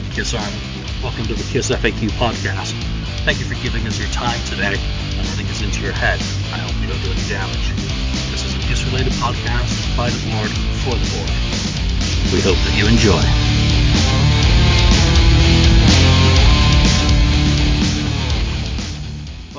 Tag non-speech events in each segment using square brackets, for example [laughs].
right, Kiss Army. Welcome to the Kiss FAQ podcast. Thank you for giving us your time today and letting us into your head. I hope you don't do any damage. This is a Kiss related podcast by the board for the board. We hope that you enjoy.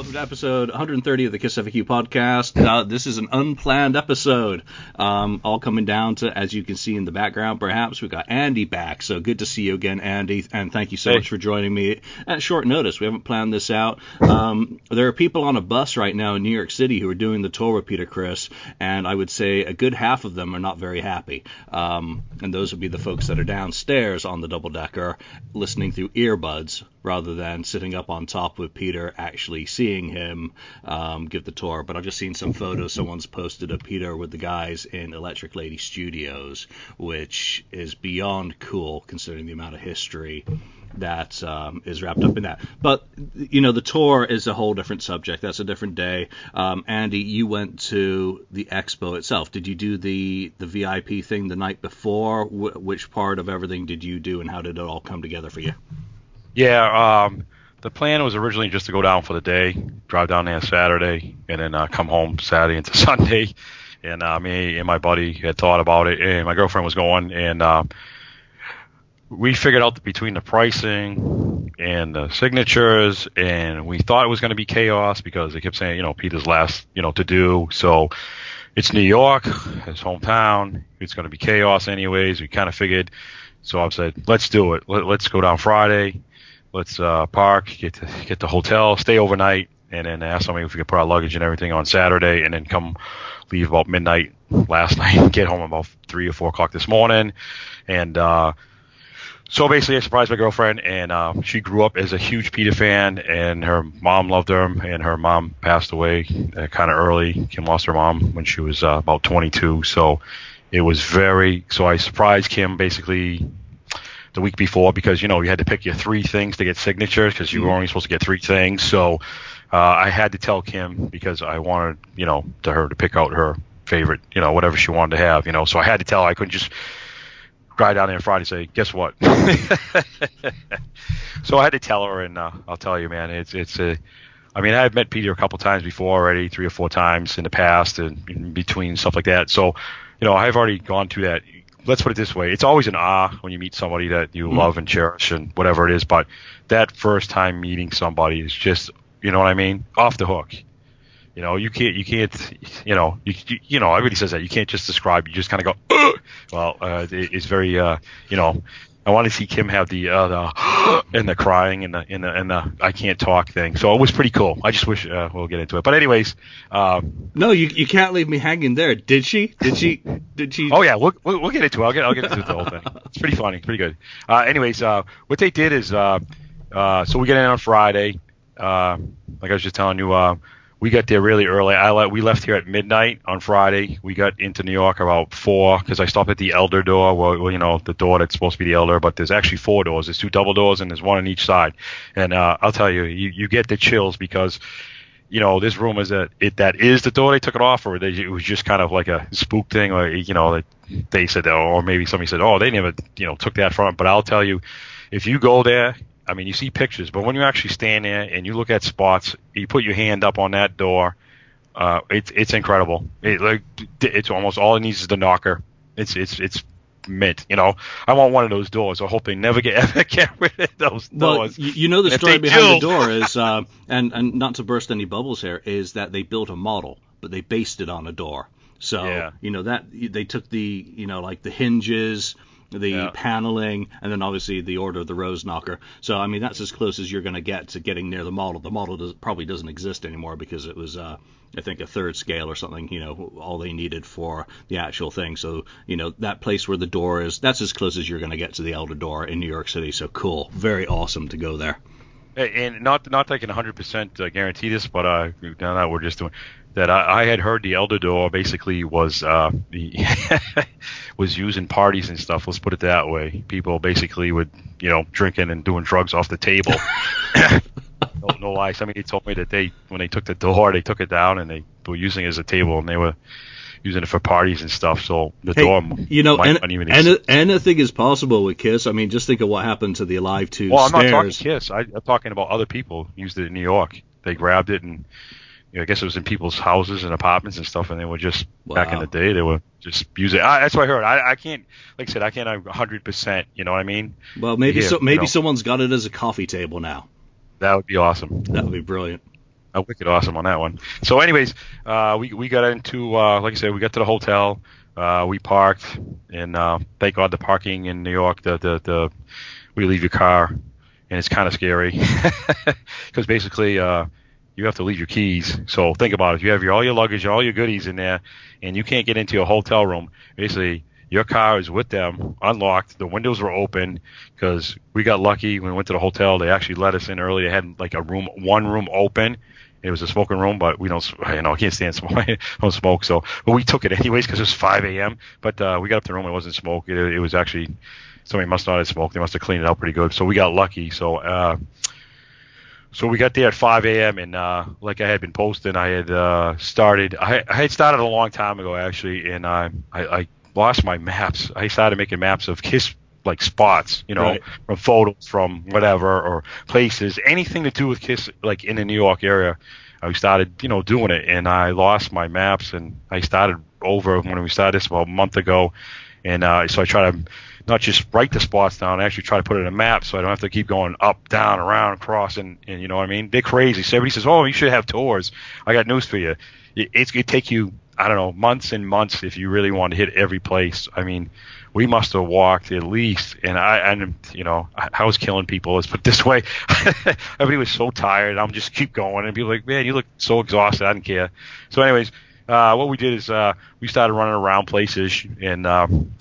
Welcome to episode 130 of the Kiss FAQ podcast. Uh, this is an unplanned episode, um, all coming down to, as you can see in the background, perhaps we've got Andy back. So good to see you again, Andy, and thank you so Hey. much for joining me at short notice. We haven't planned this out. Um, there are people on a bus right now in New York City who are doing the tour with Peter Criss, and I would say a good half of them are not very happy. Um, and those would be the folks that are downstairs on the double decker listening through earbuds rather than sitting up on top with Peter actually seeing him um, give the tour. But I've just seen some photos someone's posted of Peter with the guys in Electric Lady Studios, which is beyond cool considering the amount of history that um, is wrapped up in that. But you know, the tour is a whole different subject. That's a different day. Um, Andy, you went to the expo itself. Did you do the the VIP thing the night before? Wh- which part of everything did you do, and how did it all come together for you? Yeah, um, the plan was originally just to go down for the day, drive down there Saturday, and then uh, come home Saturday into [laughs] Sunday. And uh, me and my buddy had thought about it, and my girlfriend was going, and uh, we figured out between the pricing and the signatures, and we thought it was going to be chaos because they kept saying, you know, Peter's last, you know, to do. So it's New York, his hometown. It's going to be chaos anyways. We kind of figured. So I said, let's do it. Let, let's go down Friday. Let's uh, park, get to get the hotel, stay overnight, and then ask somebody if we could put our luggage and everything on Saturday, and then come leave about midnight last [laughs] night, get home about three or four o'clock this morning, and uh, so basically, I surprised my girlfriend, and uh, she grew up as a huge Peter fan, and her mom loved him, and her mom passed away uh, kind of early. Kim lost her mom when she was uh, about 22, so it was very. So I surprised Kim basically the week before because you know you had to pick your three things to get signatures because you were only supposed to get three things. So uh, I had to tell Kim because I wanted you know to her to pick out her favorite, you know, whatever she wanted to have, you know. So I had to tell her I couldn't just drive down there Friday and say, guess what? [laughs] so I had to tell her, and uh, I'll tell you, man, it's it's a. I mean, I've met Peter a couple times before already, three or four times in the past, and in between stuff like that. So, you know, I've already gone through that. Let's put it this way: it's always an ah when you meet somebody that you love and cherish and whatever it is. But that first time meeting somebody is just, you know what I mean, off the hook. You know, you can't, you can't, you know, you, you, you know, everybody says that. You can't just describe. You just kind of go, Ugh! well, uh, it, it's very, uh, you know, I want to see Kim have the, uh, the, [gasps] and the crying and the, and the, and the, I can't talk thing. So it was pretty cool. I just wish, uh, we'll get into it. But anyways, um, No, you you can't leave me hanging there. Did she? Did she? Did she? oh yeah, we'll, we'll, we'll get into it. I'll get, I'll get into the whole thing. It's pretty funny, pretty good. Uh, anyways, uh, what they did is, uh, uh, so we get in on Friday. Uh, like I was just telling you, uh, we got there really early. I let, we left here at midnight on Friday. We got into New York about four because I stopped at the elder door. Well, you know, the door that's supposed to be the elder, but there's actually four doors. There's two double doors and there's one on each side. And uh, I'll tell you, you, you get the chills because you know, there's rumors that it that is the door they took it off, or they, it was just kind of like a spook thing, or you know, that they said that, or maybe somebody said, oh, they never, you know, took that from. But I'll tell you, if you go there, I mean, you see pictures, but when you actually stand there and you look at spots, you put your hand up on that door, uh, it's it's incredible. It like it's almost all it needs is the knocker. It's it's it's mint. You know, I want one of those doors. I hope they never get [laughs] ever get rid of those Well, doors. you, you know the story behind the door is, [laughs] uh, and and not to burst any bubbles here, is that they built a model, but they based it on a door. So Yeah. you know that they took the you know like the hinges, the Yeah. paneling, and then obviously the Order of the Rose Knocker. So I mean that's as close as you're going to get to getting near the model. The model does, probably doesn't exist anymore because it was. Uh, I think a third scale or something, you know, all they needed for the actual thing. So, you know, that place where the door is, that's as close as you're going to get to the Elder Door in New York City. So cool. Very awesome to go there. and not not that I can 100% uh, guarantee this, but uh, now that we're just doing that, I, I had heard the Elder Door basically was uh, the [laughs] was used in parties and stuff. Let's put it that way. People basically would you know drinking and doing drugs off the table. [laughs] no, no lie. Somebody told me that they when they took the door, they took it down and they were using it as a table, and they were using it for parties and stuff. So the Hey, door, you know, might and, even and, anything is possible with Kiss. I mean, just think of what happened to the Alive 2 Well, I'm not talking stairs. Kiss. I, I'm talking about other people used it in New York. They grabbed it and you know, I guess it was in people's houses and apartments and stuff, and they were just back in the day they were just using. I, that's what I heard. I, I can't, like I said, I can't 100. percent You know what I mean? Well, maybe Yeah, so. Maybe you know. someone's got it as a coffee table now. That would be awesome. That would be brilliant. uh, wicked awesome on that one. So, anyways, uh, we we got into uh, like I said, we got to the hotel. Uh, we parked, and uh, thank God the parking in New York, the the, the we leave your car, and it's kind of scary [laughs] because basically uh, you have to leave your keys. So think about it: you have your, all your luggage, all your goodies in there, and you can't get into a hotel room. Basically, your car is with them, unlocked. The windows were open because we got lucky when we went to the hotel. They actually let us in early. They had like a room, one room open. It was a smoking room, but we don't, [laughs] you know, I can't stand smoke. [laughs] Don't smoke, so but we took it anyways because it was 5 a.m. But uh, we got up to the room, it wasn't smoke. It, it was actually somebody must not have smoked. They must have cleaned it out pretty good. So we got lucky. So uh, so we got there at 5 a.m. and uh, like I had been posting, I had uh, started. I, I had started a long time ago actually, and I, I I lost my maps. I started making maps of Kiss like spots, you know, Right. from photos from whatever or places, anything to do with Kiss, like in the New York area. I started, you know, doing it, and I lost my maps, and I started over when we started this about a month ago, and uh, so I try to not just write the spots down, actually try to put it in a map, so I don't have to keep going up, down, around, across, and, and you know what I mean. They're crazy. So everybody says, "Oh, you should have tours." I got news for you. It, it's it take you, I don't know, months and months if you really want to hit every place. I mean, we must have walked at least, and I, and you know, I, I was killing people. Let's put it this [laughs] way. Everybody was so tired. I'm just keep going, and people like, man, you look so exhausted. I didn't care. So, anyways, uh, what we did is uh, we started running around places and. Um,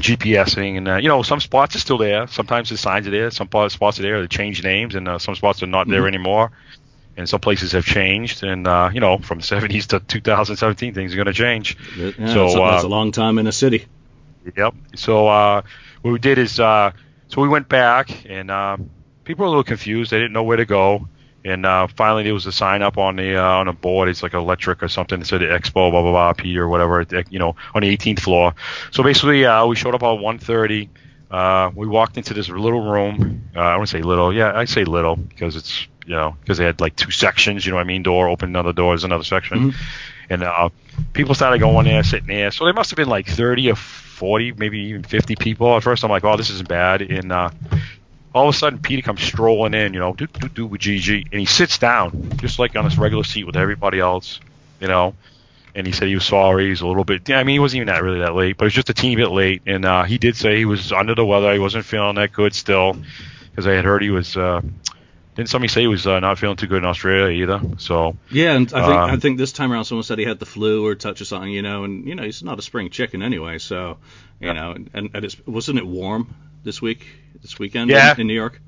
GPSing and uh, you know some spots are still there. Sometimes the signs are there. Some spots are there. They change names and uh, some spots are not there Mhm. anymore. And some places have changed. And uh, you know from [laughs] 70s to 2017, things are going to change. Yeah, So, that's, a, uh, a long time in a city. Yep. So uh, what we did is, uh, so we went back, and uh, people were a little confused. They didn't know where to go. And uh, finally, there was a sign up on the uh, on a board. It's like electric or something. It said Expo, blah blah blah, P or whatever. it- You know, on the 18th floor. So basically, uh, we showed up at 1:30. Uh, we walked into this little room. Uh, I wouldn't say little. Yeah, I say little because it's you know because they had like two sections. You know what I mean? Door open, another door is another section. Mhm. And uh, people started going there, sitting there. So there must have been like 30 or 40, maybe even 50 people. At first, I'm like, oh, this isn't bad. And uh, all of a sudden, Peter comes strolling in, you know, do do do with Gigi, and he sits down just like on his regular seat with everybody else, you know. And he said he was sorry. He's a little bit. Yeah, I mean, he wasn't even that really that late, but it was just a teeny bit late. And uh, he did say he was under the weather. He wasn't feeling that good still, because I had heard he was. Uh, didn't somebody say he was uh, not feeling too good in Australia either? So Yeah, and I think Um, I think this time around someone said he had the flu or touch or something, you know, and you know he's not a spring chicken anyway, so you Yeah. know, and, and it's wasn't it warm this week, this weekend Yeah. in, in New York?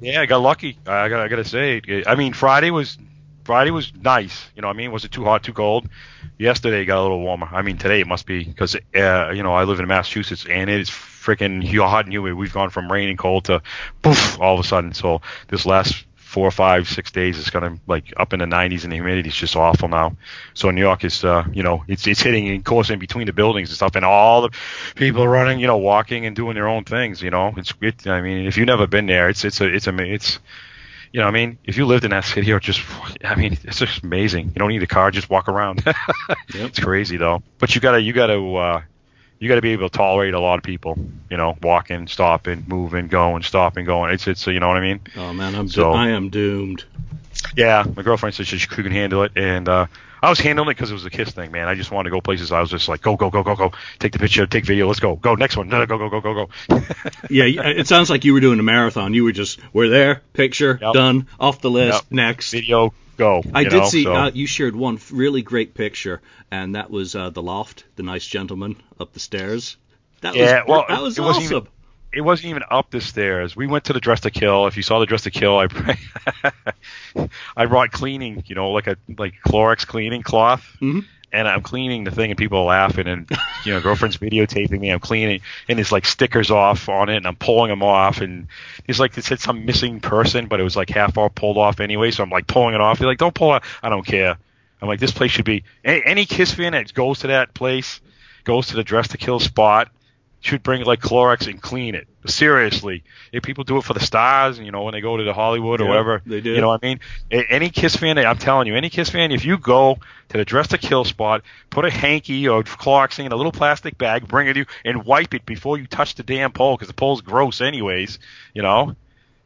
Yeah, I got lucky. I got I gotta say. I mean, Friday was Friday was nice. You know, what I mean, was it too hot, too cold? Yesterday got a little warmer. I mean, today it must be because uh, you know I live in Massachusetts and it's freaking hot and humid. We've gone from rain and cold to poof all of a sudden. So this last four, five, six days It's gonna like up in the 90s and the humidity is just awful now. So New York is, uh, you know, it's it's hitting in course in between the buildings and stuff, and all the people running, you know, walking and doing their own things. You know, it's it, I mean, if you've never been there, it's it's a it's a it's you know, I mean, if you lived in that city, or just, I mean, it's just amazing. You don't need a car, just walk around. [laughs] It's crazy though. But you gotta, you gotta, uh, you gotta be able to tolerate a lot of people. You know, walking, stopping, moving, going, stopping, going. It's, it's, you know what I mean? Oh man, I'm So- I am doomed. Yeah, my girlfriend said she she couldn't handle it, and uh, I was handling it because it was a kiss thing, man. I just wanted to go places. I was just like, go, go, go, go, go. Take the picture, take video. Let's go, go. Next one. No, no, go, go, go, go, go. [laughs] Yeah, it sounds like you were doing a marathon. You were just we're there, picture Yep. done, off the list, Yep. next. video, go. I did know, see so- uh, you shared one really great picture, and that was uh, the loft, the nice gentleman up the stairs. That Yeah, was well, that was it wasn't awesome. even- it wasn't even up the stairs. We went to the dress to kill. If you saw the dress to kill, I [laughs] I brought cleaning, you know, like a like Clorox cleaning cloth, Mhm. And I'm cleaning the thing, and people are laughing, and you know, girlfriend's videotaping me. I'm cleaning, and there's like stickers off on it, and I'm pulling them off, and it's like it said some missing person, but it was like half all pulled off anyway. So I'm like pulling it off. They're like, don't pull it. I don't care. I'm like, this place should be any, any Kiss fan that goes to that place, goes to the Dressed to Kill spot, should bring like Clorox and clean it. Seriously, if people do it for the stars, you know, when they go to the Hollywood or Yeah, whatever, they do. You know what I mean? A- Any Kiss fan, I'm telling you, any Kiss fan, if you go to the Dressed to Kill spot, put a hanky or Clorox in a little plastic bag, bring it to you, and wipe it before you touch the damn pole because the pole's gross anyways. You know.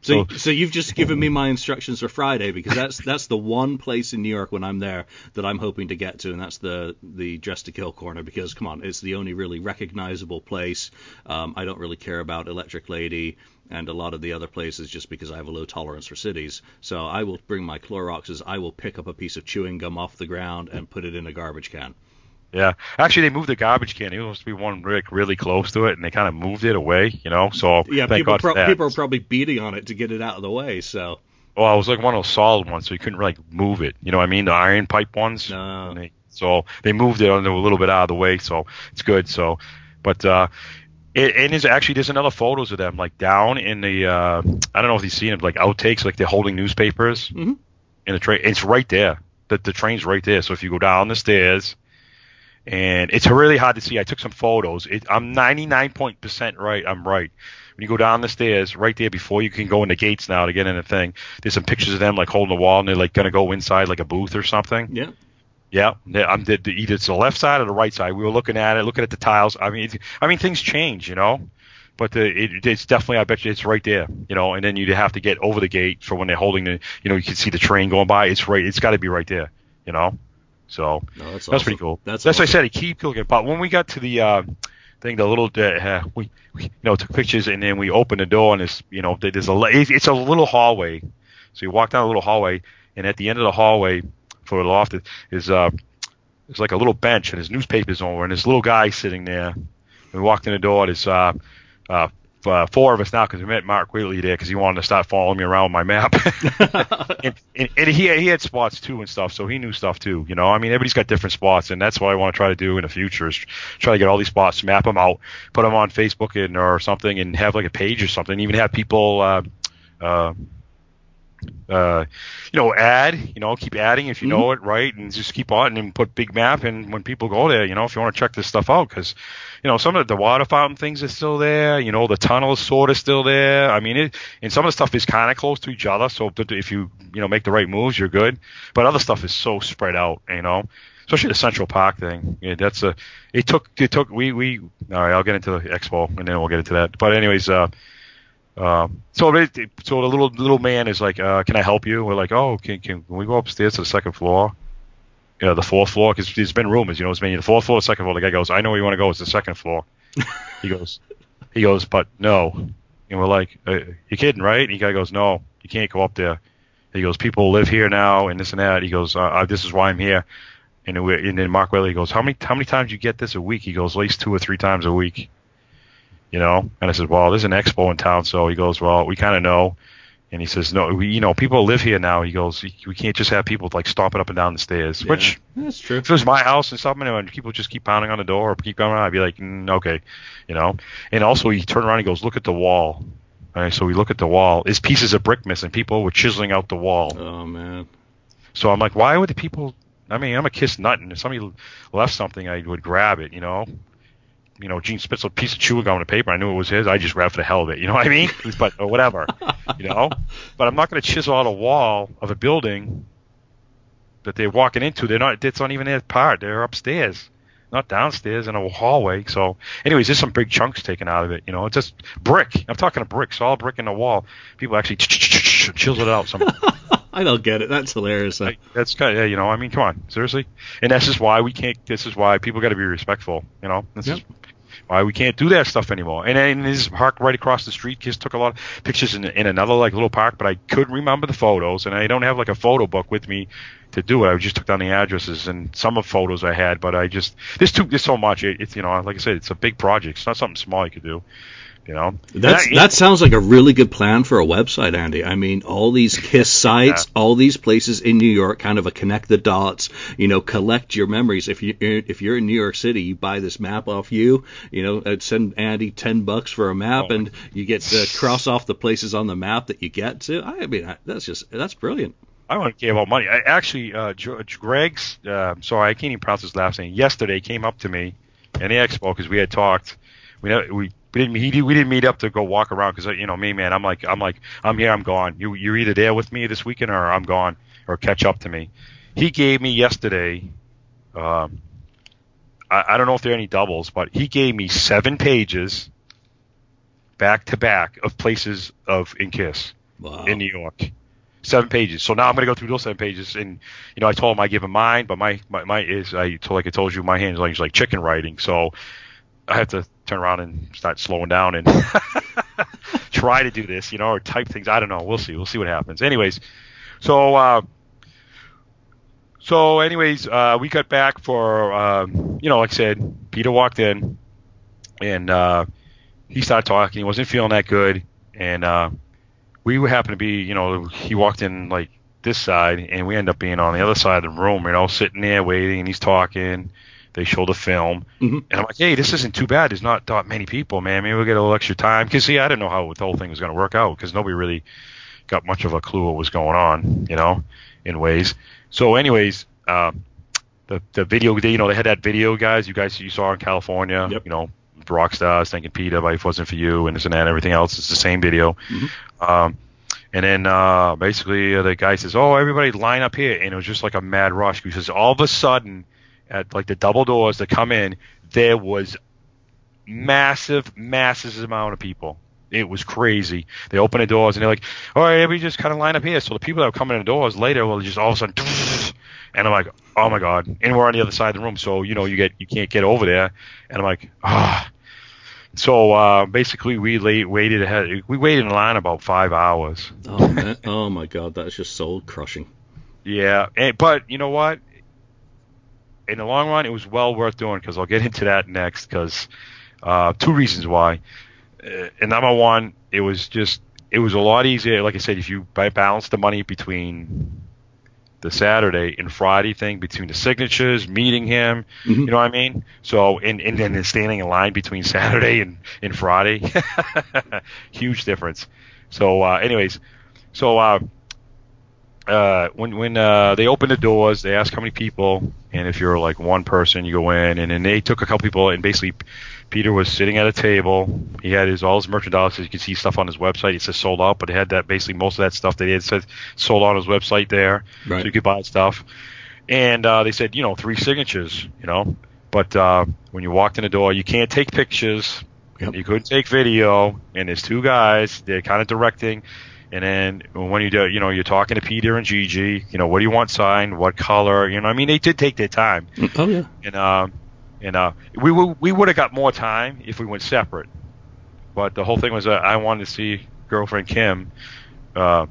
So, so you've just given me my instructions for Friday because that's that's the one place in New York when I'm there that I'm hoping to get to, and that's the the Dressed to Kill corner because come on, it's the only really recognizable place. Um, I don't really care about Electric Lady and a lot of the other places just because I have a low tolerance for cities. So I will bring my Cloroxes. I will pick up a piece of chewing gum off the ground and put it in a garbage can. Yeah, actually, they moved the garbage can. It was supposed to be one like really close to it, and they kind of moved it away. You know, so Yeah, people pro- people are probably beating on it to get it out of the way. So Well, it was like one of those solid ones, so you couldn't like move it. You know what I mean? The iron pipe ones. No. They- so they moved it under a little bit out of the way, so it's good. So, but uh, it, and there's actually there's another photos of them like down in the uh, I don't know if you've seen it like outtakes like they're holding newspapers Mhm. in the train. It's right there. The the train's right there. So if you go down the stairs. And it's really hard to see. I took some photos. It, I'm 99% right. I'm right. When you go down the stairs right there before you can go in the gates now to get in the thing there's some pictures of them like holding the wall and they're like gonna go inside like a booth or something. Yeah, yeah i'm the, the, either it's the left side or the right side. We were looking at it looking at the tiles. I mean i mean things change you know? But the, it, it's definitely i bet you it's right there you know? And then you'd have to get over the gate for when they're holding the you know you can see the train going by. It's right it's got to be right there you know so no, that's that's awesome. pretty cool. That's That's what I said. I keep looking. But when we got to the uh, thing, the little uh, we, we you know took pictures and then we opened the door and it's you know there's a it's it's a little hallway. So you walk down a little hallway and at the end of the hallway for the loft is uh it's like a little bench and there's newspapers over and this little guy sitting there. And we walked in the door. There's uh, uh, uh, four of us now because we met Mark Wheatley there because he wanted to start following me around with my map. [laughs] and, and, and he he had spots too and stuff, so he knew stuff too. You know, I mean, everybody's got different spots, and that's what I want to try to do in the future is try to get all these spots, map them out, put them on Facebook and or something, and have like a page or something. Even have people. Uh, uh, uh, you know, add, you know, keep adding if you know it, right? And just keep on and put big map. And when people go there, you know, if you want to check this stuff out, because, you know, some of the water fountain things are still there. You know, the tunnel is sort of still there. I mean, it, and some of the stuff is kind of close to each other. So if- if you, you know, make the right moves, you're good. But other stuff is so spread out, you know. Especially the Central Park thing. Yeah, that's a. It took. It took. We. We. All right. I'll get into the expo and then we'll get into that. But anyways, uh, uh, so so the little little man is like, uh, "Can I help you?" We're like, "Oh, can can we go upstairs to the second floor?" You know, the fourth floor because there's been rumors. You know, it's been the fourth floor, the second floor. The guy goes, "I know where you want to go. It's the second floor." [laughs] he goes, he goes, but no. And we're like, uh, "You kidding, right?" And the guy goes, "No, you can't go up there." He goes, "People live here now, and this and that." He goes, uh, "This is why I'm here." And, then we and then Mark Whaley goes, "How many how many times you get this a week?" He goes, "At least two or three times a week." You know, and I said, "Well, there's an expo in town," so he goes, "Well, we kind of know." And he says, "No, we, you know, people live here now." He goes, "We can't just have people like stomping up and down the stairs." Yeah, Which, that's true. if it was my house and something, and people just keep pounding on the door or keep coming on, I'd be like, mm, "Okay," you know. And also, he turned around and goes, "Look at the wall." All right, so we look at the wall. There's pieces of brick missing. People were chiseling out the wall. Oh man. So I'm like, why would the people? I mean, I'm a kiss nut, and if somebody left something, I would grab it. You know, you know, Gene Spitz a piece of chewing gum on the paper. I knew it was his. I just grabbed for the hell of it. You know what I mean? [laughs] but or whatever, you know. But I'm not going to chisel out a wall of a building that they're walking into. They're not. It's not even their part. They're upstairs, not downstairs in a hallway. So, anyways, there's some big chunks taken out of it. You know, it's just brick. I'm talking a brick, solid brick in the wall. People actually chisel it out. Some [laughs] I don't get it. That's hilarious. like, that's kind of, you know, I mean, come on, seriously. And this is why we can't. This is why people got to be respectful. You know, this Yep. is why we can't do that stuff anymore. And then this park right across the street. just took a lot of pictures in, in another like little park, but I couldn't remember the photos, and I don't have like a photo book with me to do it. I just took down the addresses and some of photos I had, but I just this took this so much. It, it's you know, like I said, it's a big project. It's not something small you could do. You know, That's that sounds like a really good plan for a website, Andy. I mean, all these Kiss sites, all these places in New York, kind of a connect the dots. You know, collect your memories. If you if you're in New York City, you buy this map off you. You know, uh, send Andy ten bucks for a map, Oh. and you get to cross off the places on the map that you get to. I mean, that's just that's brilliant. I don't care about money. I, actually, uh, George, Greg's, uh, sorry, I can't even pronounce his last name. Yesterday, came up to me in the expo because we had talked. We we we didn't he, we didn't meet up to go walk around because you know me man I'm like I'm like I'm here I'm gone. You you're either there with me this weekend or I'm gone or catch up to me. He gave me yesterday. Um, I, I don't know if there are any doubles, but he gave me seven pages back to back of places of in Kiss Wow. in New York. Seven pages. So now I'm gonna go through those seven pages, and you know I told him I give him mine, but my my, my is I told like I told you my hand is like chicken writing, so I have to turn around and start slowing down and [laughs] try to do this, you know, or type things. I don't know. We'll see. We'll see what happens. Anyways, so uh, so anyways, uh, we got back for um, you know, like I said, Peter walked in and uh, he started talking. He wasn't feeling that good, and uh, we happened to be, you know, he walked in like this side, and we end up being on the other side of the room, you know, sitting there waiting, and he's talking. They showed the film, Mhm. and I'm like, hey, this isn't too bad. There's not that many people, man. Maybe we'll get a little extra time. Because, see, I didn't know how the whole thing was going to work out because nobody really got much of a clue what was going on, you know, in ways. So, anyways, um, the the video, you know, they had that video, guys. You guys, you saw in California, Yep. you know, rock stars thanking Peter, but if it wasn't for you, and this and that, and everything else. It's the same video. Mhm. Um, and then uh, basically uh, the guy says, "Oh, everybody line up here," and it was just like a mad rush because all of a sudden, at like the double doors to come in, there was massive, massive amount of people. It was crazy. They open the doors and they're like, "All right, everybody just kind of line up here." So the people that were coming in the doors later will just all of a sudden, [laughs] and I'm like, "Oh my god!" And we're on the other side of the room, so you know you get you can't get over there, and I'm like, "Ah." So uh, basically, we late, waited ahead. We waited in line about five hours. Oh man. Oh my God, that's just soul crushing. [laughs] Yeah, and, but you know what? In the long run, it was well worth doing because I'll get into that next. Because uh, two reasons why. Uh, and number one, it was just it was a lot easier. Like I said, if you balance the money between the Saturday and Friday thing, between the signatures, meeting him, Mhm. you know what I mean? So and and then standing in line between [laughs] Saturday and and Friday, [laughs] huge difference. So uh, anyways, so. Uh, when when uh, they opened the doors, they asked how many people, and if you're like one person, you go in, and then they took a couple people, and basically, Peter was sitting at a table. He had his all his merchandise. You can see stuff on his website. It says sold out, but it had that basically most of that stuff that he had said sold on his website there, Right. so you could buy stuff. And uh, they said, you know, three signatures, you know. But uh, when you walked in the door, you can't take pictures. Yep. You couldn't take video, and there's two guys. They're kind of directing. And then when you do, you know, you're talking to Peter and Gigi. You know, what do you want signed? What color? You know, I mean, they did take their time, Oh yeah. and um, and uh, we w- we would have got more time if we went separate. But the whole thing was, uh, I wanted to see girlfriend Kim. Uh,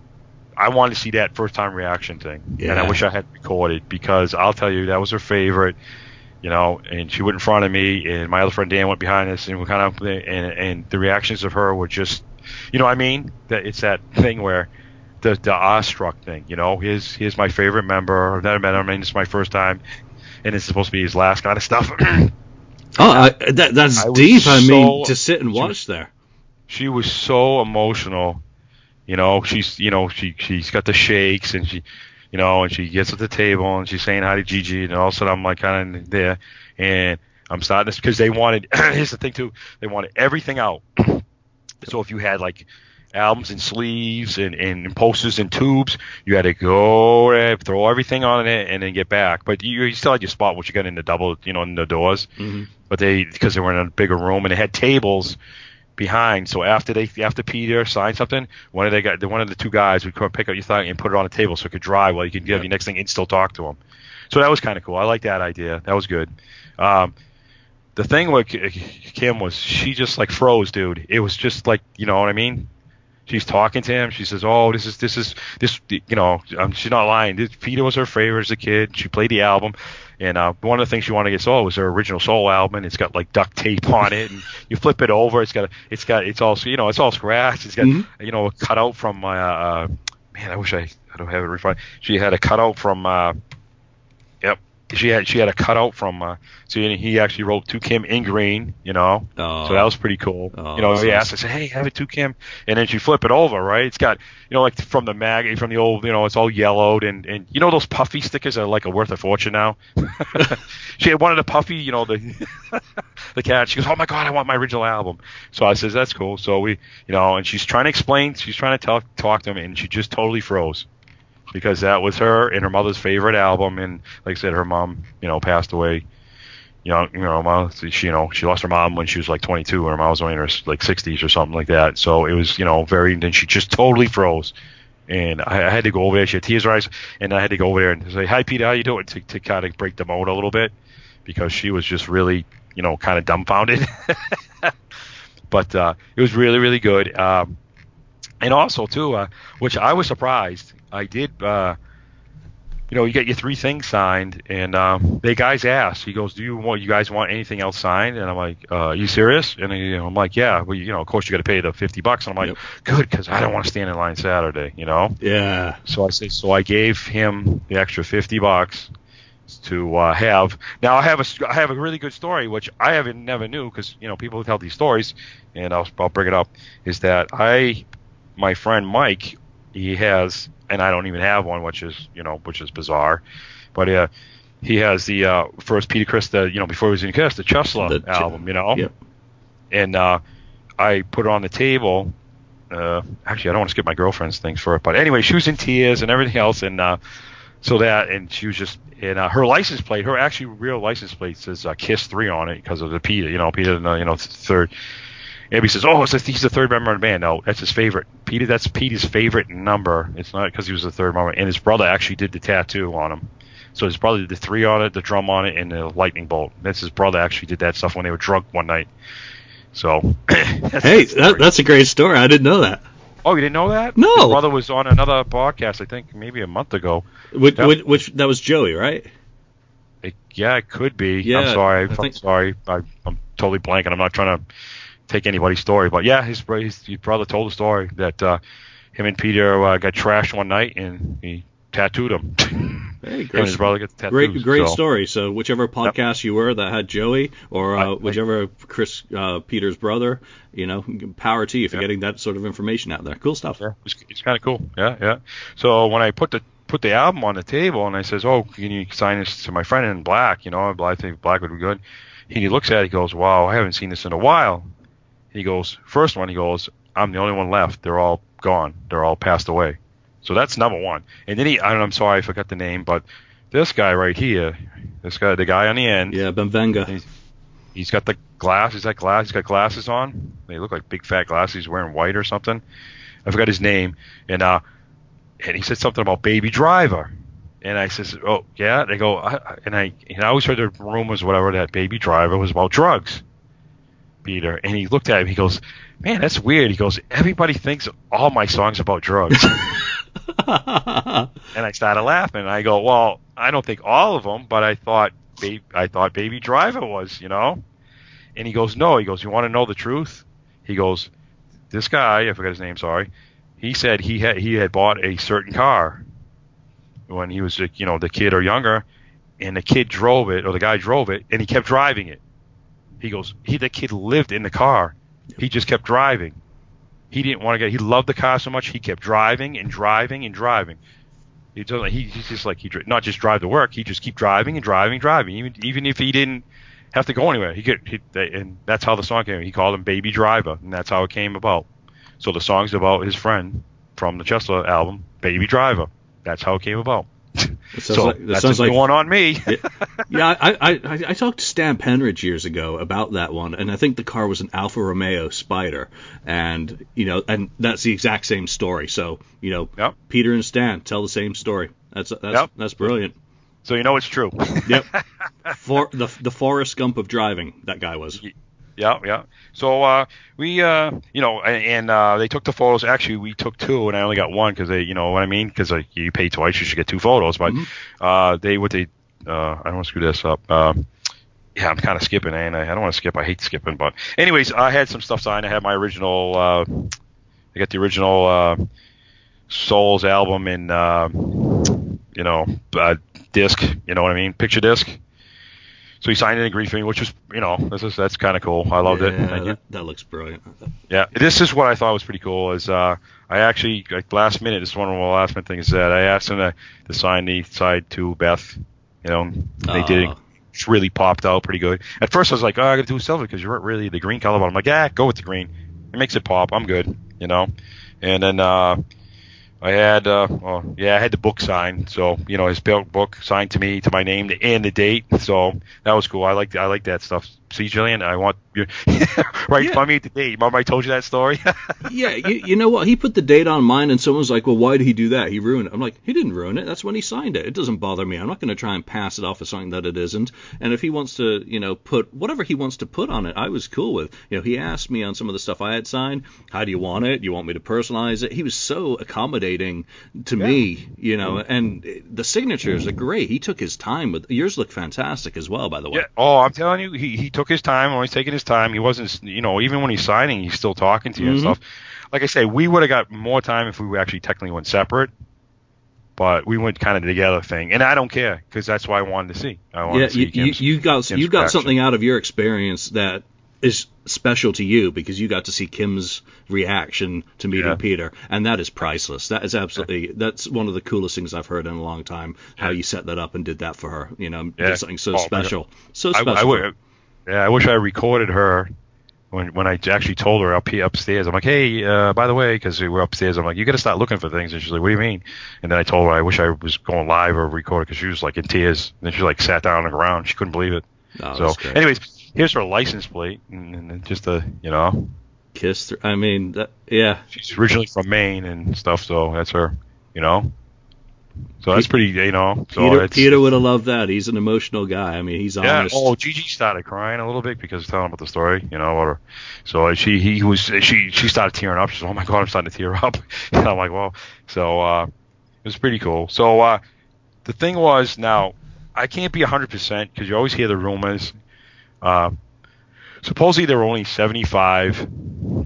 I wanted to see that first time reaction thing, yeah. and I wish I had recorded because I'll tell you that was her favorite. You know, and she went in front of me, and my other friend Dan went behind us, and we kind of, and, and the reactions of her were just, you know, what I mean, that it's that thing where the the awestruck thing. You know, here's here's my favorite member. I've never met him, and it's my first time, and it's supposed to be his last kind of stuff. [clears throat] Oh, I, that, that's I deep. I mean, so- to sit and watch was- there. she was so emotional. You know, she's you know she she's got the shakes and she, you know, and she gets at the table and she's saying hi to Gigi and all of a sudden I'm like kind of there and I'm starting this because they wanted. [clears throat] here's the thing too, they wanted everything out. [clears throat] so if you had like albums and sleeves and, and posters and tubes, you had to go throw everything on it and then get back. But you, you still had your spot, which you got in the double, you know, in the doors hmm but they because they were in a bigger room and they had tables behind. So after they after Peter signed something, one of they got one of the two guys would come pick up your thing and put it on a table so it could dry while you could give Yeah. your next thing and still talk to him. So that was kind of cool. I like that idea. That was good. Um, the thing with Kim was she just like froze, dude. It was just like you know what I mean. She's talking to him. She says, "Oh, this is this is this. You know, um, she's not lying. This, Peter was her favorite as a kid. She played the album, and uh, one of the things she wanted to get sold was her original soul album. And it's got like duct tape on it, and you flip it over. It's got it's got it's all you know it's all scratched. It's got Mhm. you know a cutout from my uh, uh, man. I wish I I don't have it refined. She had a cutout from uh, yep she had she had a cutout from uh, so he actually wrote to Kim in green, you know. Oh. So that was pretty cool. Oh, you know, he asked, I said, "Hey, have it to Kim," and then she flip it over, right? It's got you know like from the mag from the old, you know, it's all yellowed and and you know those puffy stickers are like a worth a fortune now. [laughs] she had one of the puffy, you know, the [laughs] the cat. She goes, "Oh my god, I want my original album." So I says, "That's cool." So we, you know, and she's trying to explain, she's trying to talk talk to him, and she just totally froze because that was her and her mother's favorite album. And like I said, her mom, you know, passed away. You know, you know, mom, she, you know, she lost her mom when she was like 22, and her mom was only in her like 60s or something like that. So it was, you know, very. And then she just totally froze, and I, I had to go over there. She had tears in her eyes, and I had to go over there and say, "Hi, Peter, how you doing?" to to kind of break the mold a little bit, because she was just really, you know, kind of dumbfounded. [laughs] but uh, it was really, really good. Um, and also too, uh, which I was surprised. I did, uh, you know, you get your three things signed, and um, the guys asked. He goes, "Do you want you guys want anything else signed?" And I'm like, uh, "Are you serious?" And he, I'm like, "Yeah." Well, you know, of course you got to pay the fifty bucks. And I'm like, Yep. "Good," because I don't want to stand in line Saturday, you know. Yeah. So I said, so I gave him the extra fifty bucks to uh, have. Now I have a I have a really good story, which I haven't never knew because you know people tell these stories, and I'll I'll bring it up. Is that I, my friend Mike, he has, and I don't even have one, which is you know which is bizarre, but uh, he has the uh, first Peter Criss, the you know before he was in Kiss, the Chelsea album, you know, Yep. and uh, I put it on the table. Uh, actually, I don't want to skip my girlfriend's things for it, but anyway, she was in tears and everything else, and uh, so that, and she was just, and uh, her license plate, her actually real license plate says uh, Kiss Three on it because of the Peter, you know, Peter, you know, third. Abby says, "Oh, it's a, he's the third member of the band." No, that's his favorite. Peter, that's Peter's favorite number. It's not because he was the third member, and his brother actually did the tattoo on him. So his brother did the three on it, the drum on it, and the lightning bolt. That's his brother actually did that stuff when they were drunk one night. So, [clears throat] that's Hey, that, that's a great story. I didn't know that. oh, you didn't know that? No. his brother was on another podcast, I think, maybe a month ago. Which, Yep. which, which that was Joey, right? It, yeah, it could be. Yeah, I'm sorry. I I'm think- sorry. I, I'm totally blanking. I'm not trying to take anybody's story, but yeah, his, his, his brother told the story that uh, him and Peter uh, got trashed one night and he tattooed him. [laughs] Hey, great, his brother got tattooed. great, great so. story. So whichever podcast you were that had Joey, or uh, I- whichever Chris uh, Peter's brother, you know, power to you for Yep. getting that sort of information out there. Cool stuff. Yeah, it's, it's kind of cool. Yeah, yeah. So when I put the put the album on the table and I says, "Oh, can you sign this to my friend in black?" You know, I think black would be good. He looks at it, he goes, "Wow, I haven't seen this in a while." He goes, first one, he goes, "I'm the only one left. They're all gone. They're all passed away." So that's number one. And then he, I don't, I'm sorry, I forgot the name, but this guy right here, this guy, the guy on the end, Yeah, Benvenga. He's- He's got the glass. Is that glass? He's got glasses on. They look like big fat glasses. He's wearing white or something. I forgot his name. And uh, and he said something about Baby Driver. And I says, oh yeah. They go, I- and I and I always heard the rumors, whatever, that Baby Driver was about drugs. Peter, and he looked at him. He goes, man, that's weird. He goes, everybody thinks all my songs about drugs. [laughs] And I started laughing. And I go, well, I don't think all of them, but I thought, I thought Baby Driver was, you know. And he goes, no. He goes, you want to know the truth? He goes, this guy, I forgot his name. Sorry. He said he had he had bought a certain car when he was, you know, the kid or younger, and the kid drove it or the guy drove it, and he kept driving it. He goes, he the kid lived in the car. He just kept driving. He didn't want to get. He loved the car so much he kept driving and driving and driving. He doesn't. He, he's just like he not just drive to work. He just keep driving and driving, and driving. Even even if he didn't have to go anywhere, he could. He, and that's how the song came. He called him Baby Driver, and that's how it came about. So the song's about his friend from the Chelsea album, Baby Driver. That's how it came about. It sounds so like, that that's sounds like one on me. [laughs] yeah, I, I, I, I talked to Stan Penridge years ago about that one, and I think the car was an Alfa Romeo Spider, and you know, and that's the exact same story. So you know, Yep. Peter and Stan tell the same story. That's that's Yep. that's brilliant. so you know it's true. Yep. [laughs] For the the Forrest Gump of driving, that guy was. Yeah, yeah. So uh, we, uh, you know, and, and uh, they took the photos. Actually, we took two, and I only got one because they, you know what I mean? Because like, you pay twice, you should get two photos. But uh, they, what they, uh, I don't want to screw this up. Um, yeah, I'm kind of skipping, and I, I don't want to skip. I hate skipping, but anyways, I had some stuff signed. I had my original. Uh, I got the original uh, Souls album in, uh, you know, uh, disc. You know what I mean? Picture disc. So he signed and agreed for me, which was, you know, this is that's kind of cool. I loved yeah, it. That, that, looks brilliant. Yeah, this is what I thought was pretty cool. Is uh, I actually like last minute. This is one of the last minute things that I asked him to, to sign the side to Beth. You know, they uh. did it. It's really popped out pretty good. At first, I was like, oh, I got to do silver because you're really the green color. But I'm like, yeah, go with the green. It makes it pop. I'm good. You know, and then uh, I had, uh, well, yeah, I had the book signed. So you know, his book signed to me to my name and the date. So that was cool. I like I like that stuff. See, Jillian, I want you [laughs] right yeah. me at the date. Remember I told you that story? [laughs] yeah, you, you, know what? He put the date on mine, and someone's like, "Well, why did he do that? He ruined it." I'm like, "He didn't ruin it. That's when he signed it. It doesn't bother me. I'm not going to try and pass it off as something that it isn't. And if he wants to, you know, put whatever he wants to put on it, I was cool with. You know, he asked me on some of the stuff I had signed, "How do you want it? You want me to personalize it?" He was so accommodating to yeah. me, you know, and the signatures are great. He took his time with yours. Look fantastic as well, by the way. Yeah. Oh, I'm telling you, he he took his time. Always taking his time. He wasn't, you know, even when he's signing, he's still talking to you mm-hmm. and stuff. Like I say, we would have got more time if we actually technically went separate, but we went kind of together thing. And I don't care because that's why I wanted to see. I wanted yeah, to see you, Kim's, you got Kim's you got something out of your experience that is special to you because you got to see Kim's reaction to meeting yeah. Peter, and that is priceless. That is absolutely that's one of the coolest things I've heard in a long time. How you set that up and did that for her, you know, yeah. did something so oh, special, so special. I, I, yeah, I wish I recorded her when when I actually told her up upstairs. I'm like, hey, uh, by the way, because we were upstairs, I'm like, you got to start looking for things. And she's like, what do you mean? And then I told her I wish I was going live or recorded because she was like in tears. And then she like sat down on the ground. She couldn't believe it. Oh, so, anyways, here's her license plate, and, and just a you know, kiss. I mean, that, yeah. She's originally from Maine and stuff, so that's her. You know. So that's pretty, you know. So Peter, Peter would have loved that. He's an emotional guy. I mean, he's yeah, honest. Oh, Gigi started crying a little bit because telling about the story, you know. Or, so she, he was, she, she started tearing up. She's, like, oh my god, I'm starting to tear up. [laughs] and I'm like, well, so uh, it was pretty cool. So uh, the thing was, now I can't be 100 percent because you always hear the rumors. Uh, supposedly there were only 75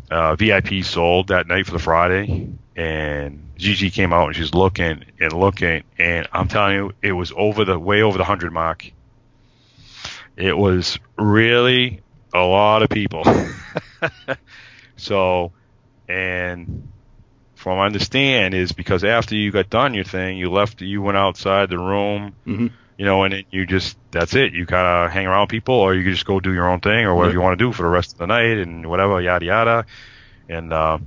uh, VIPs sold that night for the Friday, and Gigi came out and she's looking and looking, and I'm telling you, it was over the way over the hundred mark. It was really a lot of people. [laughs] so, and from what I understand is because after you got done your thing, you left, you went outside the room, mm-hmm. You know, and you just that's it. You kind of hang around people, or you can just go do your own thing, or whatever you want to do for the rest of the night, and whatever, yada yada, and. uh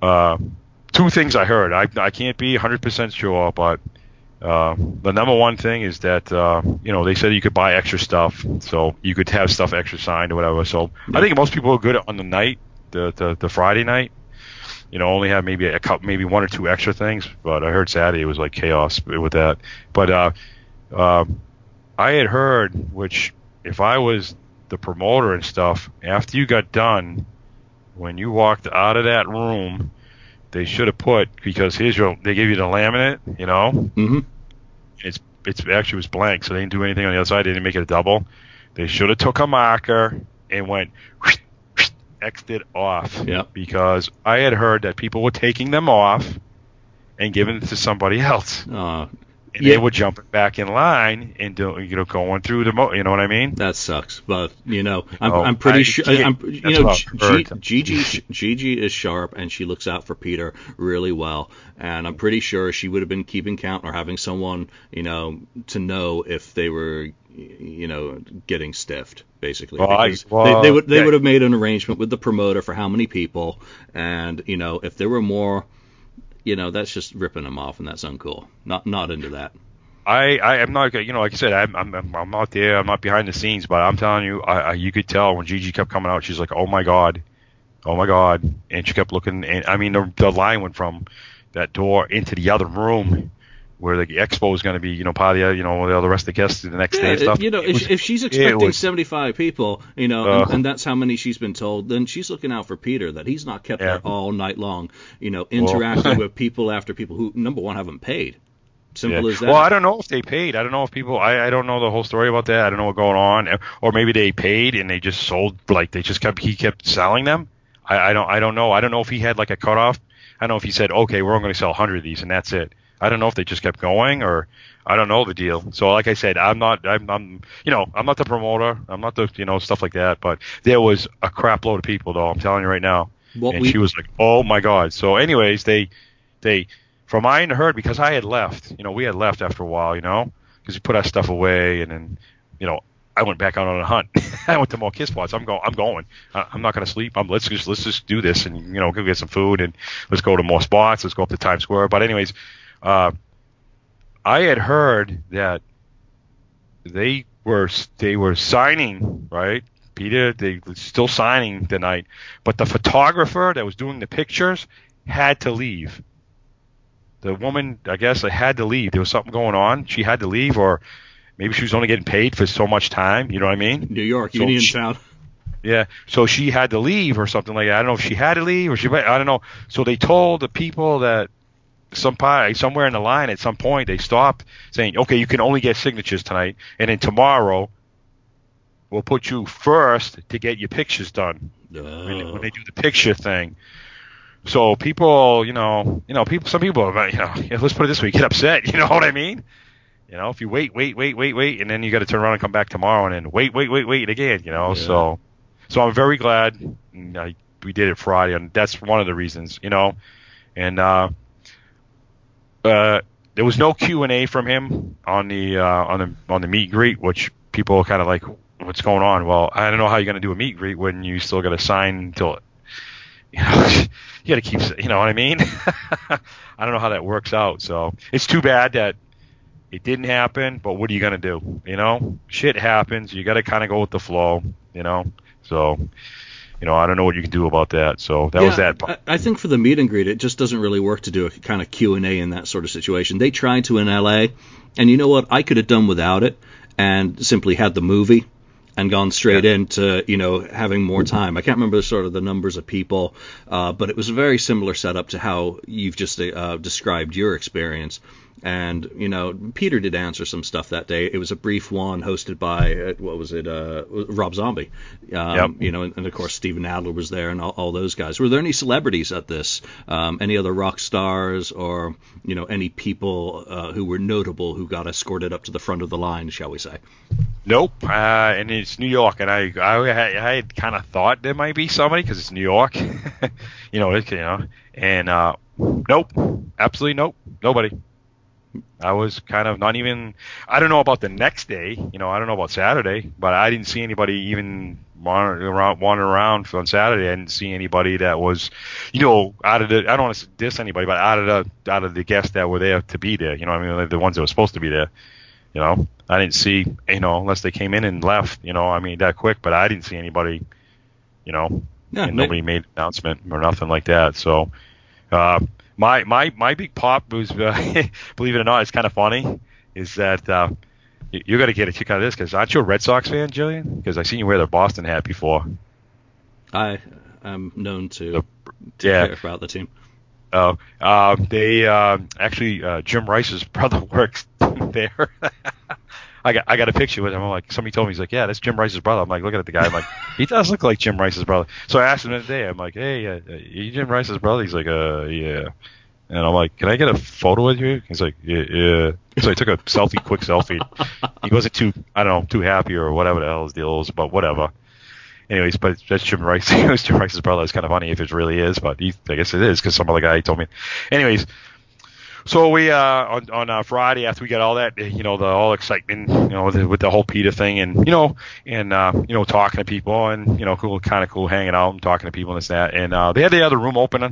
uh two things I heard. I I can't be 100% sure, but uh, the number one thing is that uh, you know they said you could buy extra stuff, so you could have stuff extra signed or whatever. So yeah. I think most people are good on the night, the, the the Friday night. You know, only have maybe a couple, maybe one or two extra things. But I heard Saturday it was like chaos with that. But uh, uh, I had heard, which if I was the promoter and stuff, after you got done, when you walked out of that room, they should have put because here's your they gave you the laminate, you know. Mm-hmm. It's it's actually was blank, so they didn't do anything on the other side. They didn't make it a double. They should have took a marker and went xed it off. Yeah. Because I had heard that people were taking them off and giving it to somebody else. Uh, and yeah. they were jumping back in line and do, you know going through the mo- you know what I mean? That sucks, but you know I'm, oh, I'm pretty sure I'm you know G- Gigi Gigi is sharp and she looks out for Peter really well, and I'm pretty sure she would have been keeping count or having someone you know to know if they were you know getting stiffed basically well, I, well, they, they, would they yeah. would have made an arrangement with the promoter for how many people and you know if there were more you know, that's just ripping them off, and that's uncool. Not not into that. I, I am not, you know, like I said, I'm, I'm, I'm out there, I'm not behind the scenes, but I'm telling you, I, I, you could tell when Gigi kept coming out, she's like, oh my god, oh my god, and she kept looking, and I mean, the, the line went from that door into the other room where the expo is going to be, you know, part you know, all the rest of the guests the next yeah, day and stuff. You know, if, was, if she's expecting was, 75 people, you know, uh, and, and, that's how many she's been told, then she's looking out for Peter that he's not kept yeah. there all night long, you know, interacting well, [laughs] with people after people who number one haven't paid. Simple yeah. as that. Well, I don't know if they paid. I don't know if people. I, I don't know the whole story about that. I don't know what's going on, or maybe they paid and they just sold. Like they just kept. He kept selling them. I, I don't. I don't know. I don't know if he had like a cutoff. I don't know if he said, okay, we're only going to sell 100 of these and that's it I don't know if they just kept going or I don't know the deal. So like I said, I'm not I'm, I'm you know I'm not the promoter. I'm not the you know stuff like that. But there was a crap load of people though. I'm telling you right now. What and we- she was like, oh my god. So anyways, they they from I heard because I had left. You know, we had left after a while. You know, because we put our stuff away and then you know. I went back out on a hunt. [laughs] I went to more kiss spots. I'm going. I'm going. I'm not going to sleep. I'm, let's just let's just do this and you know go get some food and let's go to more spots. Let's go up to Times Square. But anyways, uh, I had heard that they were they were signing right. Peter, they were still signing tonight, but the photographer that was doing the pictures had to leave. The woman, I guess, had to leave. There was something going on. She had to leave, or maybe she was only getting paid for so much time. You know what I mean? New York, So she- Uniontown. Yeah. So she had to leave or something like that. I don't know if she had to leave or she. I don't know. So they told the people that some pi- somewhere in the line at some point they stopped saying, okay, you can only get signatures tonight, and then tomorrow we'll put you first to get your pictures done when, Oh. when they do the picture thing. So people, you know, you know, people, some people, are, you know, [laughs] let's put it this way, get upset. [laughs] You know what I mean? You know, if you wait, wait, wait, wait, wait, and then you got to turn around and come back tomorrow, and then wait, wait, wait, wait again. You know, Yeah. so, so I'm very glad I, we did it Friday, and that's one of the reasons. You know, and uh, uh, there was no Q and A from him on the uh, on the on the meet greet, which people kind of like, what's going on? Well, I don't know how you're going to do a meet greet when you still got to sign until [laughs] you know, [laughs] you got to keep, you know what I mean? [laughs] I don't know how that works out. So it's too bad that it didn't happen, but what are you going to do? You know, shit happens. You got to kind of go with the flow, you know? So, you know, I don't know what you can do about that. So that was that. part. I, I think for the meet and greet, it just doesn't really work to do a kind of Q and A in that sort of situation. They tried to in L.A., and you know what? I could have done without it and simply had the movie and gone straight Yeah. into you know having more time. I can't remember the, sort of the numbers of people, uh, but it was a very similar setup to how you've just uh, described your experience. And you know, Peter did answer some stuff that day. It was a brief one hosted by uh, what was it, uh, Rob Zombie. Um, Yep. You know, and, and of course Steven Adler was there, and all, all those guys. Were there any celebrities at this? Um, any other rock stars, or you know, any people uh, who were notable who got escorted up to the front of the line, shall we say? Nope. Uh, and it's New York, and I I, had- I had kind of thought there might be somebody because it's New York, [laughs] you know, it, you know, and uh, nope, absolutely nope, nobody. I was kind of not even. I don't know about the next day, you know, I don't know about Saturday, but I didn't see anybody even wandering around, wandering around on Saturday. I didn't see anybody that was, you know, out of the. I don't want to diss anybody, but out of the out of the guests that were there to be there, you know, I mean, like the ones that were supposed to be there. You know, I didn't see, you know, unless they came in and left, you know, I mean, that quick, but I didn't see anybody, you know, Yeah, and nobody made an announcement or nothing like that. So, uh, my, my, my big pop was, uh, [laughs] believe it or not, it's kind of funny, is that, uh, you, you got to get a kick out of this because aren't you a Red Sox fan, Julian? Because I seen you wear the Boston hat before. I am known to, The- to yeah. care about the team. Oh, uh, they uh, actually uh, Jim Rice's [laughs] brother works [laughs] there. I got I got a picture with him. I'm like, somebody told me he's like, yeah, that's Jim Rice's brother. I'm like, looking at the guy. I'm like, he does look like Jim Rice's brother. So I asked him the other day. I'm like, hey, uh, uh, you Jim Rice's brother? He's like, uh, yeah. And I'm like, can I get a photo with you? He's like, yeah, yeah. So I took a selfie, quick selfie. He wasn't too, I don't know, too happy or whatever the hell his deal is, but whatever. Anyways, but that's Jim Rice. [laughs] it was Jim Rice's brother. It's kind of funny if it really is, but he, I guess it is because some other guy told me. Anyways, so we uh, on on uh, Friday after we got all that, you know, the all excitement, you know, with the, with the whole Peter thing, and you know, and uh, you know, talking to people, and you know, cool, kind of cool, hanging out and talking to people and this that, and uh, they had the other room open.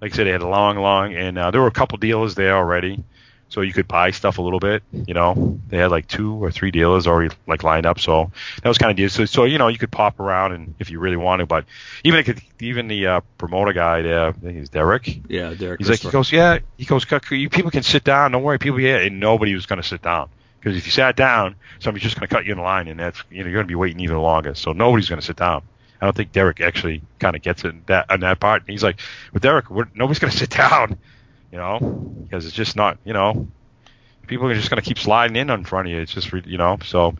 Like I said, they had a long, long, and uh, there were a couple dealers there already, so you could buy stuff a little bit. You know, they had like two or three dealers already like lined up, so that was kind of deal. So, so you know, you could pop around and if you really wanted, but even it could, even the uh, promoter guy there, I think he's Derek. Yeah, Derek. He's like, he goes, yeah. He goes, "C- c- you people can sit down. Don't worry, people here. And nobody was going to sit down because if you sat down, somebody's just going to cut you in line, and that's you know you're going to be waiting even longer. So nobody's going to sit down. I don't think Derek actually kind of gets it that on that part. And he's like, with Derek, nobody's going [laughs] to sit down, you know, because it's just not, you know, people are just going to keep sliding in in front of you. It's just, re- you know, so,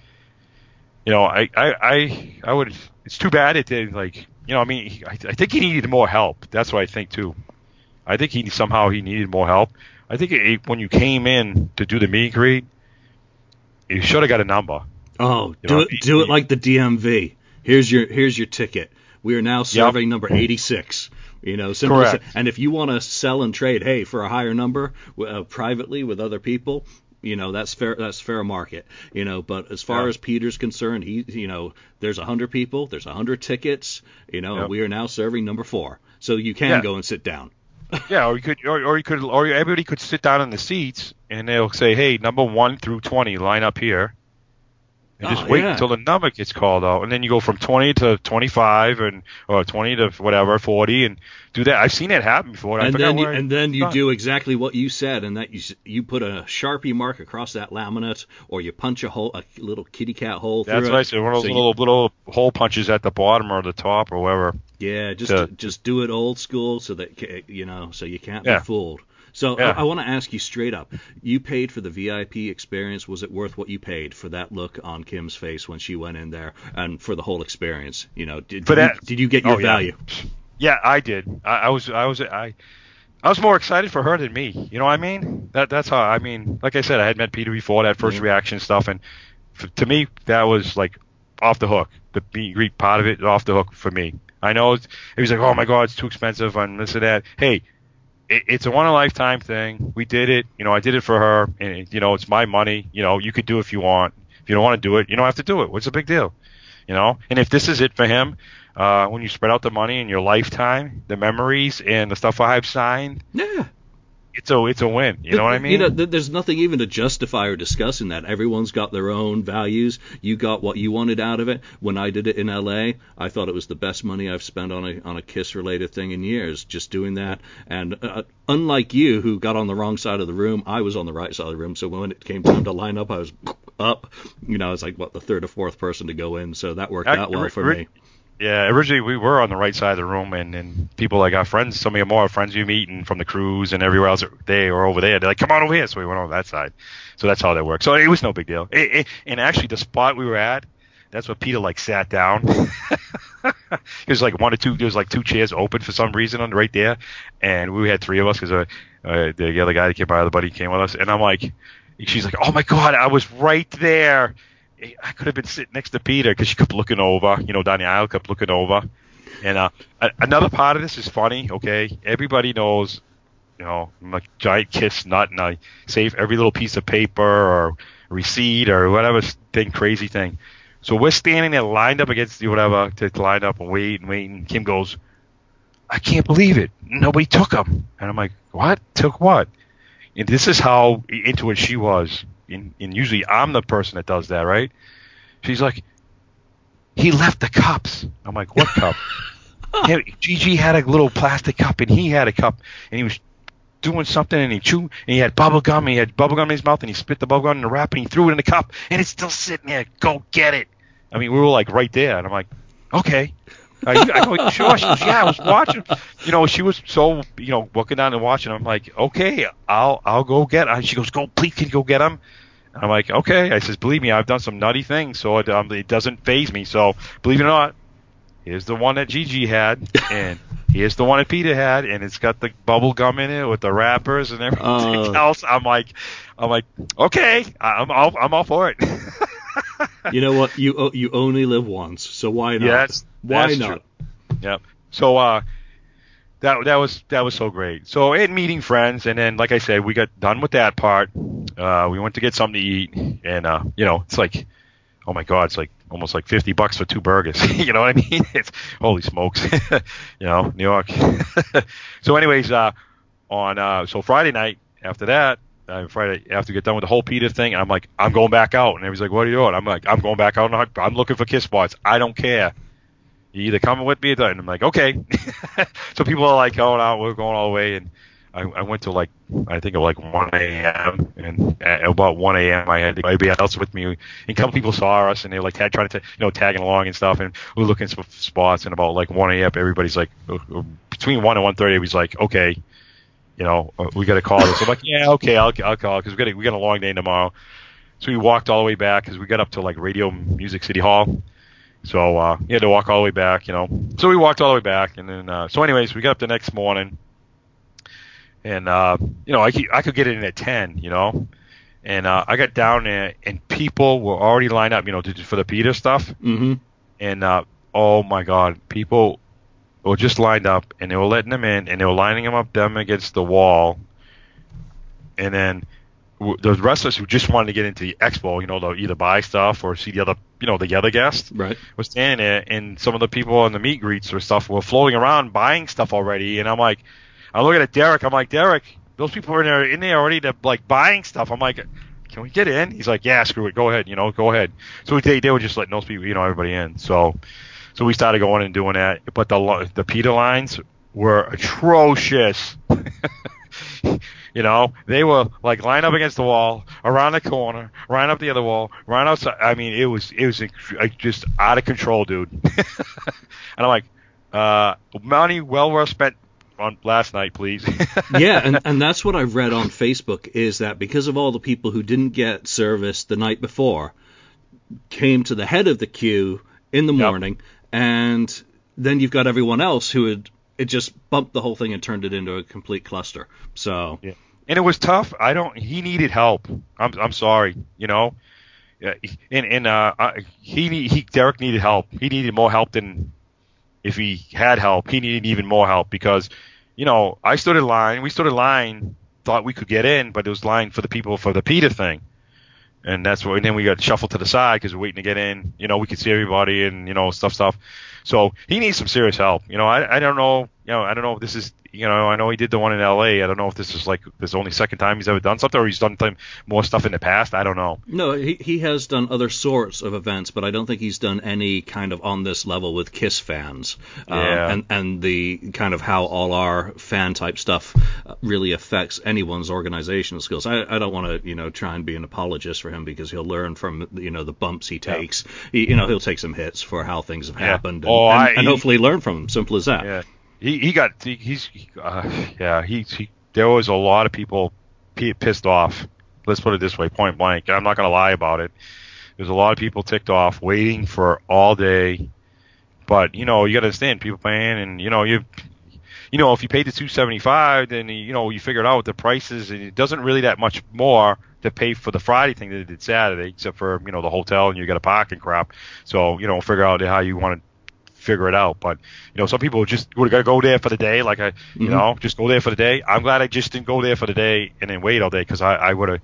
you know, I, I, I, I would. It's too bad it did. Like, you know, I mean, I, I think he needed more help. That's what I think too. I think he somehow he needed more help. I think it, when you came in to do the meet and greet, you should have got a number. Oh, You do know, it do it like the DMV. Here's your here's your ticket. We are now serving number 86. You know, simple and if you want to sell and trade, hey, for a higher number uh, privately with other people, you know, that's fair that's fair market. You know, but as far Yeah. as Peter's concerned, he you know, there's a 100 people, there's a 100 tickets, you know, Yep. and we are now serving number 4. So you can Yeah. go and sit down. [laughs] Yeah, or you could, or, or you could, or everybody could sit down in the seats, and they'll say, "Hey, number one through twenty, line up here." And just Oh, wait yeah. until the number gets called out, and then you go from 20 to 25, and or 20 to whatever, 40, and do that. I've seen that happen before. And then you, I and then you do exactly what you said, and that you you put a sharpie mark across that laminate, or you punch a hole, a little kitty cat hole through That's it. what I said. One of those So you- little little hole punches at the bottom or the top or wherever. Yeah, just to- just do it old school, so that you know, so you can't Yeah. be fooled. So Yeah. I, I want to ask you straight up: You paid for the VIP experience. Was it worth what you paid for that look on Kim's face when she went in there, and for the whole experience? You know, did, did, that- you, did you get your Oh, value? Yeah, I did. I, I was I was I I was more excited for her than me. You know what I mean? That that's how I mean. Like I said, I had met Peter before that 1st Mhm. reaction stuff, and f- to me that was like off the hook. The meet and greet part of it off the hook for me. I know it was like, oh my god, it's too expensive and this and that. Hey, it, it's a one in a lifetime thing. We did it. You know, I did it for her, and you know, it's my money. You know, you could do if you want. If you don't want to do it, you don't have to do it. What's the big deal? You know, and if this is it for him, uh, when you spread out the money in your lifetime, the memories and the stuff I've signed, Yeah. It's a it's a win. You know what I mean? You know, there's nothing even to justify or discuss in that. Everyone's got their own values. You got what you wanted out of it. When I did it in LA, I thought it was the best money I've spent on a on a Kiss related thing in years. Just doing that, and uh, unlike you, who got on the wrong side of the room, I was on the right side of the room. So when it came time to line up, I was [laughs] up. You know, I was like what the third or fourth person to go in. So that worked I- out well for me. Yeah, originally we were on the right side of the room, and, and people like our friends, some of your more friends you meet, and from the cruise and everywhere else, they were over there. They're like, "Come on over here," so we went over that side. So that's how that worked. So it was no big deal. It, it, and actually, the spot we were at, that's where Peter like sat down. [laughs] was like one or two. There was like two chairs open for some reason on right there, and we had three of us because uh, uh, the other guy that came by, the buddy came with us, and I'm like, she's like, "Oh my god, I was right there." I could have been sitting next to Peter because she kept looking over, you know, down the kept looking over. And uh, another part of this is funny, okay? Everybody knows, you know, I'm a giant kiss nut, and I save every little piece of paper or receipt or whatever thing, crazy thing. So we're standing there lined up against the whatever to to line up and wait and wait. And Kim goes, I can't believe it. Nobody took them. And I'm like, what? Took what? And this is how into it she was. And, and usually I'm the person that does that, right? She's like, he left the cups. I'm like, what cup? [laughs] yeah, Gigi had a little plastic cup and he had a cup and he was doing something and he chewed and he had bubble gum and he had bubble gum in his mouth and he spit the bubble gum in the wrap and he threw it in the cup and it's still sitting there. Go get it. I mean, we were like right there and I'm like, okay. I, I go, sure. She goes, yeah, I was watching. You know, she was so, you know, walking down and watching. I'm like, okay, I'll, I'll go get. And she goes, go, please, can you go get him? And I'm like, okay. I says, believe me, I've done some nutty things, so it, um, it doesn't phase me. So, believe it or not, here's the one that Gigi had, and [laughs] here's the one that Peter had, and it's got the bubble gum in it with the wrappers and everything Oh. else. I'm like, I'm like, okay, I'm all, I'm all for it. You know what? [laughs] You o- you only live once, so why not? Yes, why that's not? Yep. So uh, that that was that was so great. So in meeting friends, and then like I said, we got done with that part. Uh, we went to get something to eat, and uh, you know, it's like, oh my god, it's like almost like fifty bucks for two burgers. [laughs] you know what I mean? [laughs] It's holy smokes. [laughs] you know, New York. so, anyways, uh, on uh, so Friday night after that. Uh, Friday after we get done with the whole Peter thing, I'm like, I'm going back out, and everybody's like, "What are you doing?" I'm like, "I'm going back out. and I'm looking for kiss spots. I don't care." You either coming with me or. And I'm like, okay. [laughs] so people are like, oh no, we're going all the way. And I, I went to like, I think it was like 1 a.m. And at about 1 a.m. I had everybody else with me. And a couple people saw us and they were like tag, trying to, you know, tagging along and stuff. And we were looking for spots. And about like 1 a.m. everybody's like, uh, uh, between 1 and 1.30, it was like, okay, you know, uh, we got to call this. I'm like, yeah, okay, I'll, I'll call because we got we got a long day tomorrow. So we walked all the way back because we got up to like Radio Music City Hall. So uh, he had to walk all the way back, you know. So we walked all the way back, and then uh, so anyways, we got up the next morning, and uh, you know I could, I could get in at ten, you know, and uh, I got down there and people were already lined up, you know, to, for the Peter stuff, Mm-hmm. and uh, oh my god, people were just lined up and they were letting them in and they were lining them up them against the wall, and then the wrestlers who just wanted to get into the expo, you know, to either buy stuff or see the other, you know, the other guests Right. was standing there, and some of the people on the meet greets or stuff were floating around buying stuff already. And I'm like, I'm looking at Derek. I'm like, Derek, those people are in there, in there already, to, like buying stuff. I'm like, can we get in? He's like, yeah, screw it, go ahead, you know, go ahead. So they they were just letting those people, you know, everybody in. So so we started going and doing that. But the the Peter lines were atrocious. [laughs] You know, they were like lined up against the wall, around the corner, right up the other wall, right outside. I mean, it was it was just out of control, dude. [laughs] and I'm like, uh, money well worth spent on last night, please. [laughs] yeah, and, and that's what I've read on Facebook is that because of all the people who didn't get service the night before came to the head of the queue in the Yep. morning, and then you've got everyone else who had it just bumped the whole thing and turned it into a complete cluster. So Yeah. And it was tough. I don't. He needed help. I'm I'm sorry. You know. And and uh, he he Derek needed help. He needed more help than if he had help. He needed even more help because, you know, I stood in line. We stood in line, thought we could get in, but it was line for the people for the Peter thing. And that's what. And then we got shuffled to the side because we're waiting to get in. You know, we could see everybody and you know stuff stuff. So he needs some serious help. You know, I I don't know. You know, I don't know if this is. You know, I know he did the one in L.A. I don't know if this is like this only second time he's ever done something, or he's done time, more stuff in the past. I don't know. no, he he has done other sorts of events, but I don't think he's done any kind of on this level with Kiss fans. Um, Yeah. and and the kind of how all our fan type stuff uh, really affects anyone's organizational skills. I, I don't want to you know try and be an apologist for him because he'll learn from you know the bumps he takes. He, you know he'll take some hits for how things have Yeah. happened, and, Oh, and, I- and hopefully learn from them. Simple as that. Yeah, he he got he, he's uh, yeah he, he there was a lot of people pissed off. Let's put it this way, point blank. I'm not gonna lie about it. There's a lot of people ticked off, waiting for all day. But you know, you got to understand, people paying, and you know, you, you know, if you paid the 275, then you know you figured out the prices, and it doesn't really that much more to pay for the Friday thing that it did Saturday, except for you know the hotel and you got a parking crap. So you know, figure out how you want to figure it out. But you know, some people just would have go there for the day, like I, you Mhm. know, just go there for the day. I'm glad I just didn't go there for the day and then wait all day because I, I would have,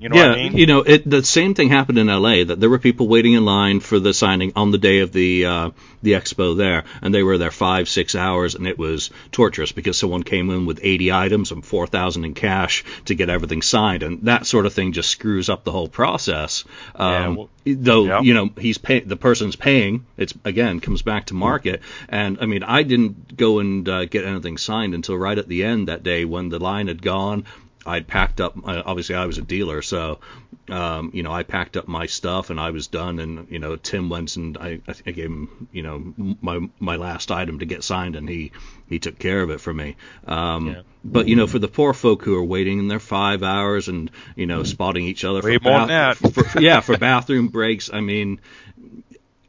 you know yeah, what I mean? you know, it, the same thing happened in L.A. That there were people waiting in line for the signing on the day of the uh, the expo there, and they were there five, six hours, and it was torturous because someone came in with 80 items and 4,000 in cash to get everything signed, and that sort of thing just screws up the whole process. Yeah, Um, well- though yeah. you know he's pay- the person's paying. It's again comes back to market, and I mean I didn't go and uh, get anything signed until right at the end that day when the line had gone. I'd packed up. Uh, obviously, I was a dealer, so um, you know I packed up my stuff and I was done. And you know Tim went and I, I gave him you know my my last item to get signed, and he he took care of it for me. Um, Yeah. But you know, for the poor folk who are waiting in their five hours and you know spotting each other Way for, more than that. for, for- yeah for bathroom breaks. I mean,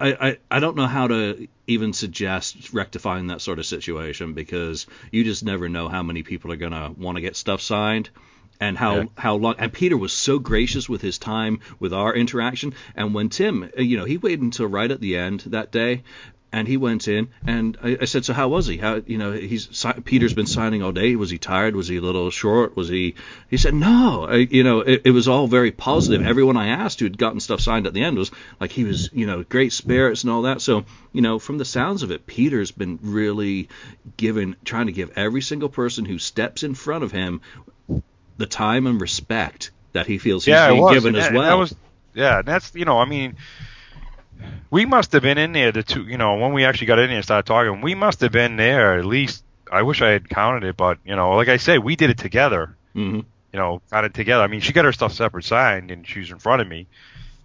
I, I I don't know how to even suggest rectifying that sort of situation because you just never know how many people are gonna want to get stuff signed. And how, Yeah. how long? And Peter was so gracious with his time with our interaction. And when Tim, you know, he waited until right at the end that day, and he went in, and I, I said, "So how was he? How you know he's Peter's been signing all day. Was he tired? Was he a little short? Was he?" He said, "No. I, you know, it, it was all very positive. Everyone I asked who had gotten stuff signed at the end was like he was, you know, great spirits and all that. So you know, from the sounds of it, Peter's been really giving, trying to give every single person who steps in front of him the time and respect that he feels he's yeah, being given and as that- well. That was, yeah, that's you know, I mean, we must have been in there the two, you know, when we actually got in there and started talking, we must have been there at least. I wish I had counted it, but you know, like I say we did it together. hmm You know, got it together. I mean, she got her stuff separate signed, and she was in front of me.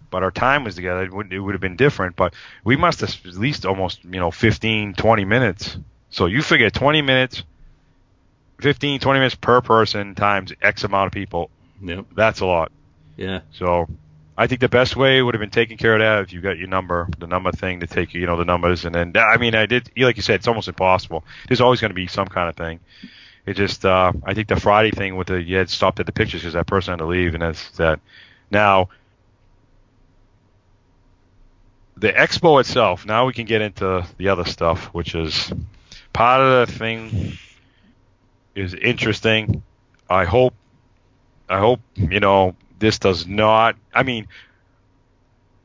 But our time was together. It would, it would have been different. But we must have at least almost, you know, 15, 20 minutes. So you figure 20 minutes, 15, 20 minutes per person times X amount of people. Yep. That's a lot. Yeah. So I think the best way would have been taking care of that if you got your number, the number thing to take, you you know, the numbers, and then I mean, I did, like you said, it's almost impossible. There's always going to be some kind of thing, it just uh, I think the Friday thing with the you had stopped at the pictures because that person had to leave, and that's that. Now the expo itself. Now we can get into the other stuff, which is part of the thing is interesting. I hope I hope you know this does not. I mean,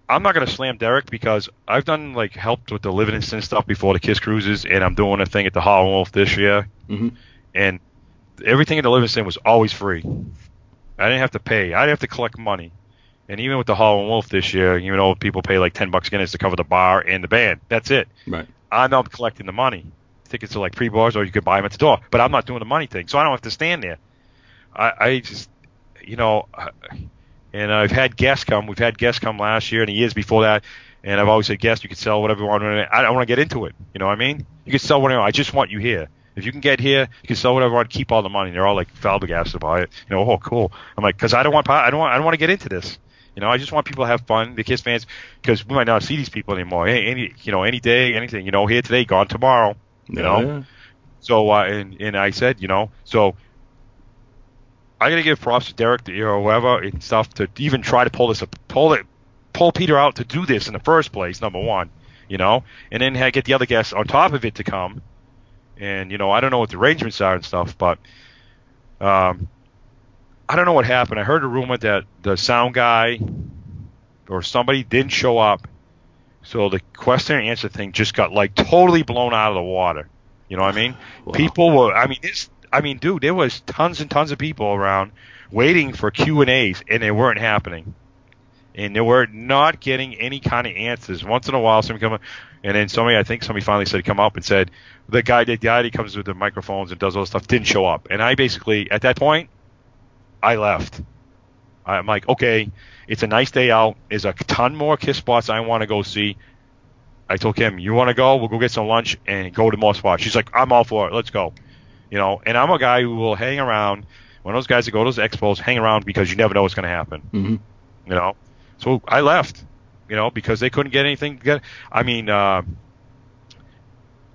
I'm not gonna slam Derek because I've done like helped with the Livingston stuff before the Kiss Cruises, and I'm doing a thing at the Hollow Wolf this year, hmm and everything at the Livingston was always free. I didn't have to pay. I didn't have to collect money. And even with the Hollow Wolf this year, you know, people pay like ten bucks Guinness to cover the bar and the band. That's it. Right. I'm not collecting the money. Tickets are like pre bars, or you could buy them at the door. But I'm not doing the money thing, so I don't have to stand there. I, I just, you know, and I've had guests come. We've had guests come last year and the years before that, and I've always said, guests, you can sell whatever you want. I don't want to get into it. You know what I mean? You can sell whatever. I just want you here. If you can get here, you can sell whatever you want. Keep all the money. And they're all like flabbergasted about it. You know, oh cool. I'm like, because I don't want, I don't want, I don't want to get into this. You know, I just want people to have fun, the Kiss fans, because we might not see these people anymore. Any, any, you know, any day, anything. You know, here today, gone tomorrow. You know. Yeah. So uh, and and I said, you know, so I gotta give props to Derek, know, whoever and stuff to even try to pull this, pull it, pull Peter out to do this in the first place. Number one, you know, and then get the other guests on top of it to come. And you know, I don't know what the arrangements are and stuff, but um, I don't know what happened. I heard a rumor that the sound guy or somebody didn't show up, so the question and answer thing just got like totally blown out of the water. You know what I mean? Wow. People were. I mean, it's. I mean, dude, there was tons and tons of people around waiting for Q and A's, and they weren't happening. And they were not getting any kind of answers. Once in a while, somebody come, up, and then somebody, I think somebody finally said, come up and said, the guy, the guy that comes with the microphones and does all this stuff didn't show up. And I basically, at that point, I left. I'm like, okay, it's a nice day out. There's a ton more Kiss spots I want to go see. I told Kim, you want to go? We'll go get some lunch and go to more spots. She's like, I'm all for it. Let's go. You know, and I'm a guy who will hang around. One of those guys that go to those expos, hang around because you never know what's going to happen. hmm You know, so I left. You know, because they couldn't get anything. Get, I mean, uh,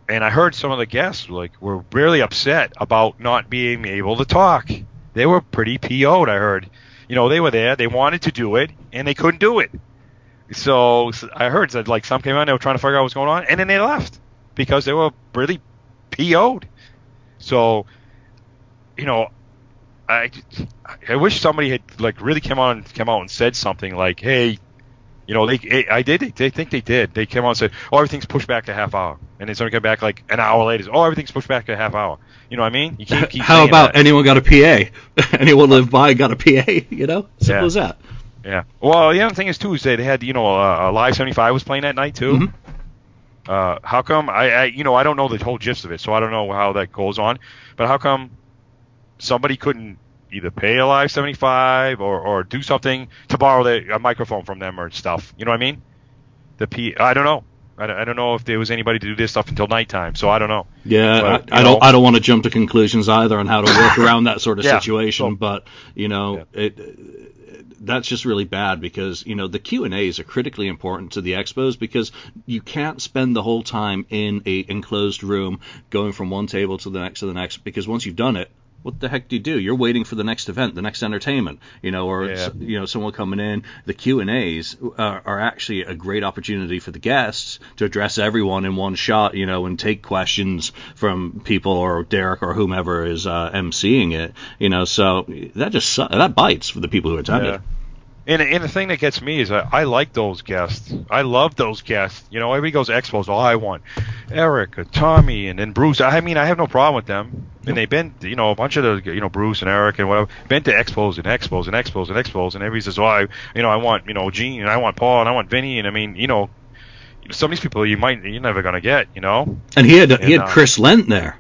and I heard some of the guests like were really upset about not being able to talk. They were pretty PO'd. I heard. You know, they were there. They wanted to do it, and they couldn't do it. So I heard that like some came out, they were trying to figure out what's going on, and then they left because they were really PO'd. So, you know, I I wish somebody had like really come on come out and said something like, hey, you know, they I did they think they did. They came out and said, oh, everything's pushed back a half hour, and then somebody came back like an hour later, oh, everything's pushed back a half hour. You know what I mean? You can't keep [laughs] How about that. anyone got a PA? [laughs] anyone live by got a PA? You know, simple Yeah. as that. Yeah. Well, the other thing is too is they had you know uh, uh, Live 75 was playing that night too. Mhm. Uh, how come I, I you know I don't know the whole gist of it, so I don't know how that goes on. But how come somebody couldn't either pay a Live 75 or or do something to borrow the, a microphone from them or stuff? You know what I mean? The P I don't know. I don't, I don't know if there was anybody to do this stuff until nighttime, so I don't know. Yeah, But, I, I don't. I don't want to jump to conclusions either on how to work around that sort of [laughs] Yeah, situation. so- but you know, it, that's just really bad because you know the Q and A's are critically important to the expos because you can't spend the whole time in a enclosed room going from one table to the next to the next because once you've done it. What the heck do you do? You're waiting for the next event, the next entertainment, you know, or Yeah. you know, someone coming in. The Q and A's are, are actually a great opportunity for the guests to address everyone in one shot, you know, and take questions from people or Derek or whomever is uh, emceeing it, you know. So that just that bites for the people who attended. Yeah. And, and the thing that gets me is I, I like those guests. I love those guests. You know, everybody goes to expos. Oh, I want Eric and Tommy and then Bruce. I mean, I have no problem with them. And they've been, you know, a bunch of the, you know, Bruce and Eric and whatever, been to expos and expos and expos and expos. And everybody says, oh, I, you know, I want, you know, Gene and I want Paul and I want Vinny. And I mean, you know, some of these people you might, you're never going to get, you know? And he had he had uh, Chris Lendt there,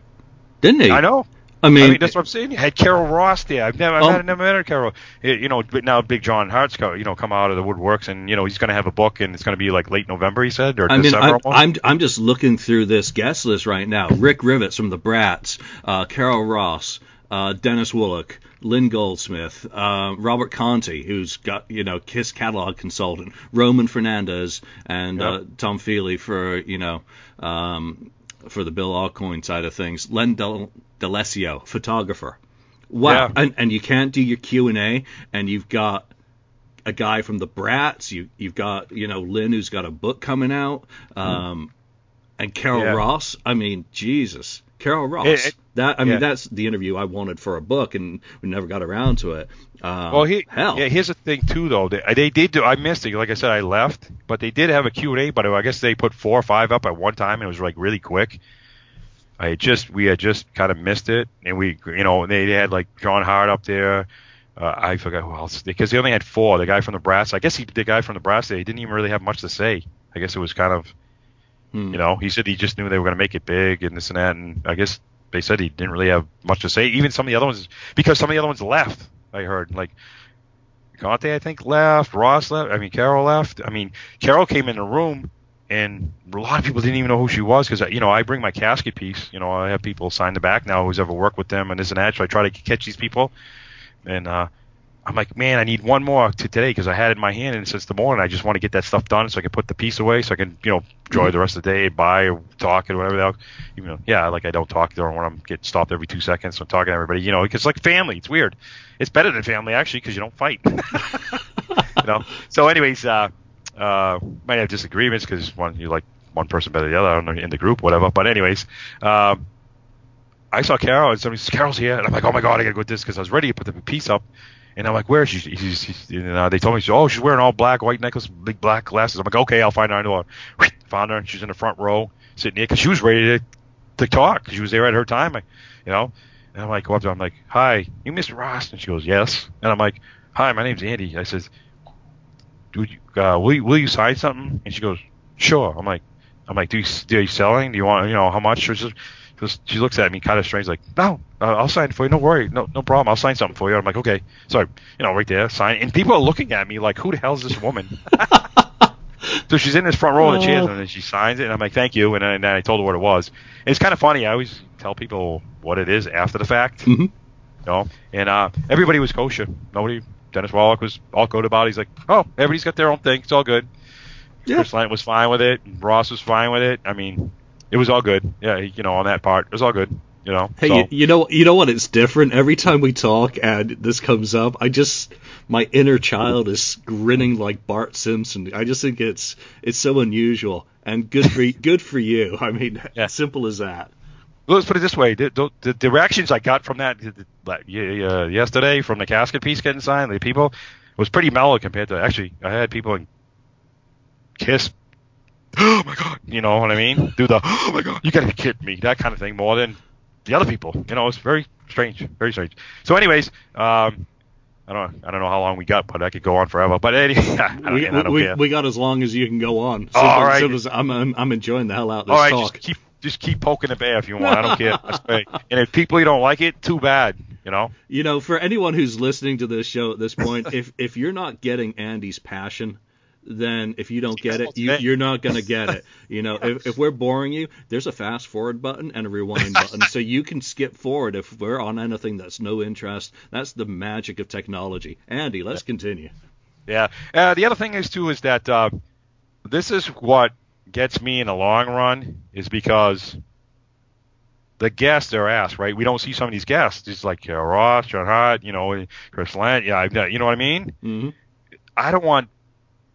didn't he? I know. I mean, I mean, that's what I'm saying. You had Carol Ross there. I've never, I've Oh. never, met Carol. Eh, You know, but now Big John Harte's, you know, come out of the woodworks, and you know, he's going to have a book, and it's going to be like late November, he said, or I mean, December I'm. I'm I'm just looking through this guest list right now. Rick Rivets from the Brats, uh, Carol Ross, uh, Dennis Woloch, Lynn Goldsmith, uh, Robert Conte, who's got you know Kiss catalog consultant, Roman Fernandez, and uh, Yep. Tom Feely for you know. Um, for the Bill Aucoin side of things, Len Del- DeLessio, photographer. Wow, Yeah. and and you can't do your Q and A, and you've got a guy from the Brats. You you've got you know Lynn who's got a book coming out, um, and Carol Yeah. Ross. I mean, Jesus, Carol Ross. It- it- that I mean, yeah. that's the interview I wanted for a book, and we never got around to it. Um, Well, he, hell, yeah. Here's the thing too, though. They, they did. Do, I missed it. Like I said, I left, but they did have a Q and A. But I guess they put four or five up at one time, and it was like really quick. I just we had just kind of missed it, and we, you know, they, they had like John Harte up there. Uh, I forgot who else because they only had four. The guy from the Brats. I guess he, the guy from the Brats, they didn't even really have much to say. I guess it was kind of, Hmm. you know, he said he just knew they were going to make it big and this and that, and I guess they said he didn't really have much to say. Even some of the other ones, because some of the other ones left. I heard like Conte, I think left. Ross left. I mean, Carol left. I mean, Carol came in the room, and a lot of people didn't even know who she was because you know I bring my casket piece. You know, I have people sign the back now who's ever worked with them and this and that. So I try to catch these people, and uh, I'm like, man, I need one more to today because I had it in my hand and since the morning I just want to get that stuff done so I can put the piece away so I can you know enjoy the rest of the day, buy or talk and whatever else. You know, yeah, like I don't talk during when I'm getting stopped every two seconds. So I'm talking to everybody, you know, because like family, it's weird. It's better than family actually because you don't fight. [laughs] you know. So, anyways, uh, uh, might have disagreements because one you like one person better than the other. I don't know in the group, whatever. But anyways, um, I saw Carol and somebody says Carol's here, and I'm like, oh my god, I gotta go with this because I was ready to put the piece up. And I'm like, where is she? She's, she's, and, uh, they told me, oh, she's wearing all black, white necklace, big black glasses. I'm like, okay, I'll find her. I know. her. Found her. She's in the front row, sitting there, because she was ready to, to talk. she was there at her time, I, you know. And I'm like, go up to her. I'm like, hi, you Mr. Ross? And she goes, yes. And I'm like, hi, my name's Andy. I says, you, uh, will you, will you sign something? And she goes, sure. I'm like, I'm like, do you, do you selling? Do you want, you know, how much? She, just, just- she looks at me kind of strange, like, no, uh, I'll sign for you. No worry, no, no problem. I'll sign something for you. I'm like, okay. So, you know, right there, sign. And people are looking at me like, who the hell is this woman? [laughs] so she's in this front row of the chairs, Oh. and then she signs it, and I'm like, thank you. And then, and then I told her what it was. And it's kind of funny. I always tell people what it is after the fact. Mhm. You know, and uh, everybody was kosher. Nobody. Dennis Woloch was all good about it. He's like, oh, everybody's got their own thing. It's all good. Yeah. Chris Lendt was fine with it. Ross was fine with it. I mean, it was all good. Yeah, you know, on that part, it was all good. You know. Hey, so, you, you know, you know what? It's different every time we talk and this comes up. I just, my inner child is grinning like Bart Simpson. I just think it's, it's so unusual and good for, [laughs] good for you. I mean, Yeah. simple as that. let's put it this way: the, the, the reactions I got from that uh, yesterday from the casket piece getting signed, the people was pretty mellow compared to actually. I had people in kiss. Oh [gasps] my god, you know what I mean? Do the [gasps] oh my god, you gotta be kidding me, that kind of thing more than the other people. You know, it's very strange, very strange. So, anyways, um, I don't, I don't know how long we got, but I could go on forever. But anyway, [laughs] We, we, we got as long as you can go on. Oh, all right. as- I'm, I'm, I'm enjoying the hell out of this All right, talk. just keep, just keep poking the bear if you want. I don't care. [laughs] Great. And if people you don't like it, too bad. You know. You know, for anyone who's listening to this show at this point, [laughs] if if you're not getting Andy's passion, then if you don't get it, you, you're not gonna get it. [laughs] You know, if, if we're boring you, there's a fast forward button and a rewind button, so you can skip forward if we're on anything that's no interest. That's the magic of technology. Andy, let's continue. Yeah. Uh, the other thing is too is that uh, this is what gets me in the long run is because the guests are asked, right? We don't see some of these guests, It's like Carol Ross, John Harte, you know, Chris Lendt. Yeah, I've you know what I mean? hmm I don't want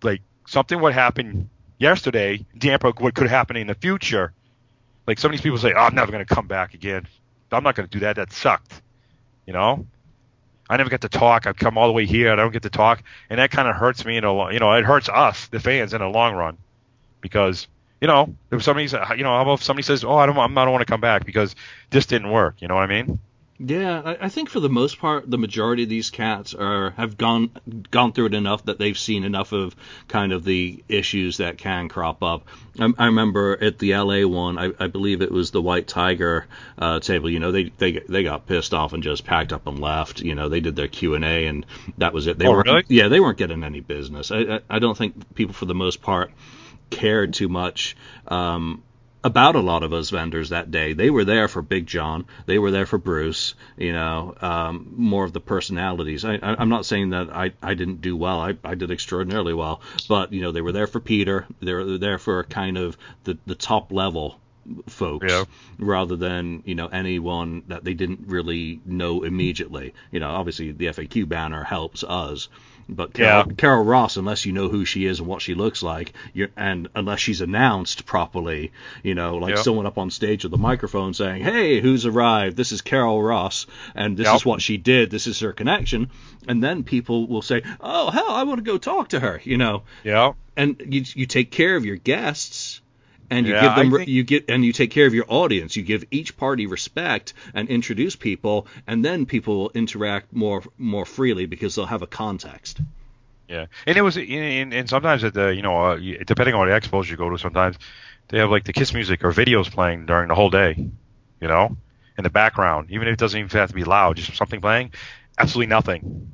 like something would happen yesterday damper what could happen in the future. Like some of these people say, oh, I'm never going to come back again. I'm not going to do that. That sucked. You know? I never get to talk. I've come all the way here. I don't get to talk, and that kind of hurts me in a long. You know, it hurts us, the fans, in the long run, because you know, if somebody, you know, how about if somebody says, "Oh, I don't, I don't want to come back because this didn't work." You know what I mean? Yeah, I, I think for the most part, the majority of these cats are have gone gone through it enough that they've seen enough of kind of the issues that can crop up. I, I remember at the LA one, I, I believe it was the White Tiger uh, table. You know, they they they got pissed off and just packed up and left. You know, they did their Q and A and that was it. They Oh, weren't really? yeah, they weren't getting any business. I, I I don't think people for the most part cared too much. Um, about a lot of us vendors that day. They were there for Big John. They were there for Bruce. You know, um, more of the personalities. I, I'm not saying that I, I didn't do well. I, I did extraordinarily well. But you know, they were there for Peter. They were there for kind of the, the top level folks Yeah. rather than you know anyone that they didn't really know immediately. You know, obviously the FAQ banner helps us, but Carol, Yeah. Carol Ross, unless you know who she is and what she looks like, you're, and unless she's announced properly, you know, like Yeah. someone up on stage with a microphone saying, "Hey, who's arrived? This is Carol Ross, and this Yep. is what she did. This is her connection," and then people will say, "Oh, hell, I want to go talk to her," you know Yeah. and you you take care of your guests and you Yeah, give them think- you get and you take care of your audience. You give each party respect and introduce people and then people will interact more more freely because they'll have a context. Yeah, and it was, and, and sometimes at the, you know, uh, depending on the expos you go to, sometimes they have like the Kiss music or videos playing during the whole day, you know, in the background, even if it doesn't even have to be loud, just something playing, absolutely nothing,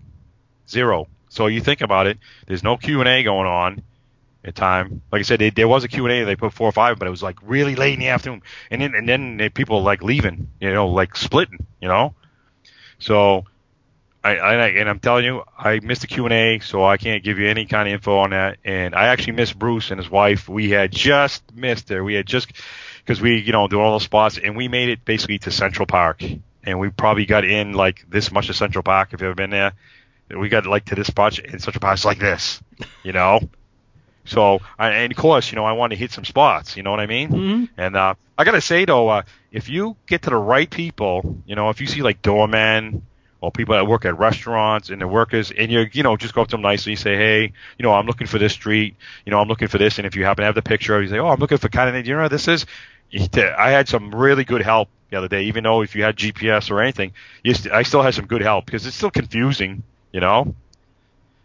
zero. So you think about it, there's no Q and A going on at time. Like I said, they, there was a Q and A, they put four or five, but it was like really late in the afternoon, and then and then they, people like leaving, you know, like splitting, you know. So I, I and I'm telling you, I missed the Q and A, so I can't give you any kind of info on that. And I actually missed Bruce and his wife. We had just missed her. We had just because we, you know, do all those spots, and we made it basically to Central Park, and we probably got in like this much of Central Park. If you've ever been there, we got like to this spot, and Central Park's like this, you know. So, I, and of course, you know, I want to hit some spots. You know what I mean? mm-hmm. And uh, I gotta say though, uh, if you get to the right people, you know, if you see like doormen or people that work at restaurants and the workers, and you you know just go up to them nicely, and say, hey, you know, I'm looking for this street, you know, I'm looking for this, and if you happen to have the picture, you say, oh, I'm looking for kind of, you know, this is. I had some really good help the other day, even though if you had GPS or anything, you st- I still had some good help because it's still confusing, you know.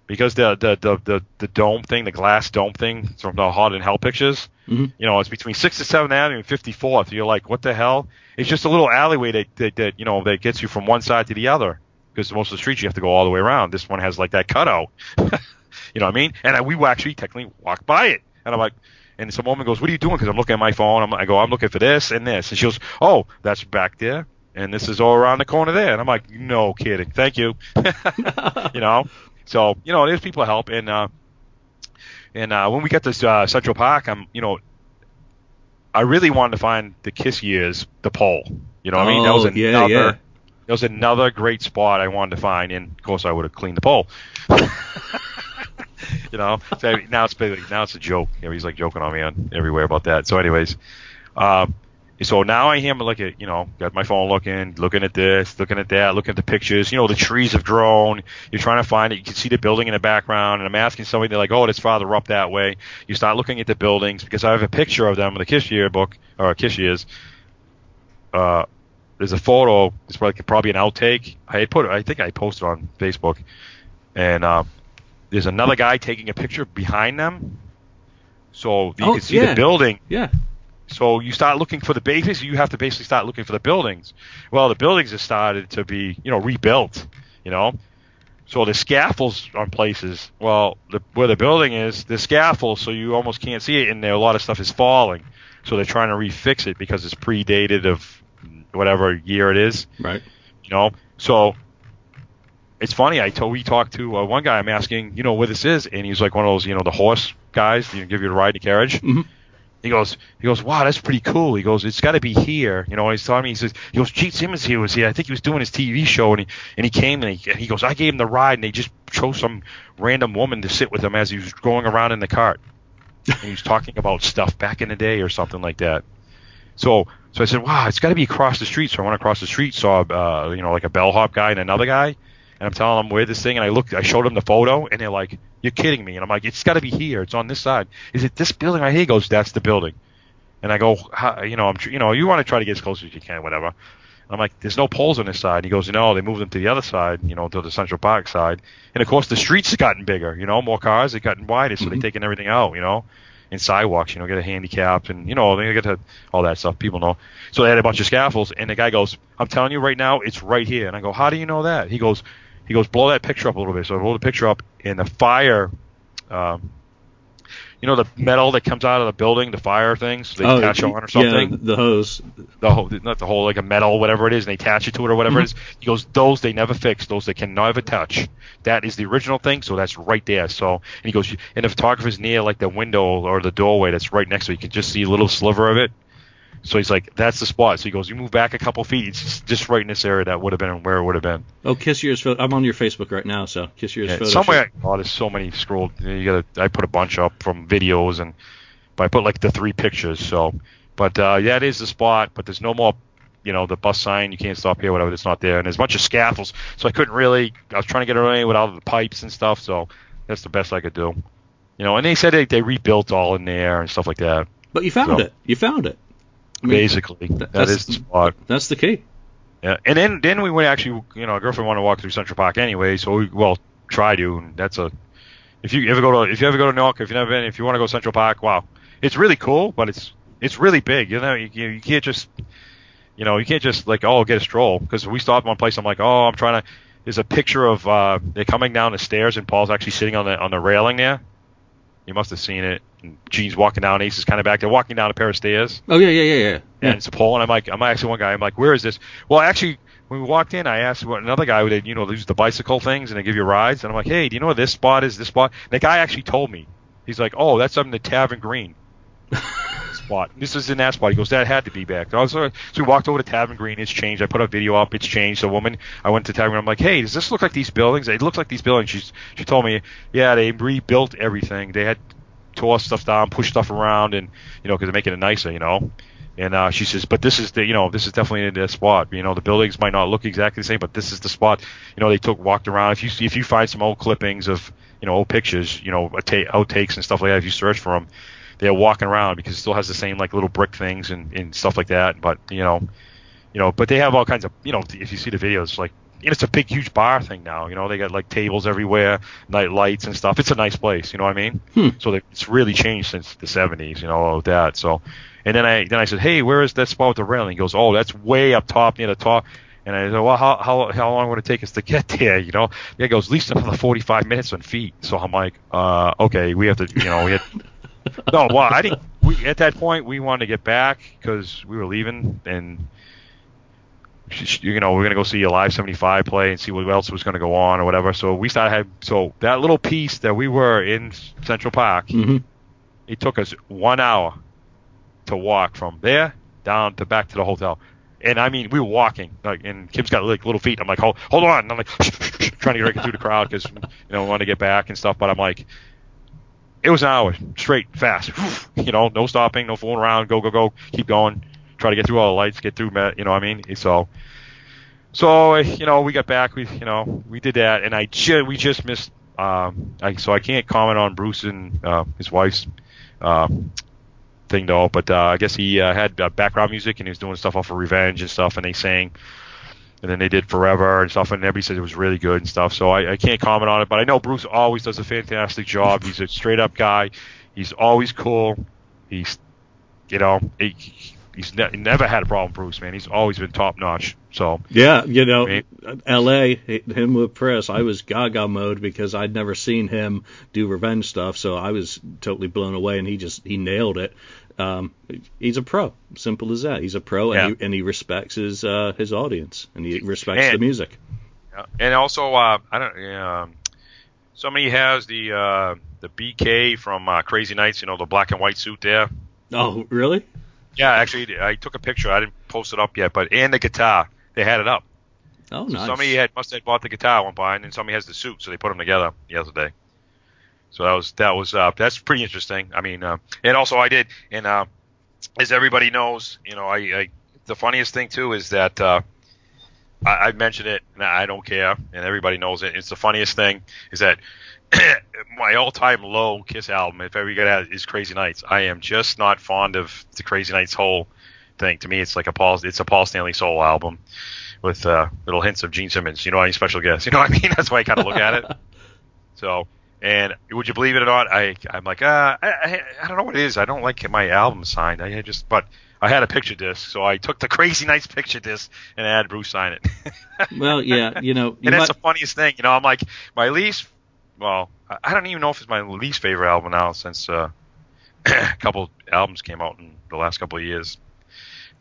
Because the, the the the the dome thing, the glass dome thing from the Hot and Hell pictures, Mhm. you know, it's between Sixth and Seventh Avenue and Fifty Fourth. You're like, what the hell? It's just a little alleyway that, that that you know that gets you from one side to the other. Because most of the streets you have to go all the way around. This one has like that cutout. [laughs] you know what I mean? And I, we actually technically walked by it, and I'm like, and some woman goes, "What are you doing?" Because I'm looking at my phone. I'm, I go, "I'm looking for this and this," and she goes, "Oh, that's back there." And this is all around the corner there, and I'm like, no kidding, thank you, [laughs] you know. So you know, there's people help, and uh, and uh, when we got this uh, Central Park, I'm you know, I really wanted to find the Kiss years, the pole. You know what I mean? That was Oh, yeah, another. yeah. That was another great spot I wanted to find, and of course I would have cleaned the pole. [laughs] you know, so now it's now it's a joke. You know, he's like joking on me on everywhere about that. So, anyways, um, so now I am like at you know got my phone looking, looking at this, looking at that, looking at the pictures. You know, the trees have grown. You're trying to find it. You can see the building in the background, and I'm asking somebody. They're like, "Oh, it's farther up that way." You start looking at the buildings because I have a picture of them in the Kiss Year book or Kiss Years. Uh, there's a photo. It's probably probably an outtake. I put. I think I posted on Facebook, and uh, there's another guy taking a picture behind them. So you Oh, can see yeah. the building. yeah So you start looking for the bases. You have to basically start looking for the buildings. Well, the buildings have started to be, you know, rebuilt. You know, so the scaffolds on places. Well, the, where the building is, the scaffold, so you almost can't see it, and there a lot of stuff is falling. So they're trying to refix it because it's predated of whatever year it is. right You know, so it's funny. I told we talked to uh, one guy. I'm asking, you know, where this is, and he's like one of those, you know, the horse guys. You know, give you a ride in the carriage. Mhm. He goes, he goes, wow, that's pretty cool. He goes, it's got to be here. You know, he's telling me, he says, he goes, Gene Simmons here was here. I think he was doing his TV show, and he and he came and he, and he goes, I gave him the ride, and they just chose some random woman to sit with him as he was going around in the cart, and he was talking about stuff back in the day or something like that. So, so I said, wow, it's got to be across the street. So I went across the street, saw, uh, you know, like a bellhop guy and another guy, and I'm telling them where this thing, and I looked, I showed them the photo, and they're like, you're kidding me, and I'm like, it's got to be here. It's on this side. Is it this building right here? He goes, that's the building. And I go, you know, I'm, tr- you know, you want to try to get as close as you can, whatever. I'm like, there's no poles on this side. And he goes, no, they moved them to the other side, you know, to the Central Park side. And of course, the streets have gotten bigger, you know, more cars have gotten wider, so Mhm. they're taking everything out, you know, and sidewalks, you know, get a handicap and you know, they get to all that stuff. People know. So they had a bunch of scaffolds, and the guy goes, I'm telling you right now, it's right here. And I go, how do you know that? He goes, he goes, blow that picture up a little bit. So I blow the picture up, and the fire. Um, you know the metal that comes out of the building, the fire things they oh attach on or something? yeah the hose. The whole not the whole like a metal whatever it is and they attach it to it or whatever it is. He goes those they never fix. Those they can never touch. That is the original thing so that's right there. So and he goes and the photographer's near like the window or the doorway that's right next to it you can just see a little sliver of it So he's like, that's the spot. So he goes, you move back a couple feet, it's just, right in this area that would have been where it would have been. Oh, Kiss Yours. I'm on your Facebook right now, so Kiss Yours Yeah, photo. somewhere, oh, there's so many scrolled. You gotta, I put a bunch up from videos and, but I put like the three pictures. So, but uh, yeah, it is the spot. But there's no more, you know, the bus sign. You can't stop here, whatever. It's not there. And there's a bunch of scaffolds. So I couldn't really. I was trying to get away with all the pipes and stuff. So that's the best I could do. You know, and they said they, they rebuilt all in there and stuff like that. But you found So- it. You found it. I mean, Basically, that's- the spot. That's the key. Yeah, and then then we went actually, you know, our girlfriend wanted to walk through Central Park anyway, so we well try to, and that's a if you ever go to if you ever go to New York, if you've never been, if you want to go to Central Park, wow, it's really cool, but it's it's really big. You know, you, you you can't just you know you can't just like oh get a stroll because we stopped one place. I'm like oh I'm trying to. There's a picture of uh they're coming down the stairs and Paul's actually sitting on the on the railing there. You must have seen it. And Gene's walking down. Ace is kind of back there, walking down a pair of stairs Oh yeah, yeah, yeah, yeah. and it's a pole. And I'm like, I'm asking one guy, I'm like, where is this? Well, actually, when we walked in, I asked what another guy who did, you know, use the bicycle things and they give you rides. And I'm like, hey, do you know where this spot is? This spot? And the guy actually told me. He's like, oh, that's up in the Tavern Green [laughs] spot. This is in that spot. He goes, that had to be back. So, I was, so we walked over to Tavern Green. It's changed. I put a video up. It's changed. The woman, I went to Tavern Green. I'm like, hey, does this look like these buildings? It looks like these buildings. She's, she told me, yeah, they rebuilt everything. They had tore stuff down, pushed stuff around, and you know, because they're making it nicer, you know. And uh, she says, but this is the, you know, this is definitely the spot. You know, the buildings might not look exactly the same, but this is the spot. You know, they took walked around. If you see, if you find some old clippings of, you know, old pictures, you know, ta- outtakes and stuff like that, if you search for them, they're walking around because it still has the same like little brick things and, and stuff like that. But you know, you know, but they have all kinds of, you know, if you see the videos, like, and it's a big, huge bar thing now. You know, they got like tables everywhere, night lights and stuff. It's a nice place. You know what I mean? Hmm. So they, it's really changed since the 70s. You know, all of that. So, and then I then I said, hey, where is that spot with the railing? He goes, oh, that's way up top near the top. And I said, well, how how how long would it take us to get [laughs] there? You know, yeah, he goes at least another 45 minutes on feet. So I'm like, uh, okay, we have to, you know, we had. [laughs] no, well, I didn't. We at that point we wanted to get back because we were leaving, and you know we are gonna go see a live 75 play and see what else was gonna go on or whatever. So we started. Had, so that little piece that we were in Central Park, hmm it took us one hour to walk from there down to back to the hotel. And I mean, we were walking, like, and Kim's got like little feet. I'm like, hold, hold on. And I'm like, [laughs] trying to get right through the crowd because you know, we want to get back and stuff. But I'm like, it was an hour straight, fast. [laughs] You know, no stopping, no fooling around. Go, go, go. Keep going. Try to get through all the lights, get through. You know, what I mean, so. So you know, we got back. We you know we did that, and I ju- we just missed. Um, I, so I can't comment on Bruce and uh, his wife's uh, thing though. But uh, I guess he uh, had uh, background music and he was doing stuff off of Revenge and stuff, and they sang. And then they did Forever and stuff, and everybody said it was really good and stuff. So I, I can't comment on it, but I know Bruce always does a fantastic job. He's a straight up guy. He's always cool. He's, you know, he, he's ne- never had a problem, Bruce. Man, he's always been top notch. So Yeah, you know, Right. L.A. him with Chris, I was Gaga mode because I'd never seen him do revenge stuff, so I was totally blown away, and he just he nailed it. Um, he's a pro, simple as that. He's a pro, and, he, and he respects his uh, his audience, and he respects And- the music. Yeah. And also, uh, I don't. Um, somebody has the uh, the BK from uh, Crazy Nights. You know, the black and white suit there. Oh, really? Yeah, actually, I took a picture. I didn't post it up yet, but and the guitar, they had it up. Oh, So nice. somebody had must have bought the guitar one by, and then somebody has the suit, so they put them together the other day. So that was that was uh, that's pretty interesting. I mean, uh, and also I did, and uh, as everybody knows, you know, I, I the funniest thing too is that uh, I, I mentioned it, and I don't care, and everybody knows it. It's the funniest thing is that [coughs] my all-time low Kiss album, if ever you get at, is Crazy Nights. I am just not fond of the Crazy Nights whole thing. To me, it's like a Paul, it's a Paul Stanley soul album with uh, little hints of Gene Simmons. You know, any special guests. You know what I mean? [laughs] That's why I kind of look at it. [laughs] So, and would you believe it or not? I I'm like, uh, I, I don't know what it is. I don't like my album signed. I just, but I had a picture disc, so I took the Crazy Nights picture disc and I had Bruce sign it. [laughs] Well, yeah, you know, you and that's might- the funniest thing. You know, I'm like my least. Well, I- don't even know if it's my least favorite album now since uh, [clears throat] a couple albums came out in the last couple of years.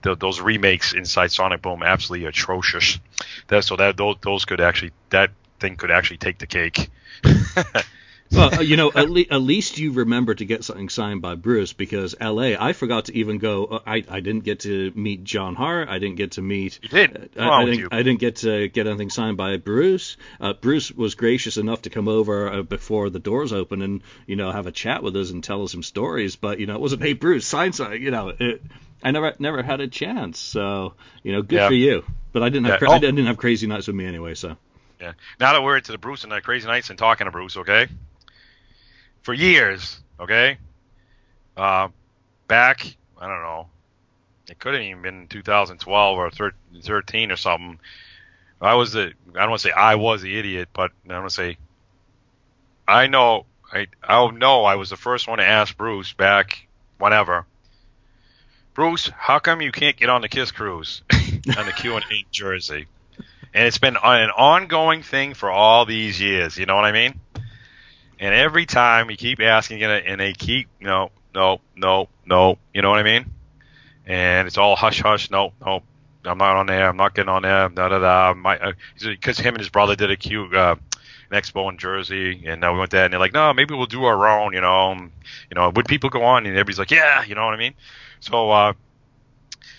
Th those remakes inside Sonic Boom absolutely atrocious. That so that those, those could actually that thing could actually take the cake. [laughs] well, uh, you know, [laughs] at, le- at least you remember to get something signed by Bruce because L.A. I forgot to even go. Uh, I I didn't get to meet John Harte. I didn't get to meet. You did. Uh, I, I, didn't, I, didn't, get to get anything signed by Bruce. Uh, Bruce was gracious enough to come over uh, before the doors open and you know have a chat with us and tell us some stories. But you know, it wasn't hey Bruce sign something. You know, it, I never never had a chance. So you know, good yeah. for you. But I didn't have yeah. oh. I didn't have crazy nights with me anyway. So. Yeah. Now that we're into the Bruce and the crazy nights and talking to Bruce, okay? For years, okay? Uh, back, I don't know, it could have even been 2012 or 13 or something. I was the, I don't want to say I was the idiot, but I want to say, I know, I, I know I was the first one to ask Bruce back whenever. Bruce, how come you can't get on the Kiss cruise [laughs] on the Q and A Jersey? and it's been an ongoing thing for all these years. You know what I mean? And every time you keep asking it, and they keep no, no, no, no. You know what I mean? And it's all hush, hush. No, no, I'm not on there. I'm not getting on there. Da da da. Because uh, him and his brother did a cute uh, an expo in Jersey, and uh, we went there, and they're like, no, maybe we'll do our own. You know, you know, would people go on? And everybody's like, yeah. You know what I mean? So. uh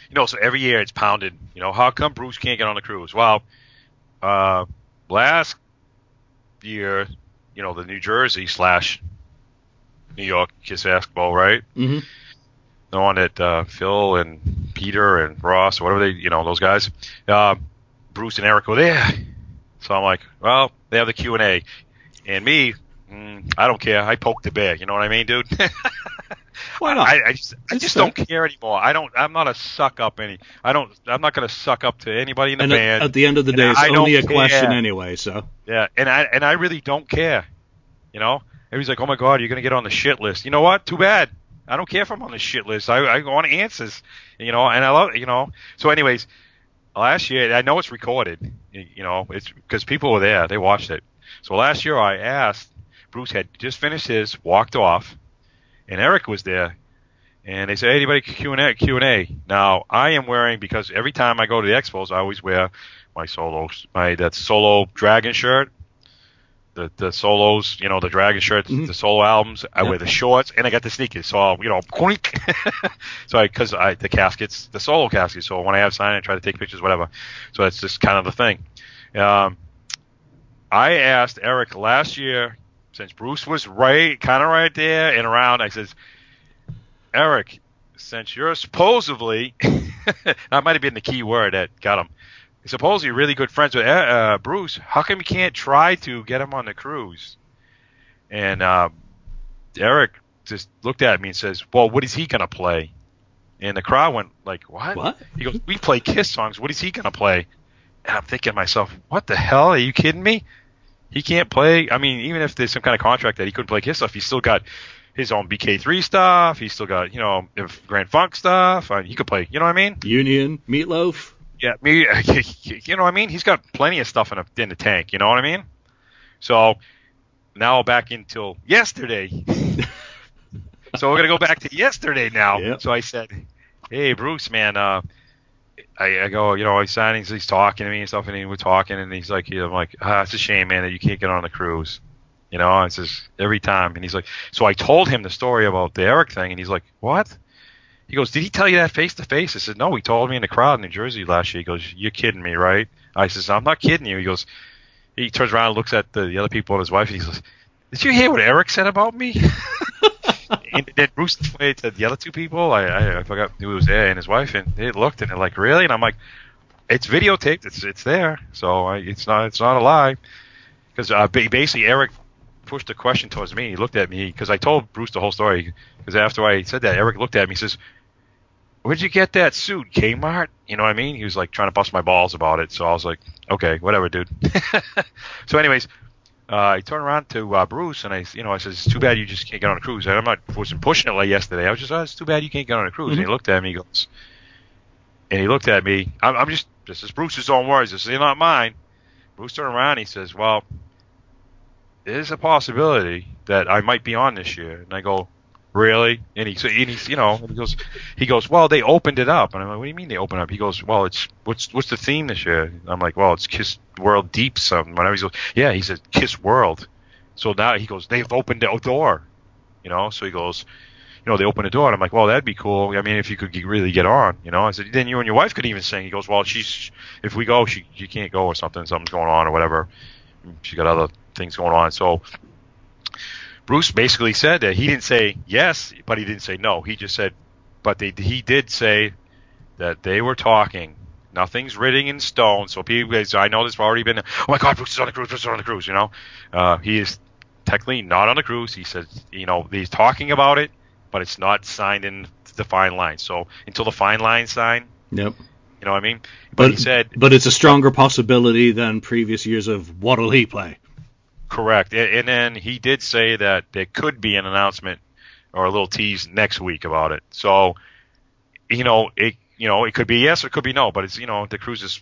you know, so every year it's pounded. You know, how come Bruce can't get on the cruise? Well, uh, last year, you know, the New Jersey slash New York Kiss basketball, right? Mm-hmm. The one that uh, Phil and Peter and Ross, whatever they, you know, those guys, uh, Bruce and Eric were there. So I'm like, well, they have the Q and A, and me, mm, I don't care. I poke the bear. You know what I mean, dude? [laughs] Why not? I, I just, I just don't care anymore. I don't. I'm not a suck up any. I don't. I'm not going to suck up to anybody in the and band. At, the end of the day, it's only a question anyway. So yeah, and I and I really don't care. You know, everybody's like, "Oh my God, you're going to get on the shit list." You know what? Too bad. I don't care if I'm on the shit list. I, I want answers. You know, and I love. You know. So, anyways, last year I know it's recorded. You know, it's because people were there. They watched it. So last year I asked. Bruce had just finished his, walked off and Eric was there, and they said, hey, anybody Q and A? Q and A. Now I am wearing because every time I go to the expos, I always wear my solo, my that solo dragon shirt, the the solos, you know, the dragon shirts, mm-hmm. the solo albums. I yep. wear the shorts, and I got the sneakers. So you know, quick. [laughs] so I because I the caskets, the solo caskets. So when I have sign, I try to take pictures, whatever. So that's just kind of the thing. Um, I asked Eric last year since Bruce was right, kind of right there and around, I says, Eric, since you're supposedly, [laughs] that might have been the key word that got him. Supposedly really good friends with uh, uh, Bruce. How come you can't try to get him on the cruise? And uh, Eric just looked at me and says, "Well, what is he gonna play?" And the crowd went like, "What?" What? He goes, "We play Kiss songs. What is he gonna play?" And I'm thinking to myself, "What the hell? Are you kidding me?" He can't play. I mean, even if there's some kind of contract that he couldn't play his stuff, he's still got his own BK3 stuff. He's still got, you know, Grand Funk stuff. I mean, he could play. You know what I mean? Union, Meatloaf. Yeah, me. [laughs] You know what I mean? He's got plenty of stuff in, a, in the tank. You know what I mean? So now back until yesterday. [laughs] so we're gonna go back to yesterday now. Yep. So I said, "Hey, Bruce, man, uh, I, I go, you know, he's signing, he's talking to me and stuff, and we're talking, and he's like, I'm like, ah, it's a shame, man, that you can't get on the cruise. You know, it's just every time, and he's like, so I told him the story about the Eric thing, and he's like, what? He goes, did he tell you that face to face? I said, no, he told me in the crowd in New Jersey last year. He goes, you're kidding me, right? I says, I'm not kidding you. He goes, he turns around and looks at the, the other people and his wife, and he goes, did you hear what Eric said about me? [laughs] and then Bruce explained to the other two people. I, I, I forgot who it was there and his wife, and they looked and they're like, "Really?" And I'm like, "It's videotaped. It's it's there. So I, it's not it's not a lie." Because uh, basically Eric pushed a question towards me. He looked at me because I told Bruce the whole story. Because after I said that, Eric looked at me. He says, "Where'd you get that suit? Kmart?" You know what I mean? He was like trying to bust my balls about it. So I was like, "Okay, whatever, dude." [laughs] so, anyways, I turned around to uh, Bruce and I, you know, I says, "It's too bad you just can't get on a cruise." And I'm not wasn't pushing it like yesterday. I was just, "Oh, it's too bad you can't get on a cruise." Mm-hmm. And he looked at me, he goes, and he looked at me. I'm, I'm just, this is Bruce's own words. This is not mine. Bruce turned around. he says, "Well, there's a possibility that I might be on this year." And I go, really? And he, and he's, you know, he goes, he goes, well, they opened it up. And I'm like, what do you mean they opened up? He goes, well, it's, what's, what's the theme this year? I'm like, well, it's Kiss World Deep something. Whatever. He goes, yeah, he said Kiss World. So now he goes, they've opened the door, you know. So he goes, you know, they opened the door, and I'm like, well, that'd be cool. I mean, if you could really get on, you know. I said, then you and your wife could even sing. He goes, well, she's if we go, she she can't go or something, something's going on or whatever. She got other things going on. So Bruce basically said that he didn't say yes, but he didn't say no. He just said, but they, he did say that they were talking. Nothing's written in stone. So people, I know there's already been, oh my God, Bruce is on the cruise, Bruce is on the cruise, you know. Uh, he is technically not on the cruise. He says, you know, he's talking about it, but it's not signed in the fine line. So until the fine line sign, yep. You know what I mean? But, but he said, but it's a stronger possibility than previous years of what'll he play. Correct. And then he did say that there could be an announcement or a little tease next week about it. So, you know, it you know it could be yes or it could be no, but it's you know the cruise is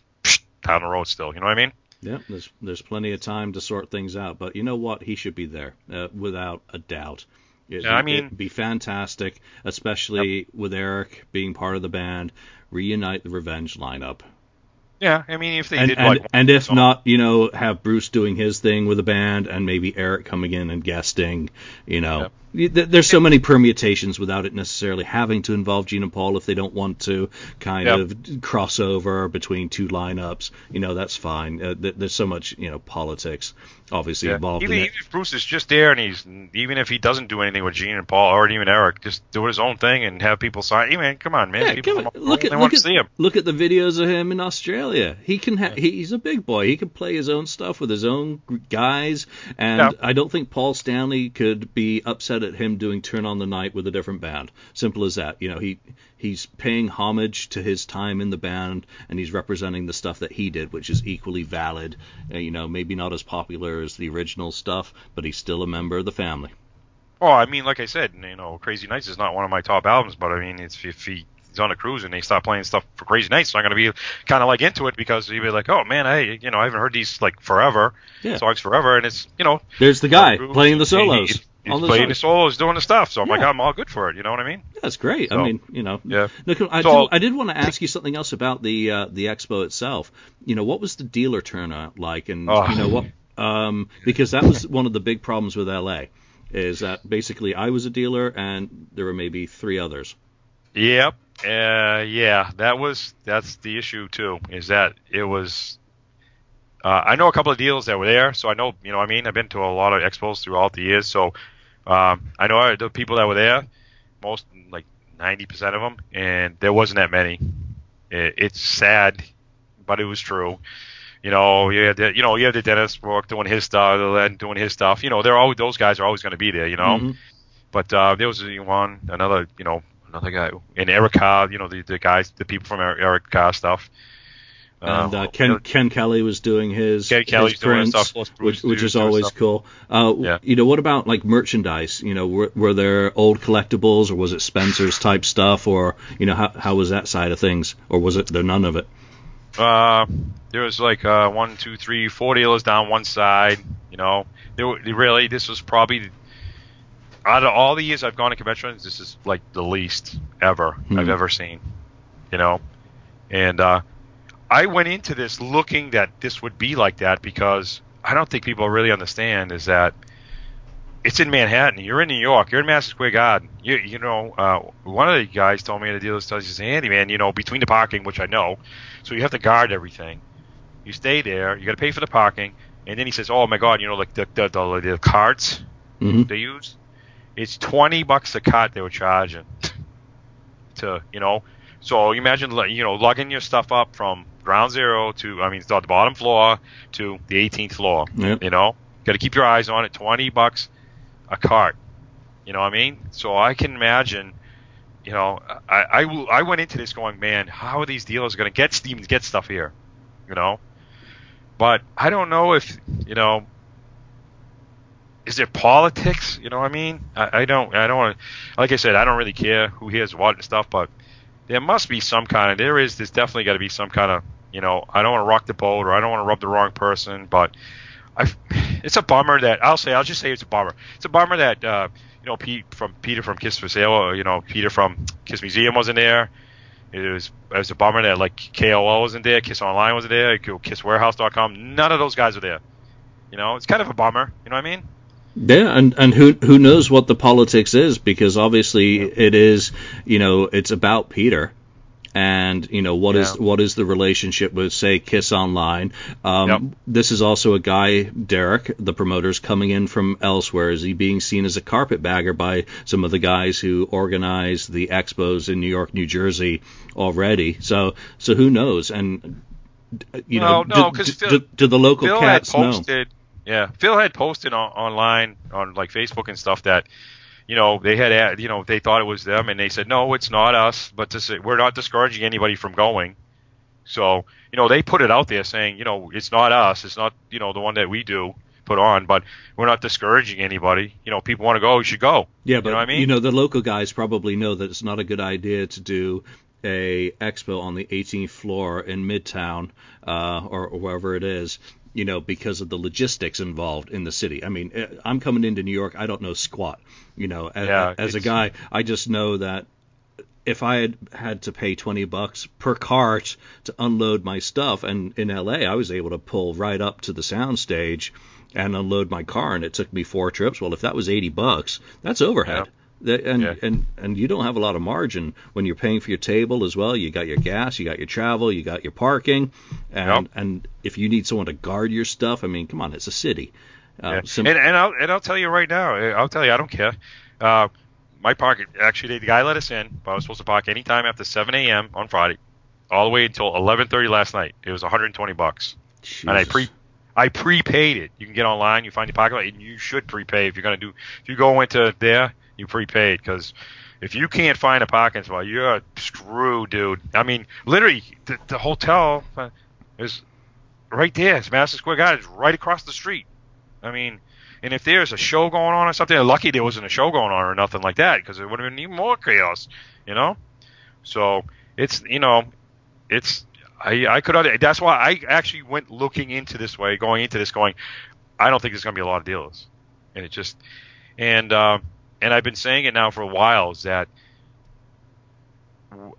down the road still. You know what I mean? Yeah, there's there's plenty of time to sort things out. But you know what? He should be there uh, without a doubt. It, yeah, I mean, it'd be fantastic, especially yep. with Eric being part of the band. Reunite the Revenge lineup. Yeah, I mean, if they and, did, and, and if song. not, you know, have Bruce doing his thing with the band, and maybe Eric coming in and guesting, you know, there's so many permutations without it necessarily having to involve Gene and Paul if they don't want to kind yep. of crossover between two lineups. You know, that's fine. Uh, there's so much, you know, politics obviously yeah. involved even, in even if Bruce is just there and he's even if he doesn't do anything with Gene and Paul or even Eric, just do his own thing and have people sign. Hey man, come on, man. Yeah, people come on. Look at look at, look at the videos of him in Australia. He can ha- he's a big boy. He can play his own stuff with his own guys, and yeah. I don't think Paul Stanley could be upset at him doing Turn on the Night with a different band. Simple as that. You know, he he's paying homage to his time in the band and he's representing the stuff that he did, which is equally valid. Uh, you know, maybe not as popular as the original stuff, but he's still a member of the family. Oh, I mean, like I said, you know, Crazy Nights is not one of my top albums, but I mean, it's if he he's on a cruise and they stop playing stuff for Crazy Nights, so I'm going to be kind of like into it because you'd be like, oh man, I you know I haven't heard these like forever yeah. songs forever, and it's you know there's the guy playing the solos. He, he's playing the solos, doing the stuff. So I'm yeah. like, I'm all good for it. You know what I mean? That's great. So, I mean, you know. Yeah. I, so, did, I did want to ask you something else about the uh, the expo itself. You know, what was the dealer turnout like, and oh. you know what? Um, because that was one of the big problems with LA, is that basically I was a dealer and there were maybe three others. Yep. Uh, yeah, that was that's the issue too. Is that it was uh, I know a couple of deals that were there, so I know, you know, I mean, I've been to a lot of expos throughout the years, so um, I know the people that were there, most like 90% of them, and there wasn't that many. It, it's sad, but it was true. You know, you had the, you know, you have the Dennis Brooke doing his stuff, and doing his stuff. You know, they're always those guys are always going to be there. You know, mm-hmm. but uh, there was one another, you know, another guy, and Eric Carr, you know, the the guys, the people from Eric Carr stuff. And uh, Ken Ken Kelly was doing his Ken Kelly's his prints, stuff, which, which is always stuff. cool. Uh, yeah. You know, what about like merchandise? You know, were, were there old collectibles, or was it Spencer's type stuff, or you know, how how was that side of things, or was it there none of it? Uh, there was like uh, one, two, three, four dealers down one side. You know, there were, really this was probably out of all the years I've gone to conventions, this is like the least ever hmm. I've ever seen. You know, and uh, I went into this looking that this would be like that because I don't think people really understand is that it's in Manhattan. You're in New York. You're in Madison Square Garden. You, you know, uh, one of the guys told me at a dealer study, he says, Andy, man, you know, between the parking, which I know, so you have to guard everything. You stay there. You got to pay for the parking. And then he says, oh, my God, you know, like the, the, the, the carts mm-hmm. they use, it's 20 bucks a cart they were charging to, you know, so you imagine, you know, lugging your stuff up from ground zero to, I mean, the bottom floor to the 18th floor. Yep. You know, got to keep your eyes on it. 20 bucks a cart. You know what I mean? So I can imagine. You know, I, I, I went into this going, man, how are these dealers going to get Steam get stuff here? You know, but I don't know if you know. Is there politics? You know what I mean? I, I don't. I don't. Like I said, I don't really care who hears what and stuff, but there must be some kind of there is there's definitely got to be some kind of you know I don't want to rock the boat or I don't want to rub the wrong person, but I it's a bummer that I'll say I'll just say it's a bummer. It's a bummer that uh, you know Pete from Peter from Kiss for Sale, or, you know Peter from Kiss Museum wasn't there. It was it was a bummer that like KOL wasn't there, Kiss Online wasn't there, KissWarehouse.com. None of those guys were there. You know, it's kind of a bummer. You know what I mean? Yeah, and and who who knows what the politics is because obviously it is, you know, it's about Peter. And you know what is Yeah. what is the relationship with say Kiss Online? Um, Yep. This is also a guy, Derek, the promoter's coming in from elsewhere. Is he being seen as a carpetbagger by some of the guys who organize the expos in New York, New Jersey already? So so who knows? And you know, Well, no, do, do- do- do the local cats had know? Yeah, Phil had posted on, online on like Facebook and stuff that, you know, they had, ad- you know, they thought it was them, and they said no, it's not us, but this, we're not discouraging anybody from going. So, you know, they put it out there saying, you know, it's not us, it's not, you know, the one that we do put on, but we're not discouraging anybody. You know, people want to go, you should go. Yeah, but you know what I mean? you know the local guys probably know that it's not a good idea to do a expo on the 18th floor in Midtown uh, or, or wherever it is. You know, because of the logistics involved in the city. I mean, eh, I'm coming into New York. I don't know squat. You know, as, Yeah, as a guy, I just know that if I had had to pay 20 bucks per cart to unload my stuff, and in LA I was able to pull right up to the soundstage and unload my car, and it took me four trips. Well, if that was 80 bucks, that's overhead. And, Yeah. and and you don't have a lot of margin when you're paying for your table as well. You got your gas, you got your travel, you got your parking, and Yep. and if you need someone to guard your stuff, I mean, come on, it's a city. Uh, Yeah. and and I'll and I'll tell you right now, I'll tell you, I don't care. Uh, my park actually, the guy let us in, but I was supposed to park anytime after 7 a.m. on Friday, all the way until 11:30 last night. It was 120 bucks, and I pre I prepaid it. You can get online, you find your parking lot, and you should prepay if you're gonna do. If you go into there, you prepaid because. If you can't find a parking spot, you're screwed, dude. I mean, literally, the, the hotel uh, is right there. It's Madison Square Garden. It's right across the street. I mean, and if there's a show going on or something, lucky there wasn't a show going on or nothing like that because it would have been even more chaos, you know. So it's you know, it's I I could that's why I actually went looking into this way, going into this, going, I don't think there's going to be a lot of dealers, and it just and um, and I've been saying it now for a while is that.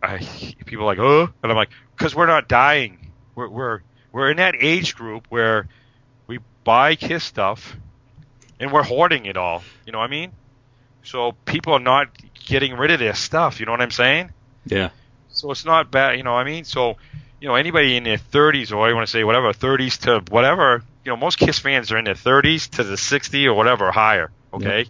I, people are like, oh, and I'm like, because we're not dying. We're, we're we're in that age group where we buy Kiss stuff and we're hoarding it all. You know what I mean? So people are not getting rid of their stuff. You know what I'm saying? yeah. So it's not bad. You know what I mean? So you know anybody in their 30s or I want to say whatever 30s to whatever. You know most Kiss fans are in their 30s to the 60 or whatever higher. Okay.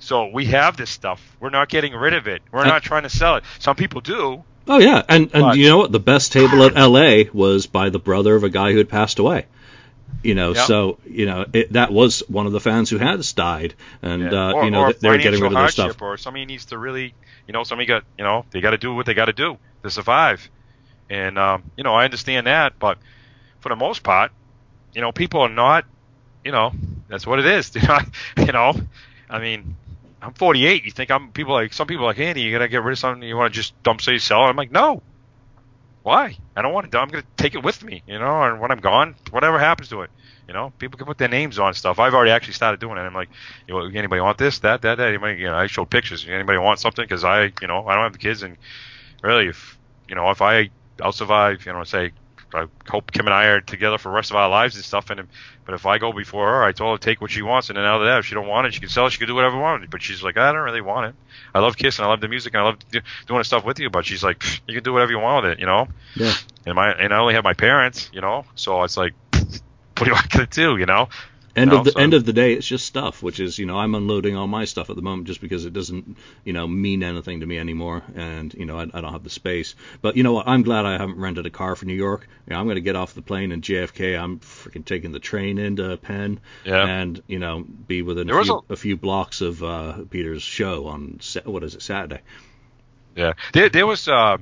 So we have this stuff. We're not getting rid of it. We're And- not trying to sell it. Some people do. Oh yeah, and and But- you know what? The best table at L.A. was by the brother of a guy who had passed away. You know, Yep. so you know it, that was one of the fans who has died, and Yeah. uh, or, you know they- they're getting rid of their stuff. or somebody needs to really, you know, somebody got, you know, they got to do what they got to do to survive. And um, you know, I understand that, but for the most part, you know, people are not, you know, that's what it is. [laughs] you know, I mean, I'm 48. You think I'm people like some people like Andy, you gotta get rid of something. You want to just dump, say, sell? I'm like, no. Why? I don't want to. I'm gonna take it with me, you know, and when I'm gone, whatever happens to it, you know, people can put their names on stuff. I've already actually started doing it. I'm like, you know, anybody want this, that, that, that? Anybody, you know, I showed pictures. Anybody want something? Because I, you know, I don't have the kids, and really, if you know, if I, I'll survive. You know, say, I hope Kim and I are together for the rest of our lives and stuff. And but if I go before her, I told her to take what she wants, and then out of that, if she don't want it, she can sell it. She can do whatever she wants. But she's like, I don't really want it. I love kissing, I love the music and I love do, doing stuff with you. But she's like, you can do whatever you want with it, you know. Yeah. And my and I only have my parents, you know. So it's like, [laughs] what do I gonna do, you know? End of the so- end of the day, it's just stuff, which is you know I'm unloading all my stuff at the moment just because it doesn't you know mean anything to me anymore, and you know I, I don't have the space. But you know what? I'm glad I haven't rented a car for New York. You know, I'm going to get off the plane in JFK. I'm freaking taking the train into Penn, Yeah. and you know be within a few, a few blocks of uh, Peter's show on what is it Saturday? Yeah, there, there was uh,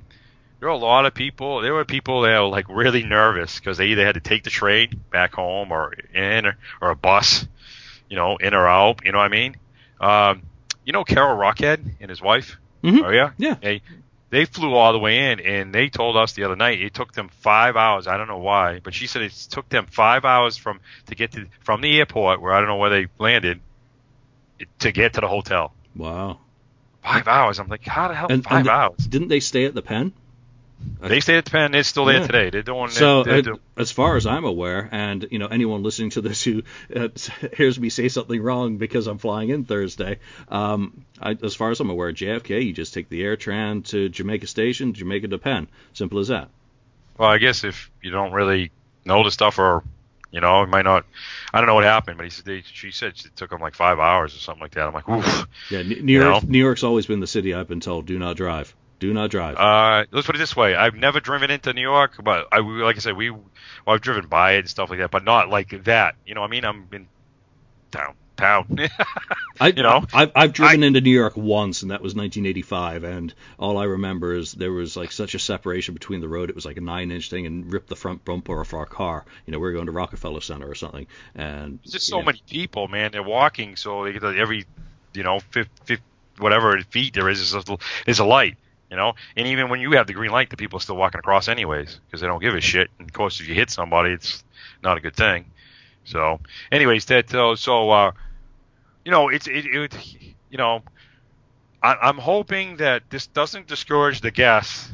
there were a lot of people. There were people that were like really nervous because they either had to take the train back home or in or, or a bus, you know, in or out. You know what I mean? Um, you know, Carol Rockhead and his wife. Mhm. Oh yeah, Yeah. They they flew all the way in, and they told us the other night it took them five hours. I don't know why, but she said it took them five hours from to get to from the airport where I don't know where they landed to get to the hotel. Wow. Five hours. I'm like, how the hell And, five and hours? didn't they stay at the Penn? They stayed at the Penn. It's still there Yeah. today. They're doing. So, they're uh, do- as far as I'm aware, and you know anyone listening to this who uh, [laughs] hears me say something wrong because I'm flying in Thursday, um, I, as far as I'm aware, JFK, you just take the AirTrain to Jamaica Station, Jamaica to Penn. Simple as that. well, I guess if you don't really know the stuff, or you know, it might not. I don't know what happened, but he said they, she said it took him like five hours or something like that. I'm like, oof. Yeah, New New York, know? New York's always been the city I've been told do not drive, do not drive. Uh, let's put it this way: I've never driven into New York, but I, like I said, we, well, I've driven by it and stuff like that, but not like that. You know, what I mean, I'm in town, town. [laughs] I, you know, I've, I've driven into New York once, and that was 1985. And all I remember is there was like such a separation between the road. It was like a nine-inch thing, and ripped the front bumper off our car. You know, we were going to Rockefeller Center or something, and There's just so yeah. many people, man. They're walking, so they every, you know, fifth, fifth, whatever feet there is is a, is a light. You know, and even when you have the green light, the people are still walking across anyways because they don't give a shit. And of course, if you hit somebody, it's not a good thing. So, anyways, that uh, so uh, you know, it's it, it you know, I, I'm hoping that this doesn't discourage the guests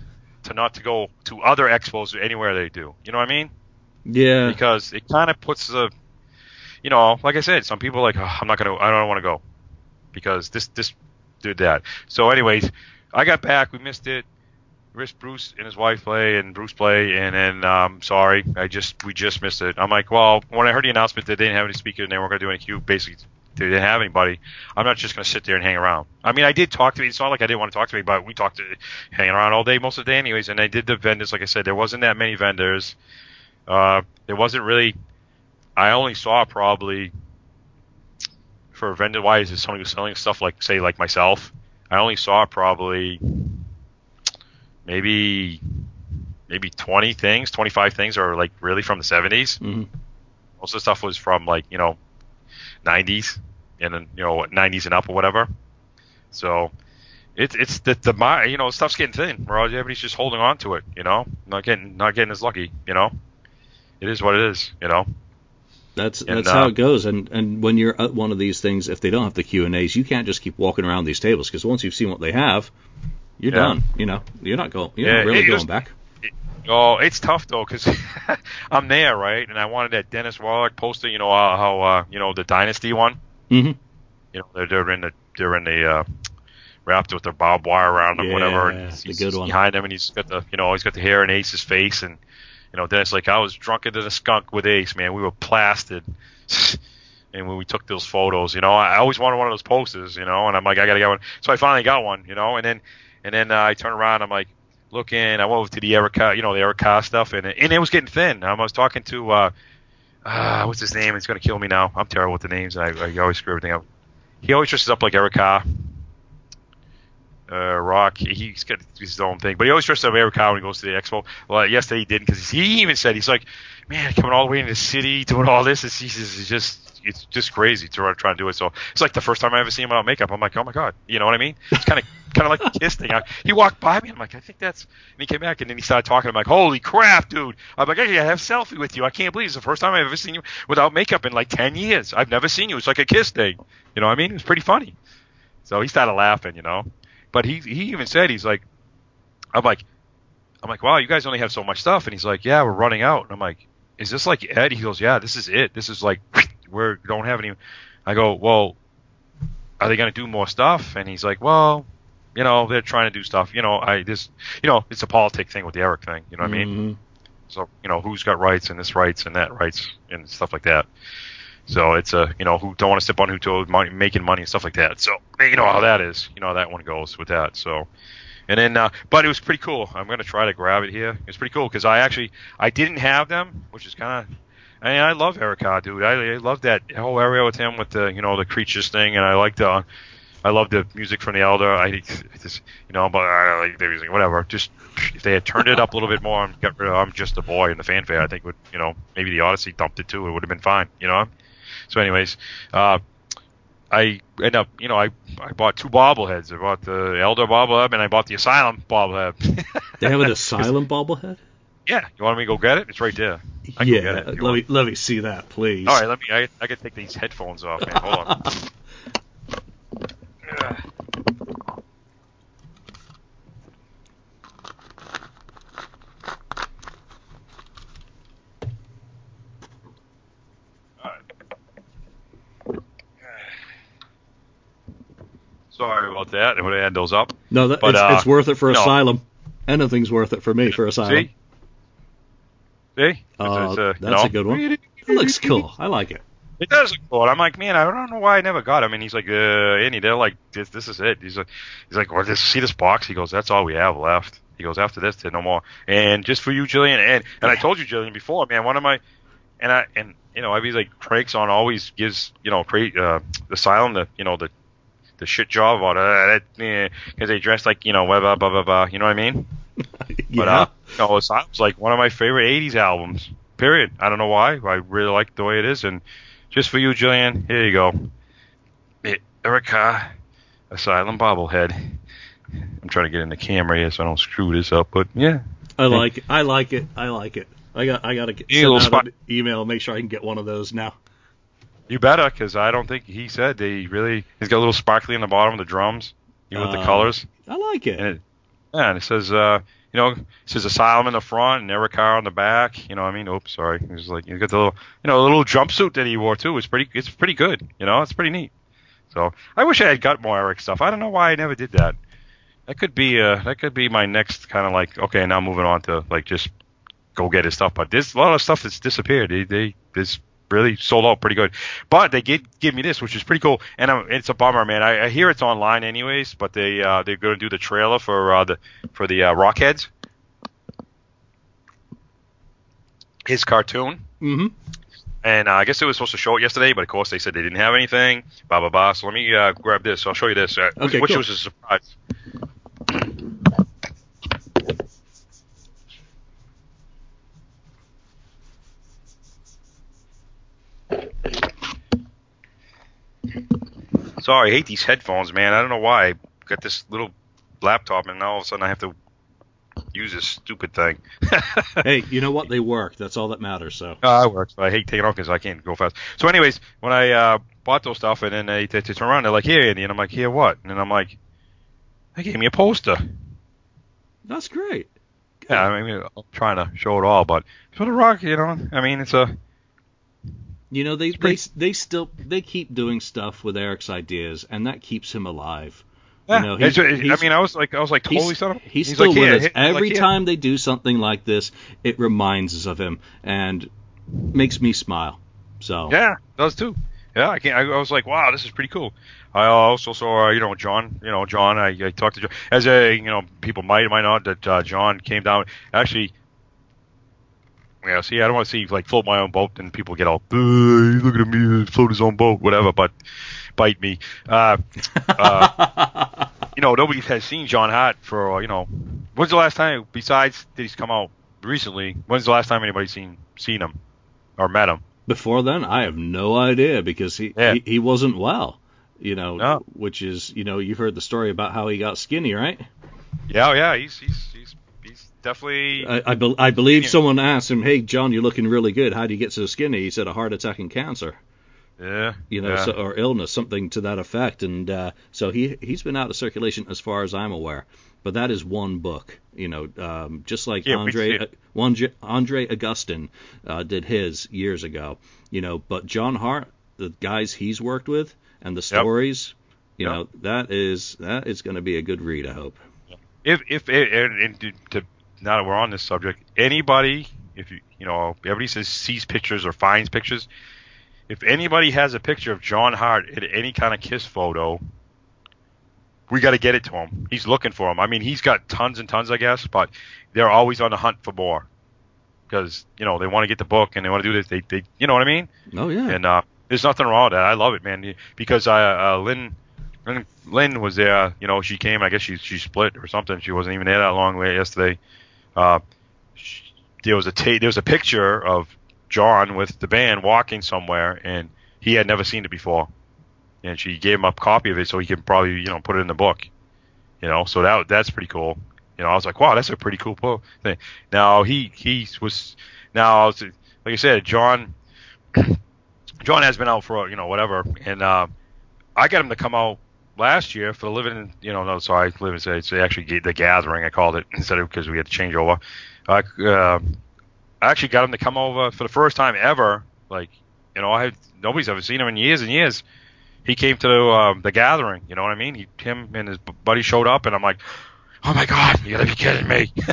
to not to go to other expos or anywhere they do. You know what I mean? Yeah, because it kind of puts the, you know, like I said, some people are like, oh, I'm not gonna, I don't want to go, because this this did that. So, anyways, I got back, we missed it. Missed Bruce and his wife play and Bruce play, and then um, sorry, I just we just missed it. I'm like, well, when I heard the announcement that they didn't have any speakers and they weren't gonna do any Q, basically they didn't have anybody. I'm not just gonna sit there and hang around. I mean, I did talk to me. It's not like I didn't want to talk to me, but we talked to hanging around all day most of the day, anyways. And I did the vendors, like I said, there wasn't that many vendors. Uh, there wasn't really. I only saw probably for vendor wise is someone who's selling stuff like say like myself. I only saw probably maybe maybe 20 things, 25 things are like really from the 70s. Mhm. Most of the stuff was from like you know 90s and then you know 90s and up or whatever. So it's it's the the you know stuff's getting thin. Bro. Everybody's just holding on to it. You know, not getting not getting as lucky. You know, it is what it is. You know. That's and, that's how uh, it goes. And and when you're at one of these things, if they don't have the Q and A's, you can't just keep walking around these tables because once you've seen what they have, you're Yeah. done. You know, you're not going. You're Yeah, not really going back. Oh, it's tough though, cause [laughs] I'm there, right? And I wanted that Dennis Woloch poster. You know uh, how uh, you know the Dynasty one. hmm You know they're, they're in the they're in the uh, wrapped with their barbed wire around them, whatever. And he's, the he's one. behind him, and he's got the you know he's got the hair in Ace's face, and you know Dennis like I was drunker than a skunk with Ace, man. We were plastered. [laughs] And when we took those photos, you know, I always wanted one of those posters, you know, and I'm like, I gotta get one. So I finally got one, you know, and then, and then uh, I turn around, I'm like, looking, I went over to the Eric Carr, you know, the Eric Carr stuff, and and it was getting thin. I was talking to, uh, uh, what's his name? He's gonna kill me now. I'm terrible with the names. I, I always screw everything up. He always dresses up like Eric Carr. Uh, Rock, he's got his own thing, but he always dresses up every Eric Carr when he goes to the expo. Well, yesterday he didn't because he even said he's like, man, coming all the way into the city, doing all this, it's, it's just it's just crazy to try, and do it. So it's like the first time I ever see him without makeup. I'm like, oh my god, you know what I mean? It's kind of [laughs] kind of like a kiss thing. I, he walked by me, I'm like, I think that's. And he came back, and then he started talking. I'm like, holy crap, dude! I'm like, I gotta have a selfie with you. I can't believe it's the first time I've ever seen you without makeup in like ten years. I've never seen you. It's like a kiss thing. You know what I mean? It was pretty funny. So he started laughing, you know. But he he even said he's like, I'm like, I'm like, wow, you guys only have so much stuff, and he's like, yeah, we're running out. And I'm like, is this like Ed? He goes, yeah, this is it. This is like [laughs] we don't have any. I go, well, are they going to do more stuff? And he's like, well, you know, they're trying to do stuff. You know, I this, you know, it's a politic thing with the Eric thing. You know what I mean? Mhm. So you know, who's got rights and this rights and that rights and stuff like that. So it's a you know who don't want to step on who toes, money, making money and stuff like that. So you know how that is. You know how that one goes with that. So. And then, uh, but it was pretty cool. I'm gonna try to grab it here. It's pretty cool because I actually I didn't have them, which is kind of. I mean, I love Eric Carr, dude. I, I love that whole area with him with the you know the creatures thing, and I like the. I love the music from the Elder. I just, you know, but I like the music, whatever. Just if they had turned it up a little bit more "I'm Just a Boy" and the fanfare, I think would, you know, maybe the Odyssey dumped it too. It would have been fine, you know. So, anyways, uh, I end up, you know, I I bought two bobbleheads. I bought the Elder bobblehead and I bought the Asylum bobblehead. [laughs] They have an asylum bobblehead. yeah, you want me to go get it? It's right there. I can Yeah, get it if you let me let me see that, please. All right, let me. I, I can take these headphones off, man. Hold on. [laughs] sorry about that. I would have had those up. No, that, But, it's, uh, it's worth it for no. Asylum. Anything's worth it for me for Asylum. See? See? Uh, It's, that's a good one. It looks cool. I like it. It does look cool. I'm like, man, I don't know why I never got him. And he's like, uh, Andy, they're like, this, this is it. He's like, he's like, well, just see this box. He goes, that's all we have left. He goes, after this, there's no more. And just for you, Julian, and and I told you, Julian, before, man, one of my, and I and you know, I was like, Craig's on always gives, you know, create uh, Asylum the, you know, the, the shit job about that, because they dress like, you know, blah blah blah blah blah. You know what I mean? [laughs] yeah. But uh, you know, Asylum's like one of my favorite '80s albums. Period. I don't know why. I really like the way it is, and just for you, Julian, here you go. Eh, Eric Carr, Asylum bobblehead. I'm trying to get in the camera here so I don't screw this up, but yeah. I like it. I like it. I like it. I got. I got to get You send out spot- an email. Make sure I can get one of those now. You better, because I don't think he said they really. He's got a little sparkly in the bottom of the drums, even with the Um, colors. I like it. And it, yeah, and it says, uh, you know, it says Asylum in the front and Eric Carr on the back. You know, what I mean, oops, sorry. It's like you got the little, you know, the little jumpsuit that he wore too. It's pretty, it's pretty good. You know, it's pretty neat. So I wish I had got more Eric stuff. I don't know why I never did that. That could be, uh, that could be my next kind of like, okay, now moving on to like just go get his stuff. But there's a lot of stuff that's disappeared. They, they, this really sold out pretty good. But they did give me this, which is pretty cool. And i it's a bummer, man. I, I hear it's online anyways, but they uh, they're going to do the trailer for uh, the for the uh, Rockheads. His cartoon, Mm-hmm. and uh, I guess it was supposed to show it yesterday, but of course they said they didn't have anything. Blah blah blah. So let me uh, grab this. I'll show you this, uh, which, Okay, which cool. was a surprise. Sorry, I hate these headphones, man. I don't know why. I got this little laptop, and now all of a sudden I have to use this stupid thing. [laughs] Hey, you know what? They work. That's all that matters. So. Oh, that works. But I hate taking off because I can't go fast. So, anyways, when I uh, bought those stuff, and then they, they, they turn around, they're like, "Here, Andy," and I'm like, "Here, what?" And then I'm like, "They gave me a poster." That's great. Yeah, I mean, I'm trying to show it all, but it's for the rock, you know, I mean, it's a You know, they they pretty- they still they keep doing stuff with Eric's ideas, and that keeps him alive. yeah. know, it's- he's- I mean, I was like, I was like totally He's, set up. he's, He's still like, with "Here, us. hit- Every like, here." time they do something like this, it reminds us of him and makes me smile. So Yeah, does too. Yeah, I can I, I was like, wow, this is pretty cool. I also saw, uh, you know, John. You know, John. I, I talked to John. As a, you know, people might might not that uh, John came down. Actually, yeah. See, I don't want to see like float my own boat and people get all, "Boo, look at me float his own boat, whatever. But bite me. Uh, uh, [laughs] you know, nobody has seen John Harte for, uh, you know, when's the last time? Besides, that he's come out recently? When's the last time anybody seen seen him or met him? Before then, I have no idea because he Yeah. he, he wasn't well. You know, No. which is you know you've heard the story about how he got skinny, right? Yeah, yeah, he's he's he's he's definitely. I I, be, I believe someone asked him, "Hey, John, you're looking really good. How do you get so skinny?" He said, "A heart attack and cancer." yeah, you know, yeah. so, or illness, something to that effect. And uh, so he he's been out of circulation as far as I'm aware. But that is one book, you know, um, just like Yeah, Andre uh. Andre, Andre Augustin uh, did his years ago, you know. But John Harte, the guys he's worked with, and the stories, you Yep. know, that is that is going to be a good read, I hope. if if and, to now that we're on this subject, anybody, if you you know, everybody says sees pictures or finds pictures. If anybody has a picture of John Harte at any kind of kiss photo, we got to get it to him. He's looking for him. I mean, he's got tons and tons, I guess, but they're always on the hunt for more because you know they want to get the book and they want to do this. They, they, you know what I mean? Oh yeah, And uh, there's nothing wrong with that. I love it, man. Because I, uh, Lynn, Lynn, Lynn was there. You know, she came. I guess she she split or something. She wasn't even there that long yesterday. Uh, there was a ta- there was a picture of John with the band walking somewhere, and he had never seen it before. And she gave him a copy of it so he could probably you know put it in the book. You know, so that that's pretty cool. You know, I was like, wow, that's a pretty cool thing. Now he he was now I was, like I said, John. [clears throat] John has been out for you know whatever, and uh, I got him to come out last year for the living. You know, no, sorry, living. It's actually the gathering. I called it instead of because we had to change over. I uh, I actually got him to come over for the first time ever. Like, you know, I had, nobody's ever seen him in years and years. he came to um, the gathering. You know what I mean? He, him and his buddy showed up, and I'm like, oh my god, you gotta be kidding me. [laughs] you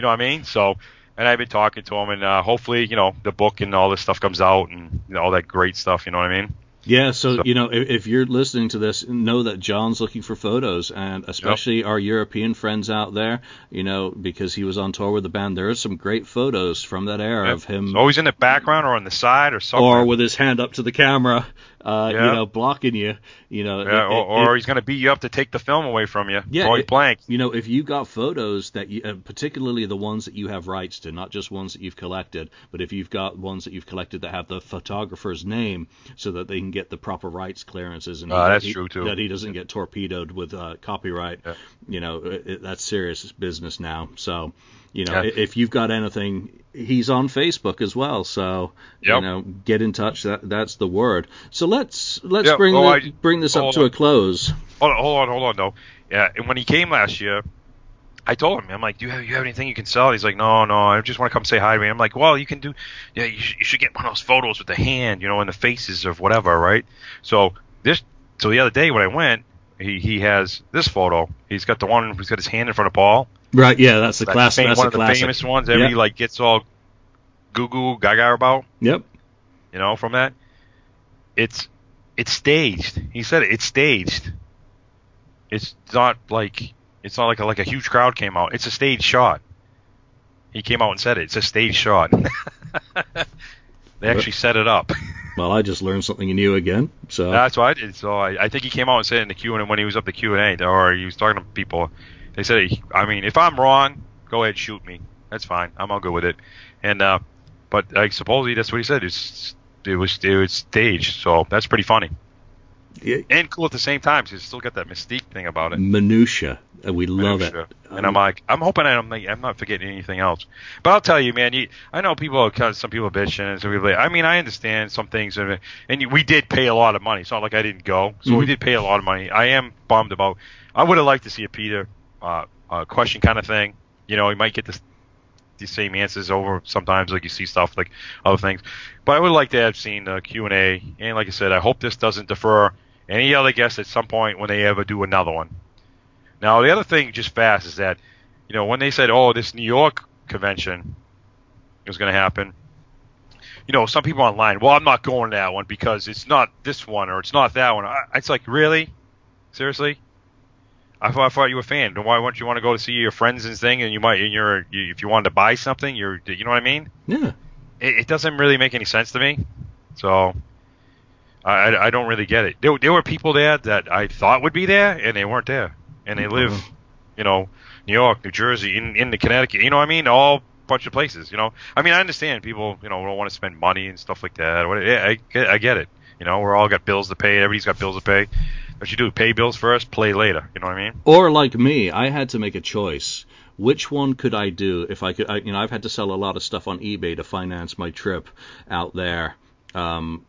know what I mean? So, and I've been talking to him, and uh, hopefully, you know, the book and all this stuff comes out, and you know, all that great stuff. You know what I mean? Yeah, so, so, you know, if, if, you're listening to this, know that John's looking for photos, and especially yep. our European friends out there, you know, because he was on tour with the band. There are some great photos from that era yep. of him. always in the background or on the side or something. Or with his hand up to the camera, uh, yeah. you know, blocking you. You know, yeah, it, or, or it, he's going to beat you up to take the film away from you. Yeah, point blank. You know, if you got photos that, you, uh, particularly the ones that you have rights to, not just ones that you've collected, but if you've got ones that you've collected that have the photographer's name, so that they can get the proper rights clearances, and uh, he, that's he, true too. That he doesn't get torpedoed with uh, copyright. Yeah. You know, that's serious business now. So you know, yeah. if you've got anything, he's on Facebook as well. So yep. you know, get in touch. That that's the word. So let's let's yep. bring oh, the, I, bring this up to on. a close. Hold on, hold on, hold on, though. Yeah, and when he came last year, I told him, I'm like, do you have you have anything you can sell? He's like, no, no, I just want to come say hi to me. I'm like, well, you can do, yeah, you should, you should get one of those photos with the hand, you know, and the faces of whatever, right? So this, so the other day when I went, he he has this photo. He's got the one. He's got his hand in front of Paul. Right. Yeah, that's the classic. That's one of the classic. famous ones. Every yep. like gets all goo goo gaga about. Yep. You know, from that, it's it's staged. He said it, it's staged. It's not like it's not like a, like a huge crowd came out. It's a stage shot. He came out and said it. It's a stage shot. [laughs] they actually set it up. Well, I just learned something new again. So that's what I did. So I, I think he came out and said in the Q and when he was up the Q and A, or he was talking to people. They said, I mean, if I'm wrong, go ahead shoot me. That's fine. I'm all good with it. And uh, but like supposedly that's what he said. It's it was it was staged, so that's pretty funny. Yeah. And cool at the same time. So you still got that mystique thing about it. Minutia. We love Minutia. it. And I'm like, I'm hoping I'm I'm not forgetting anything else. But I'll tell you, man. You, I know people, cause some people bitching, and some people. I mean, I understand some things, and, and we did pay a lot of money. It's not like I didn't go. So mm-hmm. we did pay a lot of money. I am bummed about. I would have liked to see a Peter uh, uh, question kind of thing. You know, he might get the the same answers over sometimes, like you see stuff like other things. But I would like to have seen the Q and A, and like I said, I hope this doesn't defer any other guests at some point when they ever do another one. Now, the other thing, just fast, is that you know when they said, "Oh, this New York convention is going to happen," you know, some people online, "Well, I'm not going to that one because it's not this one or it's not that one." I, it's like, really, seriously. I thought, I thought you were a fan. Why wouldn't you want to go to see your friends and thing? And you might, and you're, you, if you wanted to buy something, you're, you know what I mean? Yeah. It, it doesn't really make any sense to me. So, I, I don't really get it. There, there were people there that I thought would be there, and they weren't there, and they live, mm-hmm. you know, New York, New Jersey, in in the Connecticut. You know what I mean? All bunch of places. You know, I mean, I understand people, you know, don't want to spend money and stuff like that. Yeah, I I get it. You know, we're all got bills to pay. Everybody's got bills to pay. What you do, pay bills first, play later. You know what I mean? Or like me, I had to make a choice. Which one could I do if I could? I, you know, I've had to sell a lot of stuff on eBay to finance my trip out there, um,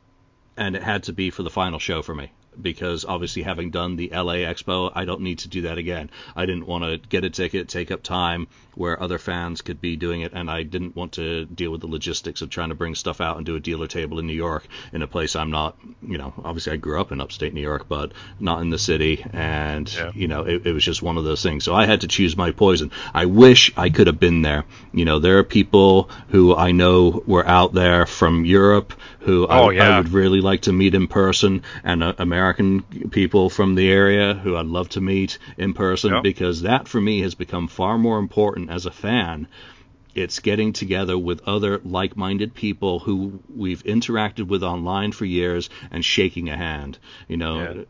and it had to be for the final show for me because obviously having done the LA Expo, I don't need to do that again. I didn't want to get a ticket, take up time where other fans could be doing it, and I didn't want to deal with the logistics of trying to bring stuff out and do a dealer table in New York in a place I'm not, you know, obviously I grew up in upstate New York, but not in the city, and yeah. you know, it, it was just one of those things. So I had to choose my poison. I wish I could have been there. You know, there are people who I know were out there from Europe who oh, I, yeah. I, would really like to meet in person, and uh, American people from the area who I'd love to meet in person yep. because that for me has become far more important as a fan. It's getting together with other like minded people who we've interacted with online for years and shaking a hand. You know, yeah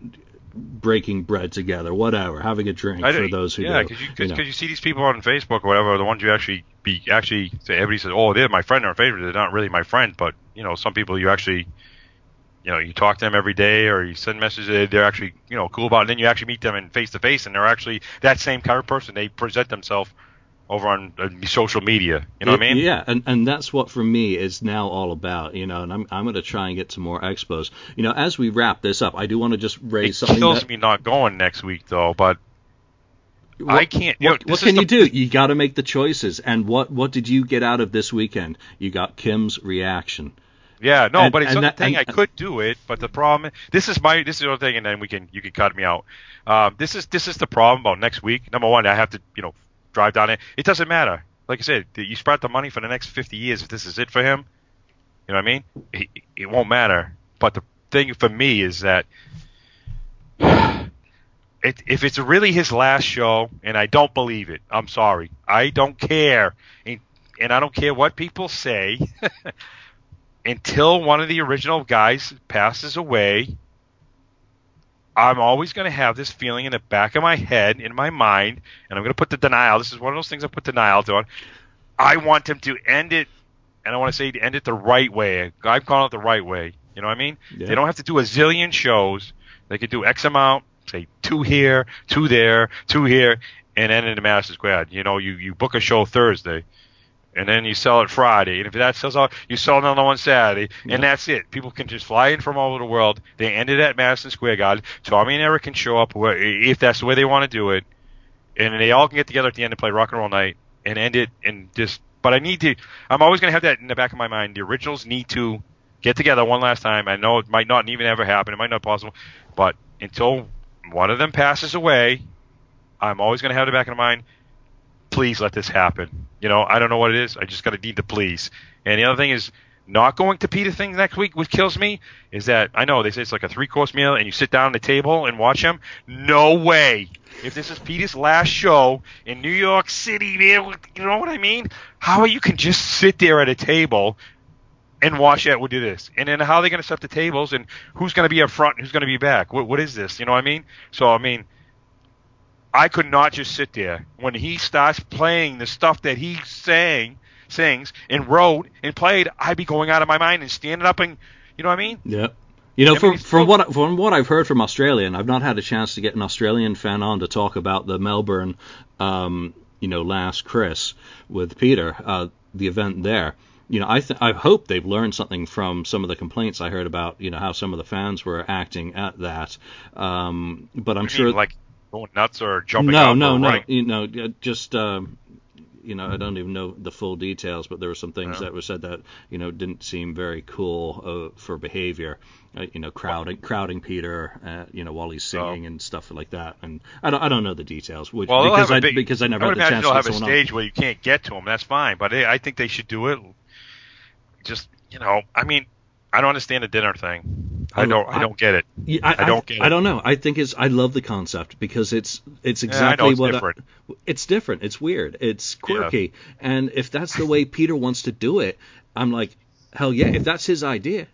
breaking bread together, whatever, having a drink I for those who yeah, because you, you, know. you see these people on Facebook or whatever, the ones you actually be actually say everybody says, oh, they're my friend or favorite. They're not really my friend, but you know, some people you actually, you know, you talk to them every day or you send messages. They're actually you know cool about, it, and then you actually meet them in face to face, and they're actually that same kind of person. They present themselves over on uh, social media. You know what I mean? Yeah, and and that's what for me is now all about. You know, and I'm I'm going to try and get some more expos. You know, as we wrap this up, I do want to just raise it something. It kills that, me not going next week though, but. What, I can't. You what, know, what can the, you do? You got to make the choices. And what what did you get out of this weekend? You got Kim's reaction. Yeah, no, And- but it's not the thing. and- I could do it, but the problem. Is this is my. This is the other thing, and then we can. You can cut me out. Um, this is this is the problem about next week. Number one, I have to you know drive down it. It doesn't matter. Like I said, you spread the money for the next 50 years. If this is it for him, you know what I mean? It, it won't matter. But the thing for me is that. [sighs] It, if it's really his last show, and I don't believe it, I'm sorry. I don't care, and, and I don't care what people say. [laughs] until one of the original guys passes away, I'm always going to have this feeling in the back of my head, in my mind, and I'm going to put the denial. This is one of those things I put denial on. I want him to end it, and I want to say to end it the right way. I'm calling it the right way. You know what I mean? Yeah. They don't have to do a zillion shows. They could do X amount, say two here, two there, two here, and end it in Madison Square. You know, you, you book a show Thursday and then you sell it Friday, and if that sells out, you sell another one Saturday, Yeah. and that's it. People can just fly in from all over the world. They end it at Madison Square Garden. Tommy and Eric can show up where- if that's the way they want to do it, and they all can get together at the end and play rock and roll night and end it and just. But I need to. I'm always going to have that in the back of my mind. The originals need to get together one last time. I know it might not even ever happen. It might not be possible, but until one of them passes away, I'm always going to have it back in my mind please let this happen. You know, I don't know what it is. I just got to need the please. And the other thing is not going to Peter things next week, which kills me, is that I know they say it's like a three course meal and you sit down at the table and watch him. No way. If this is Peter's last show in New York City, man, you know what I mean? How are you can just sit there at a table and watch that. We'll do this, and then how are they going to set the tables, and who's going to be up front, and who's going to be back? What, what is this? You know what I mean? So I mean, I could not just sit there when he starts playing the stuff that he sang, sings, and wrote and played. I'd be going out of my mind and standing up and, you know what I mean? Yeah. You know, I mean, from from what from what I've heard from Australia, and I've not had a chance to get an Australian fan on to talk about the Melbourne, um, you know, last Chris with Peter, uh, the event there. You know, I th- I hope they've learned something from some of the complaints I heard about, you know, how some of the fans were acting at that. Um, but I'm I sure like going nuts or jumping no, no, no. running. You know, just um, you know, I don't even know the full details, but there were some things Yeah. that were said that you know didn't seem very cool uh, for behavior. Uh, you know, crowding, crowding Peter, uh, you know, while he's singing and stuff like that. And I don't, I don't know the details, which Well, because I big- because I never I had the chance they'll to have a stage where you can't get to them. That's fine, but I I think they should do it. Just you know, I mean, I don't understand the dinner thing. I don't. I, I- don't get it. Yeah, I, I don't get I it. don't know. I think it's. I love the concept because it's. It's Yeah, I exactly know it's what. different. I, it's different. It's weird. It's quirky. And if that's the way Peter wants to do it, I'm like, hell yeah. If that's his idea,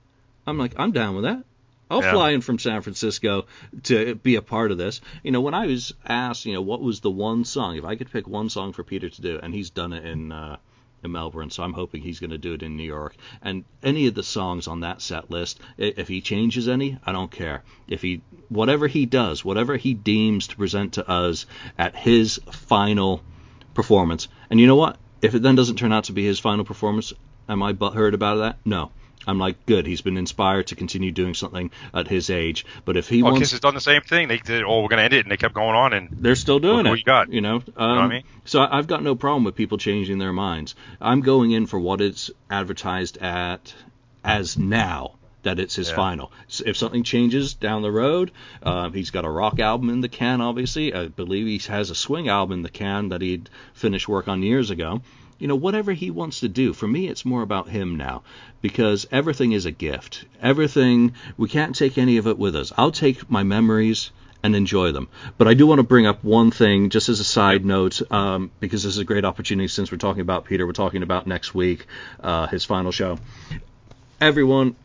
I'm like, I'm down with that. I'll Yeah. fly in from San Francisco to be a part of this. You know, when I was asked, you know, what was the one song, if I could pick one song for Peter to do, and he's done it in uh, in Melbourne, so I'm hoping he's going to do it in New York. And any of the songs on that set list, if he changes any, I don't care. If he, whatever he does, whatever he deems to present to us at his final performance, and you know what? If it then doesn't turn out to be his final performance, am I butthurt about that? No. I'm like, good. He's been inspired to continue doing something at his age. But if he Well, wants, Kiss has done the same thing. They did. Oh, we're gonna end it, and they kept going on. And they're still doing it. what you got. You know, um, what I mean? so I've got no problem with people changing their minds. I'm going in for what it's advertised at as now that it's his Yeah. final. S if something changes down the road, uh, he's got a rock album in the can. Obviously, I believe he has a swing album in the can that he'd finished work on years ago. You know, whatever he wants to do. For me, it's more about him now because everything is a gift. Everything we can't take any of it with us. I'll take my memories and enjoy them. But I do want to bring up one thing, just as a side note, um, because this is a great opportunity since we're talking about Peter. We're talking about next week, uh, his final show. Everyone,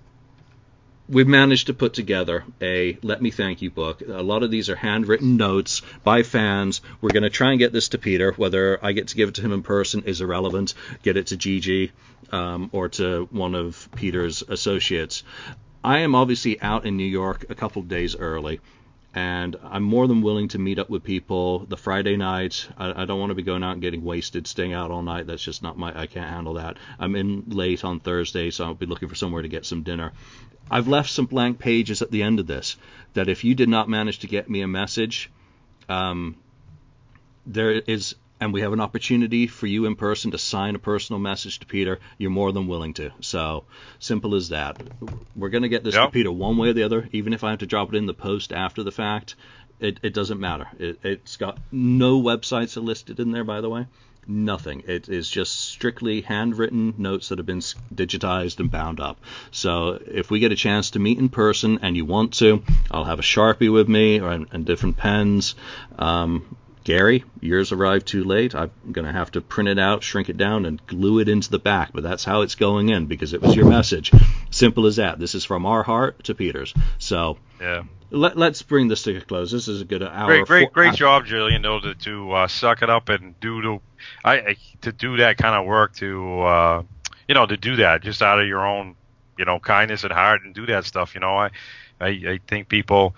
we've managed to put together a Let Me Thank You book. A lot of these are handwritten notes by fans. We're going to try and get this to Peter. Whether I get to give it to him in person is irrelevant. Get it to Gigi um, or to one of Peter's associates. I am obviously out in New York a couple days early. And I'm more than willing to meet up with people the Friday night. I, I don't want to be going out and getting wasted, staying out all night. That's just not my. I can't handle that. I'm in late on Thursday, so I'll be looking for somewhere to get some dinner. I've left some blank pages at the end of this that if you did not manage to get me a message, um, there is and we have an opportunity for you in person to sign a personal message to Peter, you're more than willing to. So simple as that. We're going to get this Yep. to Peter one way or the other, even if I have to drop it in the post after the fact. It, it doesn't matter. It, it's got no websites are listed in there, by the way. Nothing. It is just strictly handwritten notes that have been digitized and bound up. So if we get a chance to meet in person and you want to, I'll have a sharpie with me or and, and different pens. Um, Gary, yours arrived too late. I'm going to have to print it out, shrink it down, and glue it into the back. But that's how it's going in because it was your message. Simple as that. This is from our heart to Peter's. So Yeah. let, let's bring this to a close. This is a good hour. Great, great, great job, Julian. Though to, to uh, suck it up and do to, I, I to do that kind of work to, uh, you know, to do that just out of your own, you know, kindness and heart and do that stuff. You know, I, I, I think people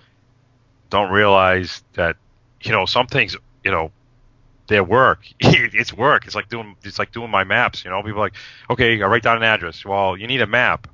don't realize that, you know, some things, you know, their work. [laughs] it's work. It's like doing, it's like doing my maps. You know, people like, okay, I write down an address. Well, you need a map.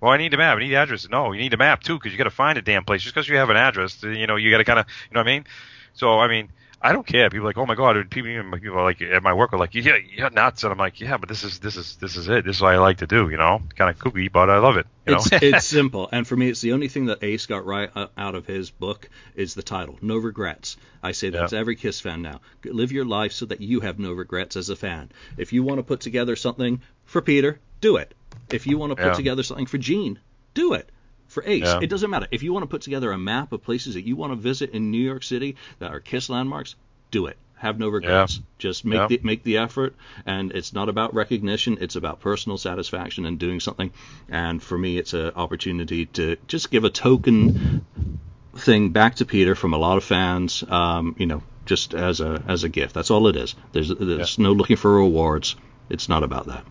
Well, I need a map. I need the address. No, you need a map too, because you got to find a damn place. Just because you have an address, you know, you got to kind of, you know what I mean? So, I mean, I don't care. People are like, oh my god, and people, people are like at my work are like, yeah, you're nuts, and I'm like, yeah, but this is this is this is it. This is what I like to do. You know, kind of kooky, but I love it. You know? It's, [laughs] it's simple, and for me, it's the only thing that Ace got right uh, out of his book is the title, No Regrets. I say that Yeah. to every Kiss fan now. Live your life so that you have no regrets as a fan. If you want to put together something for Peter, do it. If you want to put Yeah. together something for Gene, do it. For Ace, Yeah. it doesn't matter. If you want to put together a map of places that you want to visit in New York City that are Kiss landmarks, do it. Have no regrets. Just make Yeah. the make the effort, and it's not about recognition. It's about personal satisfaction and doing something. And for me, it's an opportunity to just give a token thing back to Peter from a lot of fans. Um, you know, just as a as a gift. That's all it is. There's there's no looking for rewards. It's not about that.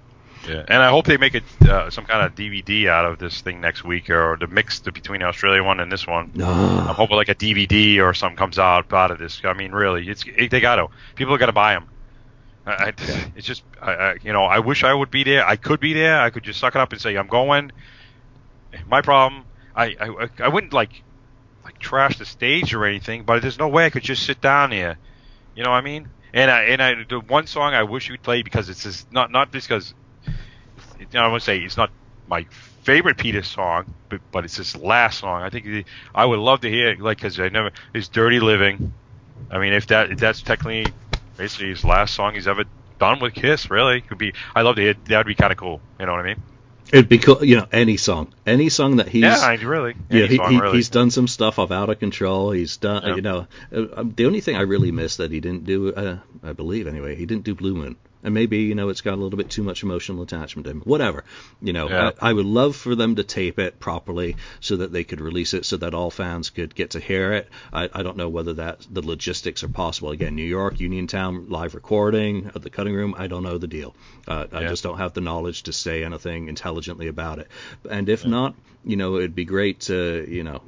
Yeah, and I hope they make it uh, some kind of DVD out of this thing next week, or the mix between the Australia one and this one. I'm hoping like a DVD or something comes out out of this. I mean, really, it's it, they got to. People got to buy them. I, I, it's just, I, I, you know, I wish I would be there. I could be there. I could just suck it up and say I'm going. My problem, I, I, I wouldn't like, like trash the stage or anything, but there's no way I could just sit down here. You know what I mean? And I, and I, the one song I wish you'd play because it's just not not because you know, I want to say it's not my favorite Peter song, but, but it's his last song. I think the, I would love to hear it, like, because I never is "Dirty Living." I mean, if that if that's technically basically his last song he's ever done with Kiss, really could be. I love to hear. That would be kind of cool. You know what I mean? It'd be cool, you know, any song, any song that he's yeah, really. yeah, he, song, he, really. he's done some stuff of out of control. He's done, Yeah. you know, uh, um, the only thing I really miss that he didn't do, uh, I believe anyway, he didn't do Blue Moon. And maybe, you know, it's got a little bit too much emotional attachment to him. Whatever. You know, Yeah. I, I would love for them to tape it properly so that they could release it so that all fans could get to hear it. I, I don't know whether that the logistics are possible. Again, New York, Uniontown, live recording at the cutting room. I don't know the deal. Uh, I just don't have the knowledge to say anything intelligently about it. And if not, you know, it'd be great to, you know,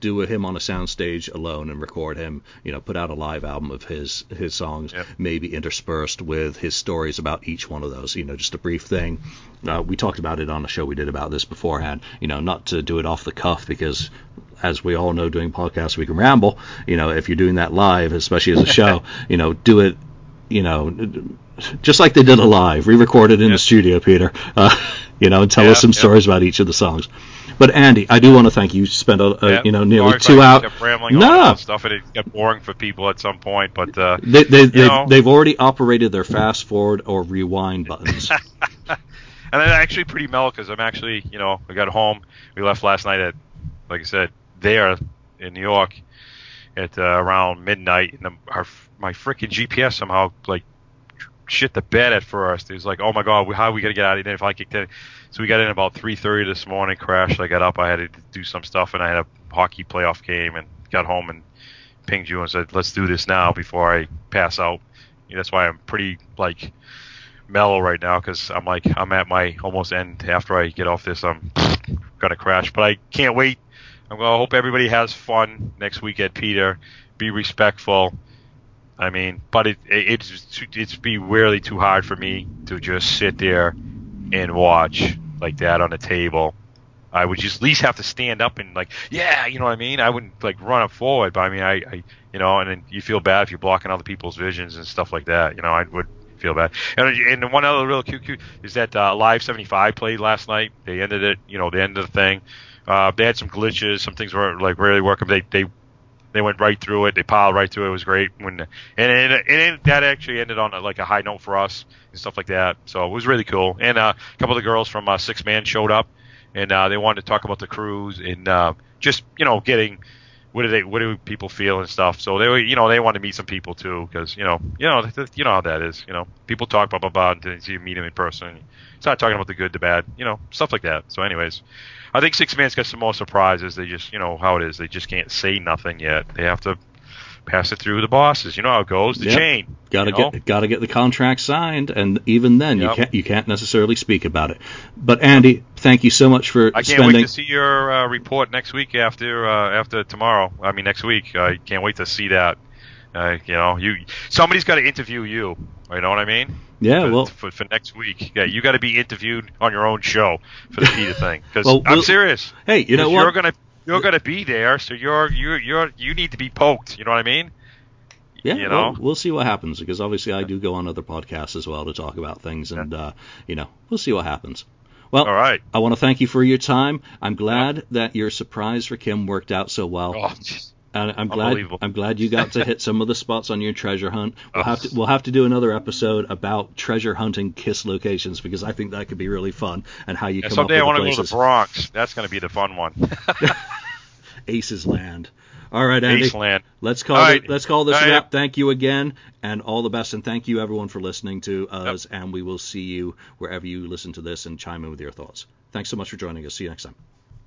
do him on a soundstage alone and record him, you know, put out a live album of his his songs, Yep. maybe interspersed with his stories about each one of those, you know, just a brief thing. Uh, we talked about it on a show we did about this beforehand, you know, not to do it off the cuff because as we all know doing podcasts we can ramble, you know, if you're doing that live, especially as a show, [laughs] you know, do it you know, just like they did a live, re-recorded in Yeah. the studio, Peter. Uh, [laughs] you know, and tell Yeah, us some stories about each of the songs. But Andy, I do want to thank you. You Spent a, a Yeah. you know nearly two hours. rambling No, about stuff and it got boring for people at some point, but uh, they, they, they've, they've already operated their fast forward or rewind [laughs] buttons. and I'm actually pretty mellow because I'm actually, you know, we got home. We left last night at, like I said, there in New York at uh, around midnight, and our my freaking GPS somehow like shit the bed at first. It was like, oh my god, how are we gonna get out of here if I kicked in? So we got in about 3:30 this morning. Crashed. I got up. I had to do some stuff, and I had a hockey playoff game, and got home and pinged you and said, let's do this now before I pass out. That's why I'm pretty like mellow right now because I'm like I'm at my almost end. After I get off this, I'm [laughs] gonna crash. But I can't wait. I'm gonna hope everybody has fun next week at Peter. Be respectful. I mean, but it, it it's it's be really too hard for me to just sit there and watch like that on a table. I would just at least have to stand up and like, yeah, you know what I mean. I wouldn't like run up forward, but I mean, I, I you know, and then you feel bad if you're blocking other people's visions and stuff like that. You know, I would feel bad. And, and one other real cute, is that uh, Live 75 played last night. They ended it, you know, the end of the thing. Uh, they had some glitches, some things weren't like really working. They they they went right through it. They piled right through it. It was great. When and and, it, that actually ended on a, like a high note for us and stuff like that. So it was really cool. And uh, a couple of the girls from uh, Sixthman showed up, and uh, they wanted to talk about the cruise and uh, just you know getting what do they what do people feel and stuff. So they were you know they wanted to meet some people too because you know you know you know how that is. You know people talk blah blah blah until you meet them in person. Start talking about the good, the bad, you know stuff like that. So anyways. I think Sixthman's got some more surprises. They just, you know, how it is. They just can't say nothing yet. They have to pass it through the bosses. You know how it goes. The yep. chain. Got to get got to get the contract signed, and even then, yep. you can't you can't necessarily speak about it. But Andy, thank you so much for. Spending. I can't spending... wait to see your uh, report next week after uh, after tomorrow. I mean next week. I can't wait to see that. Uh, you know, you somebody's got to interview you. You know what I mean? Yeah. For, well, for, for next week, yeah, you got to be interviewed on your own show for the Peter thing. Because well, I'm we'll, serious. Hey, you know what? You're gonna you're gonna be there, so you're you you're you need to be poked. You know what I mean? Yeah, you know? well, we'll see what happens because obviously I do go on other podcasts as well to talk about things, and yeah. uh, you know, we'll see what happens. Well, all right. I want to thank you for your time. I'm glad yep. that your surprise for Kim worked out so well. Oh, [laughs] and I'm glad I'm glad you got to hit some of the spots on your treasure hunt. We'll have to oh. we'll have to do another episode about treasure hunting kiss locations because I think that could be really fun and how you yeah, come someday up with I want to go to the Bronx. That's going to be the fun one. [laughs] Aces Land. All right, Andy. Ace Land. Let's call right. it, let's call this right. wrap. Thank you again, and all the best. And thank you everyone for listening to us. Yep. And we will see you wherever you listen to this and chime in with your thoughts. Thanks so much for joining us. See you next time.